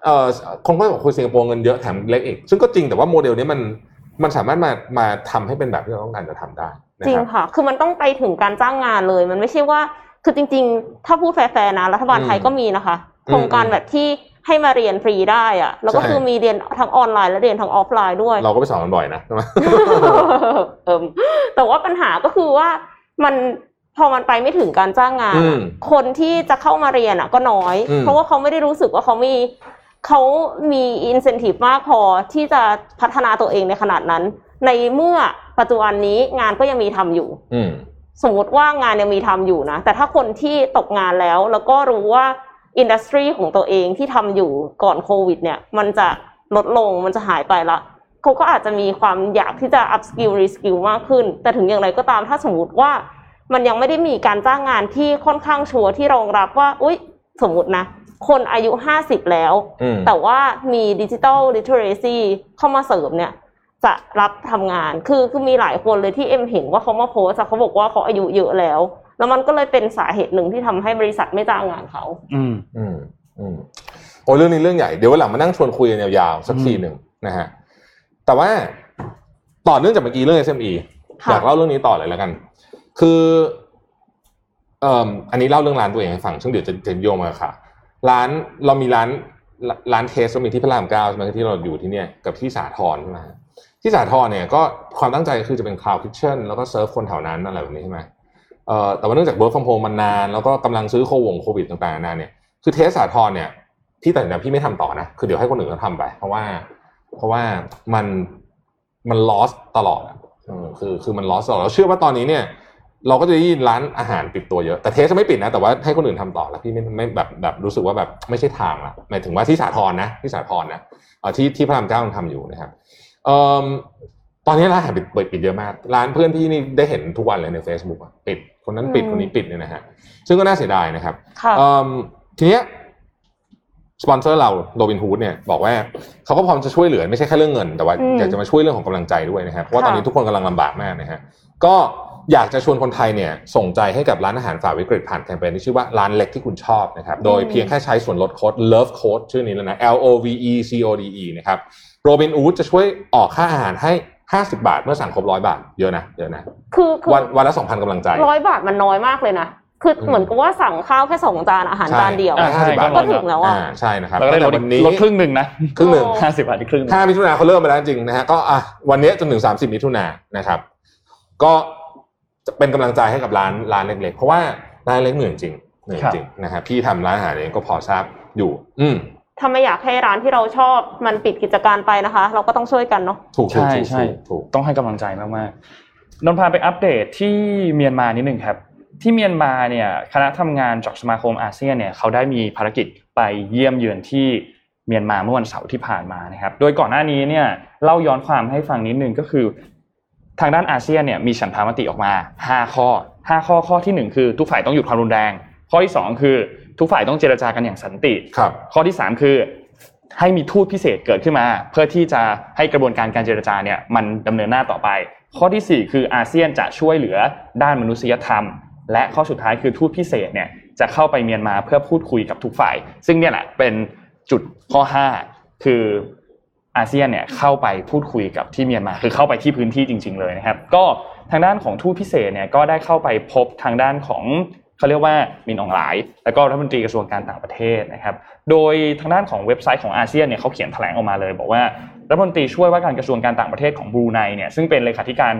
เอ่อคนก็บอกคุยสิงคโปร์เงินเยอะแถมเล็กอีก ซึ่งก็จริงแต่ว่าโมเดลนี้มันมันสามารถมามาทำให้เป็นแบบที่เราต้องการจะทำได้นะจริง ครับค่ะ คือมันต้องไปถึงการจ้างงานเลย มันไม่ใช่ว่า คือจริง ๆ ถ้าพูดแฟร์ๆนะรัฐบาลไทยอืมก็มีนะคะอืมโครงการแบบที่ให้มาเรียนฟรีได้อะแล้วก็ใช่คือมีเรียนทั้งออนไลน์และเรียนทั้งออฟไลน์ด้วย เราก็ไปสอนกันบ่อยนะใช่ไหมเอิ่มแต่ว่าปัญหาก็คือว่ามันพอมันไปไม่ถึงการจ้างงานอืมคนที่จะเข้ามาเรียนอะ ก็น้อยอืมเพราะว่าเขาไม่ได้รู้สึกว่าเขามี เขามีอินเซนティブมากพอที่จะพัฒนาตัวเองในขนาดนั้น ในเมื่อปัจจุบันนี้งานก็ยังมีทำอยู่ อืม สมมติว่างานยังมีทำอยู่นะ แต่ถ้าคนที่ตกงานแล้ว แล้วก็รู้ว่าอินดัสทรีของตัวเองที่ทำอยู่ก่อนโควิด เนี่ย มันจะลดลงมันจะหายไปละเขาก็อาจจะมีความอยากที่จะ up skill re skill มากขึ้น แต่ถึงอย่างไรก็ตามถ้าสมมติว่า มันยังไม่ได้มีการจ้างงานที่ค่อนข้างชัวร์ที่รองรับว่า อุ๊ย สมมตินะ คนอายุห้าสิบแล้วอืมแต่ว่ามีดิจิ t a ลลิ t e r a c y เข้ามาเสริมเนี่ย จะรับทำงานคือคือมีหลายคนเลยที่เอ็มเห็นว่าเขามาโพสต์อะเขาบอกว่าเขาอายุเยอะแล้ว แล้วมันก็เลยเป็นสาเหตุหนึ่งที่ทำให้บริษัทไม่จ้างงานเขา อืมอืมอืมโอ้เรื่องนี้เรื่องใหญ่เดี๋ยววันหลังมานั่งชวนคุยกันยาวๆสักทีหนึ่งนะฮะแต่ว่าต่อเนื่องจากเมื่อกี้เรื่อง SME ค่ะอยากเล่าเรื่องนี้ต่อเลยแล้วกัน คือเอ่ออันนี้เล่าเรื่องร้านตัวเองให้ฟังซึ่งเดี๋ยวจะจะโยงมาค่ะ ร้านเรามีร้านร้านเทสเรามีที่พระรามเก้าใช่ไหมที่เราอยู่ที่เนี่ยกับที่สาทรใช่ไหมที่สาทรเนี่ยก็ความตั้งใจคือจะเป็น cloud kitchen แล้วก็เซิร์ฟคนแถวนั้นอะไรแบบนี้ใช่ไหมเอ่อแต่ว่าเนื่องจาก work from home มันนาน แล้วก็กำลังซื้อโควงโควิดต่างๆนานเนี่ยคือเทสสาทรเนี่ยพี่ตัดสินใจพี่ไม่ทำต่อนะ คือเดี๋ยวให้คนอื่นเขาทำไป เพราะว่า เพราะว่ามันมัน loss ตลอดอะเออคือคือมัน loss ตลอดเราเชื่อว่าตอนนี้เนี่ย เราก็จะได้ยินร้านอาหารปิดตัวเยอะแต่เทสจะไม่ปิดนะแต่ว่าให้คนอื่นทำต่อแล้วพี่ไม่ไม่แบบแบบรู้สึกว่าแบบไม่ใช่ทางละหมายถึงว่าที่สาทรนะที่สาทรนะเอ่อที่ที่พระรามเก้ายังทำอยู่นะครับเอ่อตอนนี้ร้านอาหารปิดเปิดปิดเยอะมาก ร้านเพื่อนพี่นี่ได้เห็นทุกวันเลยใน Facebook อะปิดคนนั้นปิดอืมคนนี้ปิดเนี่ยนะฮะซึ่งก็น่าเสียดายนะครับค่ะเอิ่มทีเนี้ยสปอนเซอร์เราโรบินฮูดเนี่ยบอกว่าเขาก็พร้อมจะช่วยเหลือไม่ใช่แค่เรื่องเงิน แต่ว่าอืมอยากจะมาช่วยเรื่องของกำลังใจด้วยนะครับเพราะว่าค่ะตอนนี้ทุกคนกำลังลำบากมากนะฮะก็ อยากจะชวนคนไทยเนี่ยส่งใจให้กับร้านอาหารฝ่าวิกฤตผ่านแคมเปญที่ชื่อว่าร้านเล็กที่คุณชอบนะครับ โดยเพียงแค่ใช้ส่วนลดโค้ด love code ชื่อนี้แล้วนะ L O V E C O D E นะครับโรบินฮูดจะช่วยออกค่าอาหารให้ 50 บาทเมื่อสั่งครบร้อยบาท เยอะนะเยอะนะคือคือวันวันละ2,000กำลังใจร้อยบาทมันน้อยมากเลยนะคืออืมเหมือนกับว่าสั่งข้าวแค่สองจานอาหารใช่จานเดียวอ่าห้าสิบบาทก็ถึงแล้วอะอ่าใช่นะครับแล้วก็ได้ลดแต่วันนี้ลดครึ่งหนึ่งนะครึ่งหนึ่งโอ้ห้าสิบบาทอีกครึ่งหนึ่งห้ามิถุนาเขาเริ่มไปแล้วจริงนะฮะก็อะวันนี้จนถึงสามสิบมิถุนานะครับ ก็จะ เป็นกำลังใจให้กับร้านร้านเล็กๆ เพราะว่าร้านเล็กเหนื่อยจริงเหนื่อยจริงนะฮะพี่ทำร้านอาหารเองก็พอทราบอยู่ อืมถ้าไม่อยากให้ร้านที่เราชอบมันปิดกิจการไปนะคะ เราก็ต้องช่วยกันเนาะถูกถูกใช่ถูกใช่ถูกถูกต้องให้กำลังใจมากๆนนท์พาไปอัปเดตที่เมียนมานิดหนึ่งครับ ที่เมียนมาเนี่ยคณะทำงานจากสมาคมอาเซียนเนี่ยเขาได้มีภารกิจไปเยี่ยมเยือนที่เมียนมาเมื่อวันเสาร์ที่ผ่านมานะครับ โดยก่อนหน้านี้เนี่ยเล่าย้อนความให้ฟังนิดนึงก็คือ ทางด้านอาเซียนเนี่ยมีฉันทามติออกมา 5 ข้อ 5 ข้อข้อทีหนึ่1 คือทุกฝ่ายต้องหยุดความรุนแรง ข้อที่ 2 คือทุกฝ่ายต้องเจรจากันอย่างสันติครับข้อที่ 3 คือให้มีทูตพิเศษเกิดขึ้นมา เพื่อที่จะให้กระบวนการการเจรจาเนี่ยมันดำเนินหน้าต่อไป ข้อทีสี่ 4 คืออาเซียนจะช่วยเหลือด้านมนุษยธรรม และข้อสุดท้ายคือทูตพิเศษเนี่ยจะเข้าไปเมียนมาเพื่อพูดคุยกับทุกฝ่าย ซึ่งเนี่ยแหละเป็นจุดข้อ 5 คือ อาเซียนเนี่ยเข้าไปพูดคุยกับที่เมียนมาคือเข้าไปที่พื้นที่จริง ๆ เลยนะครับ ก็ทางด้านของทูตพิเศษเนี่ยก็ได้เข้าไปพบทางด้านของเขาเรียกว่ามินอองหลาย แล้วก็รัฐมนตรีกระทรวงการต่างประเทศนะครับ โดยทางด้านของเว็บไซต์ของอาเซียนเนี่ยเขาเขียนแถลงออกมาเลย บอกว่ารัฐมนตรีช่วยว่าการกระทรวงการต่างประเทศของบรูไนเนี่ยซึ่งเป็นเลขาธิการ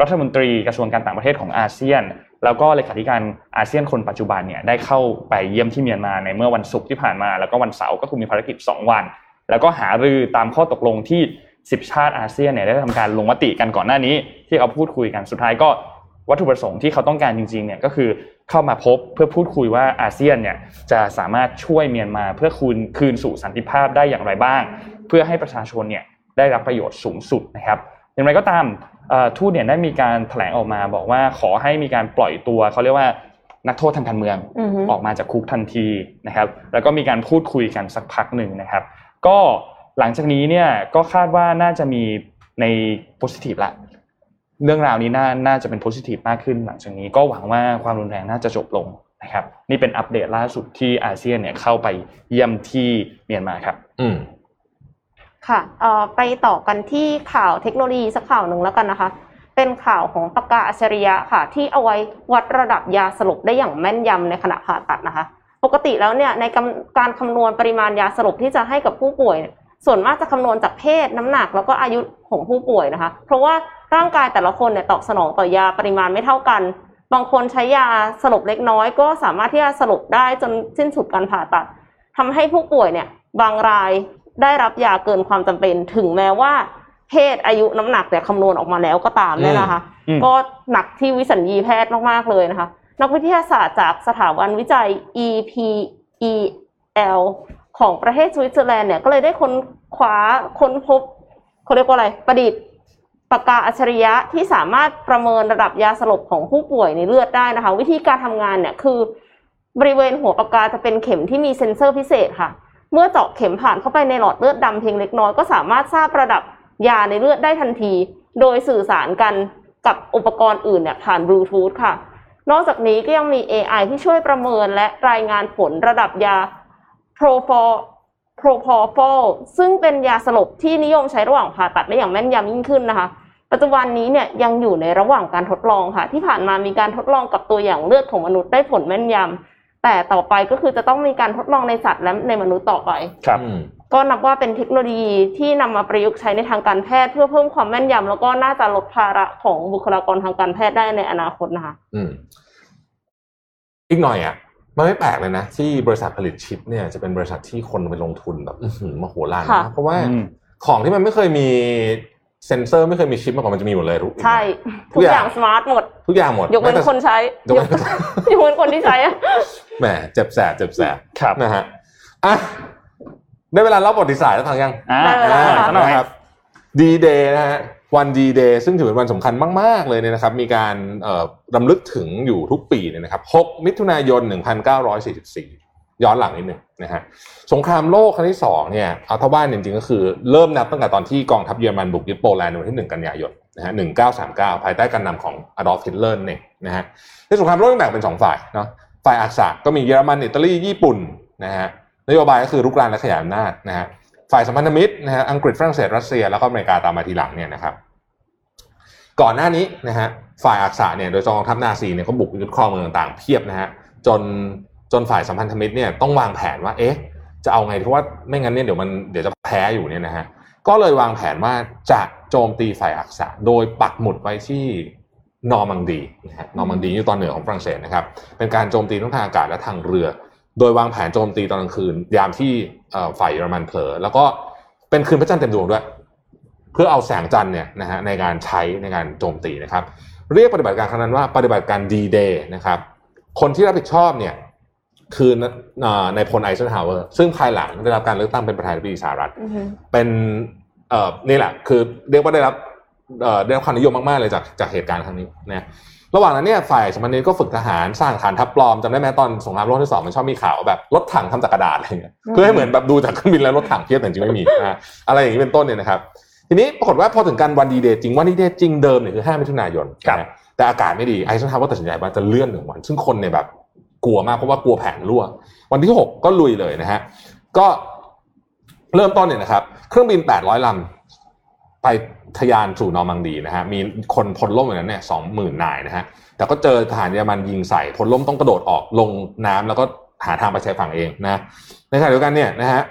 รัฐมนตรีกระทรวงการต่างประเทศของอาเซียน แล้วก็เลขาธิการอาเซียนคนปัจจุบันเนี่ยได้เข้าไปเยี่ยมที่เมียนมาในเมื่อวันศุกร์ที่ผ่านมา แล้วก็วันเสาร์ก็คือมีภารกิจ 2 วัน แล้วก็หารือตามข้อตกลงที่ 10 ชาติอาเซียนเนี่ยได้ทำการลงมติกันก่อนหน้านี้ ที่เขาพูดคุยกันสุดท้ายก็วัตถุประสงค์ที่เขาต้องการจริงๆเนี่ยก็คือเข้ามาพบเพื่อพูดคุยว่าอาเซียนเนี่ยจะสามารถช่วยเมียนมาเพื่อคืนคืนสู่สันติภาพได้อย่างไรบ้าง เพื่อให้ประชาชนเนี่ยได้รับประโยชน์สูงสุดนะครับ อย่างไรก็ตามทูตเนี่ยได้มีการแถลงออกมาบอกว่าขอให้มีการปล่อยตัวเขาเรียกว่านักโทษทางการเมืองออกมาจากคุกทันทีนะครับ แล้วก็มีการพูดคุยกันสักพักหนึ่งนะครับ ก็หลังจากนี้เนี่ยก็คาดว่าน่าจะมีในโพสิทีฟละเรื่องราวนี้น่าน่าจะเป็นโพสิทีฟมากขึ้น หลังจากนี้ก็หวังว่าความรุนแรงน่าจะจบลงนะครับนี่เป็นอัปเดตล่าสุดที่อาเซียนเนี่ยเข้าไปเยี่ยมที่เมียนมาครับ อืมค่ะเอ่อไปต่อกันที่ข่าวเทคโนโลยีสักข่าวหนึ่งแล้วกันนะคะ เป็นข่าวของปากกาอัจฉริยะค่ะ ที่เอาไว้วัดระดับยาสลบได้อย่างแม่นยำในขณะผ่าตัดนะคะ ปกติแล้วเนี่ยในกำการคำนวณปริมาณยาสลบที่จะให้กับผู้ป่วยเนี่ยส่วนมากจะคำนวณจากเพศน้ำหนักแล้วก็อายุของผู้ป่วยนะคะ เพราะว่าร่างกายแต่ละคนเนี่ยตอบสนองต่อยาปริมาณไม่เท่ากัน บางคนใช้ยาสลบเล็กน้อย ก็สามารถที่จะสลบได้จนสิ้นสุดการผ่าตัดทำให้ผู้ป่วยเนี่ยบางรายได้รับยาเกินความจำเป็น ถึงแม้ว่า เพศอายุน้ำหนักเนี่ยคำนวณออกมาแล้วก็ตามเนี่ยนะคะอืมก็หนักที่วิสัญญีแพทย์มากๆเลยนะคะ นักวิทยาศาสตร์จากสถาบันวิจัย EPEL ของประเทศสวิตเซอร์แลนด์เนี่ยก็เลยได้ค้นคว้าค้นพบเขาเรียกว่าอะไรประดิษฐ์ปากกาอัจฉริยะที่สามารถประเมินระดับยาสลบของผู้ป่วยในเลือดได้นะคะ วิธีการทำงานเนี่ยคือบริเวณหัวปากกาจะเป็นเข็มที่มีเซ็นเซอร์พิเศษค่ะ เมื่อเจาะเข็มผ่านเข้าไปในหลอดเลือดดำเพียงเล็กน้อยก็สามารถทราบระดับยาในเลือดได้ทันที โดยสื่อสารกันกับอุปกรณ์อื่นเนี่ยผ่านบลูทูธค่ะ นอกจากนี้ก็ยังมี AI ที่ช่วยประเมินและรายงานผลระดับยา Propofol Propofol ซึ่งเป็นยาสลบที่นิยมใช้ระหว่างผ่าตัดได้อย่างแม่นยำยิ่งขึ้นนะคะ ปัจจุบันนี้เนี่ยยังอยู่ในระหว่างการทดลองค่ะ ที่ผ่านมามีการทดลองกับตัวอย่างเลือดของมนุษย์ได้ผลแม่นยำแต่ต่อไปก็คือจะต้องมีการทดลองในสัตว์และในมนุษย์ต่อไป ครับอืม ก็นับว่าเป็นเทคโนโลยีที่นำมาประยุกต์ใช้ในทางการแพทย์เพื่อเพิ่มความแม่นยำแล้วก็น่าจะลดภาระของบุคลากรทางการแพทย์ได้ในอนาคตนะคะอืมอีกหน่อยอะมันไม่แปลกเลยนะ ที่บริษัทผลิตชิปเนี่ยจะเป็นบริษัทที่คนไปลงทุนแบบอื้อหือมโหฬารค่ะมากเพราะว่าอืมของที่มันไม่เคยมีเซ็นเซอร์ไม่เคยมีชิปมาก่อนมันจะมีหมดเลยรู้ใช่ ทุกอย่าง ทุกอย่าง smart หมด ทุกอย่างหมด ยกเว้นแม้แต่คนใช้ยกเว้นยกเว้นคนที่ใช้อะแหมเจ็บแสบเจ็บแสบครับนะฮะอะ ได้เวลาเล่าประวัติศาสตร์แล้วทางยังอ่าได้เวลาอ่าสักหน่อยนะครับดีเดย์นะฮะวันดีเดย์ซึ่งถือเป็นวันสำคัญมาก ๆ เลยเนี่ยนะครับ มีการเอ่อรำลึกถึงอยู่ทุกปีเนี่ยนะครับ 6 มิถุนายน 1944 ย้อนหลังนิดหนึ่งนะฮะสงครามโลกครั้งที่สองเนี่ยเอาเท่าบ้านจริงๆก็คือเริ่มนับตั้งแต่ตอนที่กองทัพเยอรมันบุกยึดโปแลนด์ในวันที่ 1 กันยายนนะฮะ1939 ภายใต้การนำของอดอล์ฟฮิตเลอร์เนี่ยนะฮะในสงครามโลกแบ่งเป็นสองฝ่ายเนาะฝ่ายอักษะก็มีเยอรมันอิตาลีญี่ปุ่นนะฮะ นโยบายก็คือรุกรานและขยายอำนาจนะฮะฝ่ายสัมพันธมิตรนะฮะอังกฤษฝรั่งเศสรัสเซียแล้วก็อเมริกาตามมาทีหลังเนี่ยนะครับ ก่อนหน้านี้นะฮะฝ่ายอักษะเนี่ยโดยกองทัพนาซีเนี่ยเขาบุกยึดครองเมืองต่างๆเพียบนะฮะจนจนฝ่ายสัมพันธมิตรเนี่ยต้องวางแผนว่าเอ๊ะจะเอาไงเพราะว่าไม่งั้นเนี่ยเดี๋ยวมันเดี๋ยวจะแพ้อยู่เนี่ยนะฮะก็เลยวางแผนว่าจะโจมตีฝ่ายอักษะโดยปักหมุดไว้ที่นอร์มังดีนะฮะนอร์มังดีอยู่ตอนเหนือของฝรั่งเศสนะครับเป็นการโจมตีทั้งทางอากาศและทางเรือ โดยวางแผนโจมตีตอนกลางคืน ยามที่เอ่อฝ่ายเยอรมันเผลอแล้วก็เป็นคืนพระจันทร์เต็มดวงด้วย เพื่อเอาแสงจันทร์เนี่ยนะฮะในการใช้ในการโจมตีนะครับ เรียกปฏิบัติการครั้งนั้นว่าปฏิบัติการ D-Day นะครับ คนที่รับผิดชอบเนี่ยคือเอ่อนายพลไอเซนฮาวเวอร์ซึ่งภายหลังได้รับการเลือกตั้งเป็นประธานาธิบดีสหรัฐอือฮึเป็นเอ่อนี่แหละคือเรียกว่าได้รับเอ่อได้รับความนิยมมากๆเลยจากจากเหตุการณ์ครั้งนี้นะ ระหว่างนั้นเนี่ยฝ่ายสมพันธ์ก็ฝึกทหารสร้างฐานทัพปลอมจำได้ไหมตอนสงครามโลกที่สองมันชอบมีข่าวแบบรถถังทำจากกระดาษอะไรเงี้ยเพื่อให้เหมือนแบบดูจากเครื่องบินแล้วรถถังเทียบแต่จริงไม่มีนะอะไรอย่างนี้เป็นต้นเนี่ยนะครับทีนี้ปรากฏว่าพอถึงการวันดีเดย์จริงวันดีเดย์จริงเดิมเนี่ยคือ5มิถุนายนครับนะแต่อากาศไม่ดีไอซ์ทาวก็ตัดสินใจว่าจะเลื่อนหนึ่งวัน ซึ่งคนเนี่ยแบบกลัวมากเพราะว่ากลัวแผนรั่ว วันที่ 6 ก็ลุยเลยนะฮะก็เริ่มต้นเนี่ยนะครับ เครื่องบิน 800ลำไป ทะยานสู่นอร์มังดีนะฮะมีคนพลร่มอย่างนั้นเนี่ยสองหมื่นนายนะฮะแต่ก็เจอทหารเยอรมันยิงใส่พลร่มต้องกระโดดออกลงน้ำแล้วก็หาทางไปชายฝั่งเองนะในขณะเดียวกันเนี่ยนะฮะ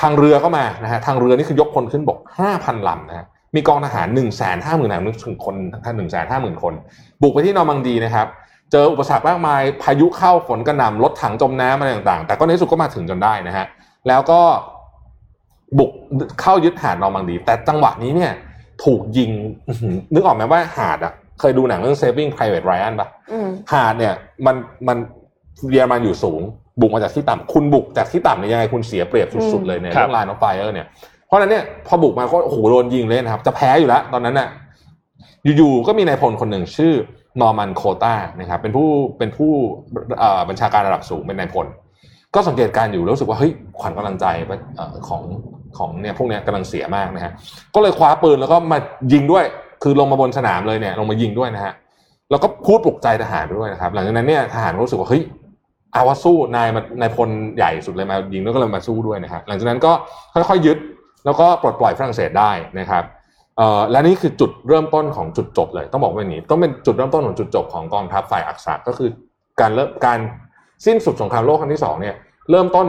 ทางเรือก็มานะฮะทางเรือนี่คือยกพลขึ้นบก5,000ลำนะฮะมีกองทหาร1 5 0 0 0 0นายนึกถึงคนท่านหนึ่งแสนห้าหมื่นคน บุกไปที่นอร์มังดีนะครับเจออุปสรรคมากมายพายุเข้าฝนกระหน่ำรถถังจมน้ำอะไรต่างๆ แต่ก็ในที่สุดก็มาถึงจนได้นะฮะแล้วก็บุกเข้ายึดหาดนอร์มังดี แต่จังหวะนี้เนี่ย ถูกยิงอื้อหือนึกออกไหมว่าหาดอะเคยดูหนังเรื่อง Saving Private Ryan ปะอืมหาดเนี่ยมันมันเยอรมันอยู่สูง บุกมาจากที่ต่ำคุณบุกจากที่ต่ำเนี่ยยังไงคุณเสียเปรียบสุดๆเลยในครับเรื่องลายน้องไฟเออร์เนี่ยเพราะฉะนั้นเนี่ยพอบุกมาก็โอ้โหโดนยิงเลยนะครับ จะแพ้อยู่แล้ว ตอนนั้นน่ะอยู่ๆก็มีนายพลคนหนึ่งชื่อนอร์มันโคตานะครับเป็นผู้เป็นผู้เอ่อบัญชาการระดับสูงเป็นนายพล ก็สังเกตการณ์อยู่แล้วรู้สึกว่าเฮ้ยขวัญกำลังใจเอ่อของ ของเนี่ยพวกเนี้ยกำลังเสียมากนะฮะก็เลยคว้าปืนแล้วก็มายิงด้วย คือลงมาบนสนามเลยเนี่ยลงมายิงด้วยนะฮะแล้วก็พูดปลุกใจทหารด้วยนะครับ หลังจากนั้นเนี่ยทหารก็รู้สึกว่าเฮ้ยเอาว่าสู้นายมานายพลใหญ่สุดเลยมายิงแล้วก็เลยมาสู้ด้วยนะครับหลังจากนั้นก็ค่อยๆยึดแล้วก็ปลดปล่อยฝรั่งเศสได้นะครับเอ่อและนี่คือจุดเริ่มต้นของจุดจบเลย ต้องบอกว่าอย่างนี้ต้องเป็นจุดเริ่มต้นของจุดจบของกองทัพฝ่ายอักษะก็คือการเริ่มการสิ้นสุดสงครามโลกครั้งที่สองเนี่ยเริ่มต้น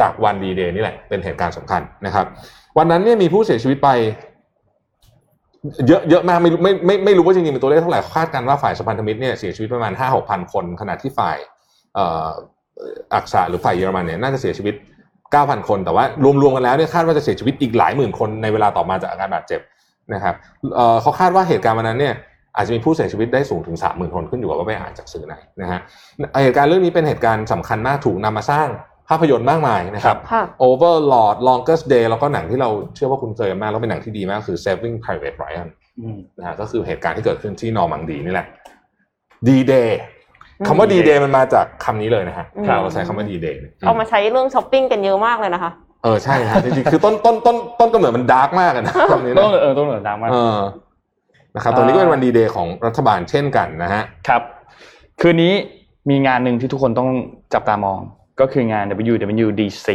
จากวันดีเดย์นี่แหละ เป็นเหตุการณ์สำคัญนะครับ วันนั้นเนี่ยมีผู้เสียชีวิตไป เยอะเยอะมากไม่ไม่ไม่ไม่รู้ว่าจริงๆเป็นตัวเลขเท่าไหร่คาดกันว่าฝ่ายสัมพันธมิตรเนี่ยเสียชีวิตประมาณห้าหกพันคนขณะที่ฝ่ายอักษะหรือฝ่ายเยอรมันเนี่ยน่าจะเสียชีวิต 9,000 คน แต่ว่ารวมๆกันแล้วเนี่ยคาดว่าจะเสียชีวิตอีกหลายหมื่นคนในเวลาต่อมาจากอาการบาดเจ็บนะครับเเขาคาดว่าเหตุการณ์วันนั้นเนี่ยอาจจะมีผู้เสียชีวิตได้สูงถึง 30,000 คนขึ้นอยู่กับว่าไปอ่านจากสื่อไหนนะฮะเหตุการณ์เรื่องนี้เป็นเหตุการณ์สำคัญมากถูกนำมาสร้าง ภาพยนตร์มากมายนะครับค่ะ Overlord Longest Day แล้วก็หนังที่เราเชื่อว่าคุ้นเคยกันมาก แล้วเป็นหนังที่ดีมากคือ Saving Private Ryan อืมนะฮะก็คือเหตุการณ์ที่เกิดขึ้นที่นอร์มังดีนี่แหละ D-Day อืมคำว่า D-Day มันมาจากคำนี้เลยนะฮะอืมเราใช้คำว่า D-Day เนี่ยเอามาใช้เรื่องช้อปปิ้งกันเยอะมากเลยนะคะเออใช่ฮะจริงๆคือต้นต้นต้นต้นกำเนิดมันดาร์กมากอะนะคำนี้นะ ต้นเออต้นเหนือดังมากเออนะครับตรงนี้ก็เป็นวันดีเดย์ของรัฐบาลเช่นกันนะฮะครับ คืนนี้มีงานหนึ่งที่ทุกคนต้องจับตามอง ก็คืองาน WWDC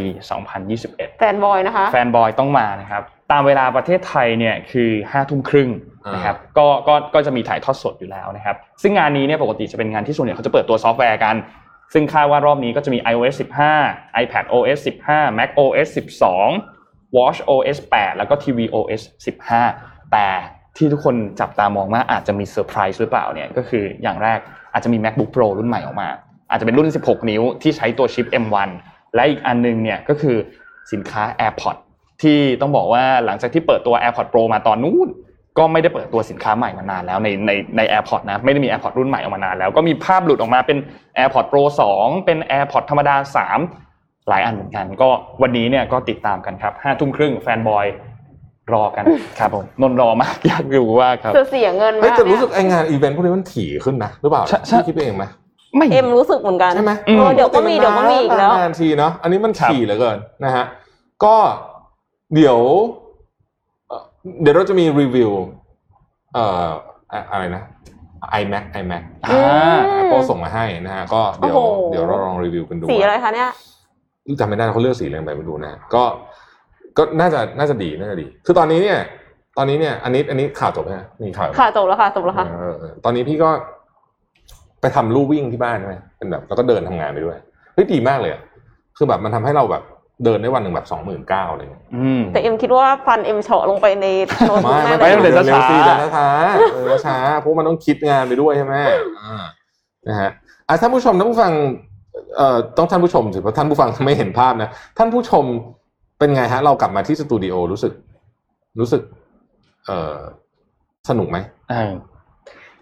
2021 fanboy นะคะ fan boy ต้องมานะครับ ตามเวลาประเทศไทยเนี่ยคือห้าทุ่มครึ่งนะครับก็ก็ก็จะมีถ่ายทอดสดอยู่แล้วนะครับ ซึ่งงานนี้เนี่ยปกติจะเป็นงานที่ส่วนใหญ่เขาจะเปิดตัวซอฟต์แวร์กัน ซึ่งคาดว่ารอบนี้ก็จะมี iOS 15 iPad OS 15 Mac OS 12 Watch OS 8 แล้วก็ TV OS 15 แต่ที่ทุกคนจับตามองว่าอาจจะมีเซอร์ไพรส์หรือเปล่าเนี่ยก็คืออย่างแรกอาจจะมี MacBook Pro รุ่นใหม่ออกมา อาจจะเป็นรุ่น 16 นิ้วที่ใช้ตัวชิป M1 และอีกอันนึงเนี่ยก็คือสินค้า AirPods ที่ต้องบอกว่าหลังจากที่เปิดตัว AirPods Pro มาตอนนู้นก็ไม่ได้เปิดตัวสินค้าใหม่มานานแล้วในในใน AirPods นะไม่ได้มี AirPods รุ่นใหม่ออกมานานแล้วก็มีภาพหลุดออกมาเป็น AirPods Pro 2 เป็น AirPods ธรรมดา 3 หลายอันเหมือนกัน ก็วันนี้เนี่ยก็ติดตามกันครับห้าทุ่มครึ่งแฟนบอยรอกันครับผมนนท์รอมากอยากดูว่าครับจะเสียเงินเฮ้ยมากแต่รู้เนี่สึกยไองานอีเวนต์พวกนี้มันถี่ขึ้นนะหรือเปล่าใช่ใช่พี่คิดไปเองไหม ไม่เอ็มรู้สึกเหมือนกันใช่ไหมอืมเออเดี๋ยวก็มีเดี๋ยวก็มีอีกแล้วนานๆทีเนาะอันนี้มันครับถี่เหลือเกินนะฮะก็เดี๋ยวเอ่อเดี๋ยวเราจะมีรีวิว เอ่ออะอะไรนะ iMac iMac อ่า Apple ส่งมาให้นะฮะก็เดี๋ยวโอ้โหเดี๋ยวเราลองรีวิวกันดูสีอะไรคะเนี่ยจำไม่ได้เขาเลือกสีอะไรไปไม่รู้นะก็ก็น่าจะน่าจะดีน่าจะดี คือตอนนี้เนี่ย ตอนนี้เนี่ย อันนี้อันนี้ข่าวจบไหมฮะมีข่าวค่ะจบแล้วค่ะจบแล้วค่ะเออเออตอนนี้พี่ก็ ไปทำลู่วิ่งที่บ้านใช่ไหมเป็นแบบแล้วก็เดินทำงานไปด้วยเฮ้ยดีมากเลยอะคือแบบมันทำให้เราแบบเดินได้วันหนึ่งแบบสองหมื่นเก้าอะไรเงี้ยอืมแต่เอ็มคิดว่าฟันเอ็มเฉาะลงไปในโน้ตบุ๊กไม่แน่ไม่เลยเดินเร็วช้าๆๆสิเดินช้าๆเออช้าเพราะมันต้องคิดงานไปด้วยใช่ไหมอ่านะฮะอะท่านผู้ชมท่านผู้ฟังเอ่อต้องท่านผู้ชมสิเพราะท่านผู้ฟังไม่เห็นภาพนะท่านผู้ชมเป็นไงฮะ เรากลับมาที่สตูดิโอรู้สึก รู้สึก เอ่อสนุกไหมเออ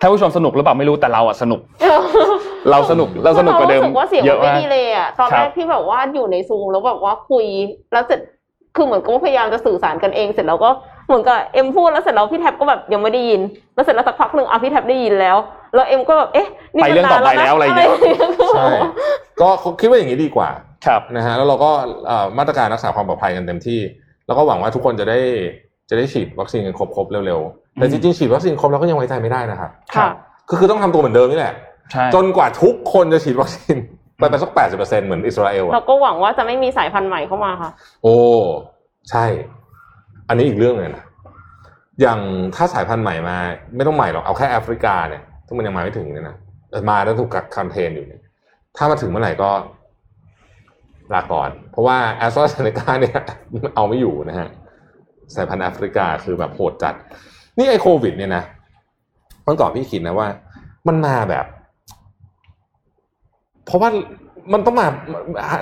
ถ้าผู้ชมสนุกหรือเปล่าไม่รู้แต่เราอะสนุก เราสนุกเราสนุกกว่าเดิมรู้สึกว่าเสียงเยมันอะไม่มาก ดีเลยอะตอนครัแรบกที่แบบว่าอยู่ในซูมแล้วแบบว่าคุยแล้วเสร็จคือเหมือนกับว่าพยายามจะสื่อสารกันเองเสร็จแล้วก็เหมือนกับเอ็มพูดแล้วเสร็จแล้วพี่แท็บก็แบบยังไม่ได้ยิน แล้วเสร็จแล้วสักพักหนึ่งอะพี่แท็บได้ยินแล้วแล้วเอ็มก็แบบเอ๊ะนี่ไปเรื่องต่อไปแล้วอะไรอย่างเงี้ย ใช่ก็คิดว่าอย่างนี้ดีกว่าครับ นะฮะแล้วเราก็เอ่อมาตรการรักษาความปลอดภัยกันเต็มที่ แล้วก็หวังว่าทุกคนจะได้จะได้ฉีดวัคซีนกันครบๆเร็วๆ แต่จริงๆฉีดวัคซีนครบแล้วก็ยังไว้ใจไม่ได้นะครับค่ะก็คือต้องทำตัวเหมือนเดิมนี่แหละใช่จนกว่าทุกคนจะฉีดวัคซีนไปไปสักแปดสิบเปอร์เซ็นเหมือนอิสราเอลเราอะก็หวังว่าจะไม่มีสายพันธุ์ใหม่เข้ามาค่ะ โอ้ใช่ อันนี้อีกเรื่องเลยนะอย่างถ้าสายพันธุ์ใหม่มา ไม่ต้องใหม่หรอกเอาแค่แอฟริกาเนี่ยที่มันยังมาไม่ถึงเนี่ยนะเออมาแล้วถูกกักคันเทนอยู่เนี่ยถ้ามาถึงเมื่อไหร่ก็ลาก่อน เพราะว่าแอสตราเซเนกาเนี่ยเอาไม่อยู่นะฮะสายพันธุ์แอฟริกาคือแบบโหดจัด นี่ไอโควิดเนี่ยนะเมื่อก่อนพี่คิดนะว่า มันมาแบบ เพราะว่ามันต้องมา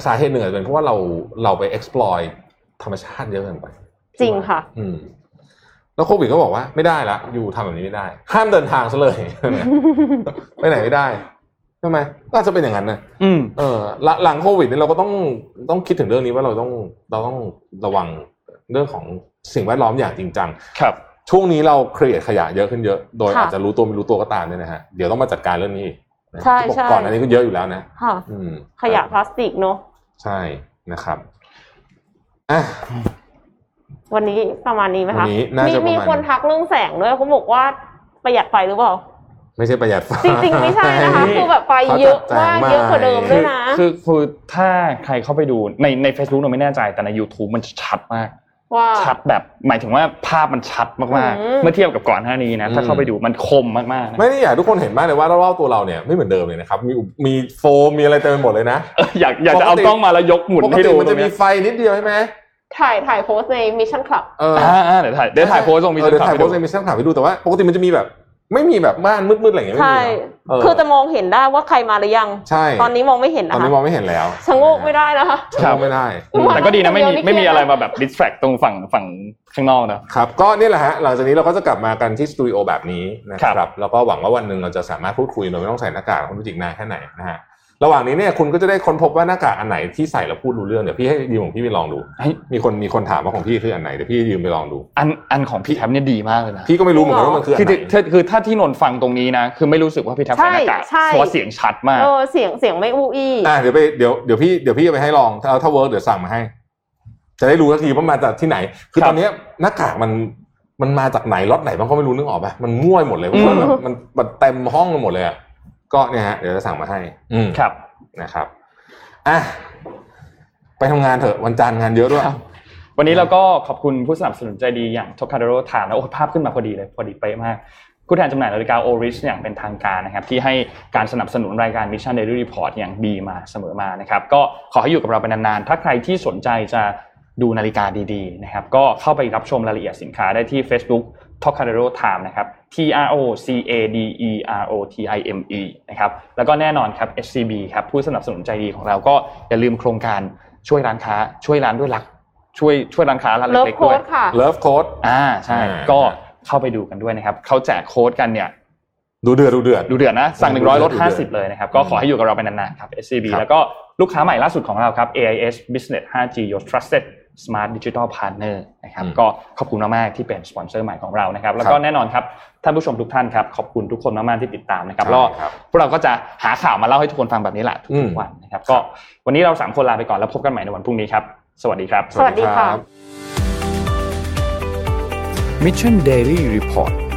สาเหตุหนึ่งอาจจะเป็นเพราะว่าเราเราไป exploit ธรรมชาติเยอะเกินไป จริงค่ะ อืม แล้วโควิดก็บอกว่าไม่ได้ละอยู่ทำแบบนี้ไม่ได้ ห้ามเดินทางซะเลยไปไหนไม่ได้ใช่ไหมก็อาจจะเป็นอย่างนั้นนะอืมเออหลังหลังโควิดนี่เราก็ต้องต้องคิดถึงเรื่องนี้ว่าเราต้องเราต้องระวังเรื่องของสิ่งแวดล้อมอย่างจริงจังครับ ช่วงนี้เราเครียดขยะเยอะขึ้นเยอะ โดยค่ะอาจจะรู้ตัวไม่รู้ตัวก็ตามเนี่ยนะฮะ เดี๋ยวต้องมาจัดการเรื่องนี้อีกนะใช่ที่บอกใช่ก่อนอันนี้ก็เยอะอยู่แล้วนะค่ะอืมขยะพลาสติกเนอะใช่นะครับอะวันนี้ประมาณนี้ไหมวัคะนนี้น่ามีจะประมีมาณคนทักเรื่องแสงด้วยเขาบอกว่าประหยัดไฟหรือเปล่าไม่ใช่ประหยัดไฟจริงๆ ไม่ใช่นะคะนี่คือแบบไฟเยอะมากเขาจัดแจงมาเยอะกว่าเดิมด้วยนะคือคือถ้าใครเข้าไปดูในใน Facebook เราไม่แน่ใจแต่ใน YouTube มันชัดมาก ว่าชัดแบบหมายถึงว่าภาพมันชัดมากอืมๆเมื่อเทียบกับก่อนหน้านี้นะถ้าเข้าไปดูมันคมมากๆนะไม่ได้อยากให้ทุกคนเห็นมากเลยว่ารอบๆตัวเราเนี่ยไม่เหมือนเดิมเลยนะครับมีมีโฟมมีอะไรเต็มไปหมดเลยนะเอออยากอยากจะเอาปกติกล้องมาแล้วยกหมุนปกให้ติดูมันตรจะงมีเนี้ยไฟนิดเดียวใช่ไหมถ่ายถ่ายโพสต์ในมิชชั่นคลับเอออ่าอ่าเดี๋ยวถ่ายเดี๋ยวถ่ายโพสต์ลงมีเออเดี๋ยวถ่ายให้โพดูสต์ในมิชชั่นข่าวให้ดูแต่ว่าปกติมันจะมีแบบ ไม่มีแบบบ้านมืดๆอะไรอย่างเงี้ยไม่ใช่ มีเนอะเคือจะมองเห็นได้ว่าใครมาหรือยัง ใช่ตอนนี้มองไม่เห็นตอนะนคะนี้มองไม่เห็นแล้วชะโงกไม่ได้นะคะ ชะโงกไม่ได้ อืมแต่ก็ดีนะไม่มีเดี๋ยวนี้ไม่มีเครียดอะไรมาแบบ distract ตรงฝั่งฝั่งข้างนอกนะ ครับก็นี่แหละฮะหลังจากนี้เราก็จะกลับมากันที่สตูดิโอแบบนี้นะคครัรับ บแล้วก็หวังว่าวันหนึ่งเราจะสามารถพูดคุยโดยไม่ต้องใส่หน้ากากคุณผู้จิกนานแค่ไหนนะฮะ ระหว่างนี้เนี่ยคุณก็จะได้ค้นพบว่าหน้ากากอันไหนที่ใส่แล้วพูดรู้เรื่องเดี๋ยวพี่ให้ยืมของพี่ไปลองดูเฮ้ยมีคนมีคนถามว่าของพี่คืออันไหนเดี๋ยวพี่ยืมไปลองดู อันอันของพี่แท็บเนี่ยดีมากเลยนะพี่ก็ไม่รู้เหมือนกันว่ามันคืออันคือไหนคือคือถ้าที่นนท์ฟังตรงนี้นะ คือไม่รู้สึกว่าพี่แท็บใส่หน้ากากใช่ใช่เพราะว่าเสียงชัดมากเออเสียงเสียงไม่อู้อี้อะเดี๋ยวไปเดี๋ยวเดี๋ยวพี่เดี๋ยวพี่จะไปให้ลองถ้าถ้า work เดี๋ยวสั่งมาให้ จะได้รู้ทันทีว่ามาจากที่ไหน คือครับตอนเนี้ยหน้ากากมันมันมาจากไหนล็อตไหนบางก็ไม่รู้นึกออกปะมันมั่วไปหมดเลยเพราะว่าแบบมันมันเต็มห้องไปหมดเลยอะ ก็เนี่ยฮะเดี๋ยวจะสั่งมาให้ อืมครับนะครับอะไปทำงานเถอะวันจันทร์งานเยอะด้วยครับวันนี้เราก็ขอบคุณผู้สนับสนุนใจดีอย่างท o คา d โ r o ถามแล้วโอ้ภาพขึ้นมาพอดีเลยพอดีเป๊ะมากผู้แทนจำหน่ายนาฬิกาโอริชอย่างเป็นทางการนะครับที่ให้การสนับสนุนรายการ Mission Daily Report อย่างดีมาเสมอมานะครับก็ขอให้อยู่กับเราไปนานๆ ถ้าใครที่สนใจจะดูนาฬิกาดีๆนะครับก็เข้าไปรับชมรายละเอียดสินค้าได้ที่ Facebook t o c a d e r o Time นะครับ T R O C A D E R O T I M E นะครับแล้วก็แน่นอนครับ SCB ครับผู้สนับสนุนใจดีของเราก็อย่าลืมโครงการช่วยร้านค้า ช่วยร้านด้วยรัก ช่วยช่วยร้านค้าร้านเลิฟเล็กๆโค้ด้วยดค่ะเลิฟโค้ดอ่าใช่อ่าก็เข้าไปดูกันด้วยนะครับเขาแจกโค้ดกันเนี่ยดูเดือดดูเดือดดูเดือดนะสั่งดู100เดือดลดดูเดือด50 เลยนะครับ ก็ขอให้อยู่กับเราไปนานๆครับ SCB ครับแล้วก็ลูกค้าใหม่ล่าสุดของเราครับ AIS Business 5G Your Trusted Smart Digital Partner นะครับก็ขอบคุณมากๆที่เป็นสปอนเซอร์ใหม่ของเรานะครับ แล้วก็แน่นอนครับท่านผู้ชมทุกท่านครับขอบคุณทุกคนมากๆที่ติดตามนะครับแล้วครับพวกเราก็จะหาข่าวมาเล่าให้ทุกคนฟังแบบนี้แหละอืมทุกๆวันนะครับ ก็วันนี้เราสามคนลาไปก่อนแล้วพบกันใหม่ในวันพรุ่งนี้ครับสวัสดีครับ สวัสดีค่ะรับ Mission Daily Report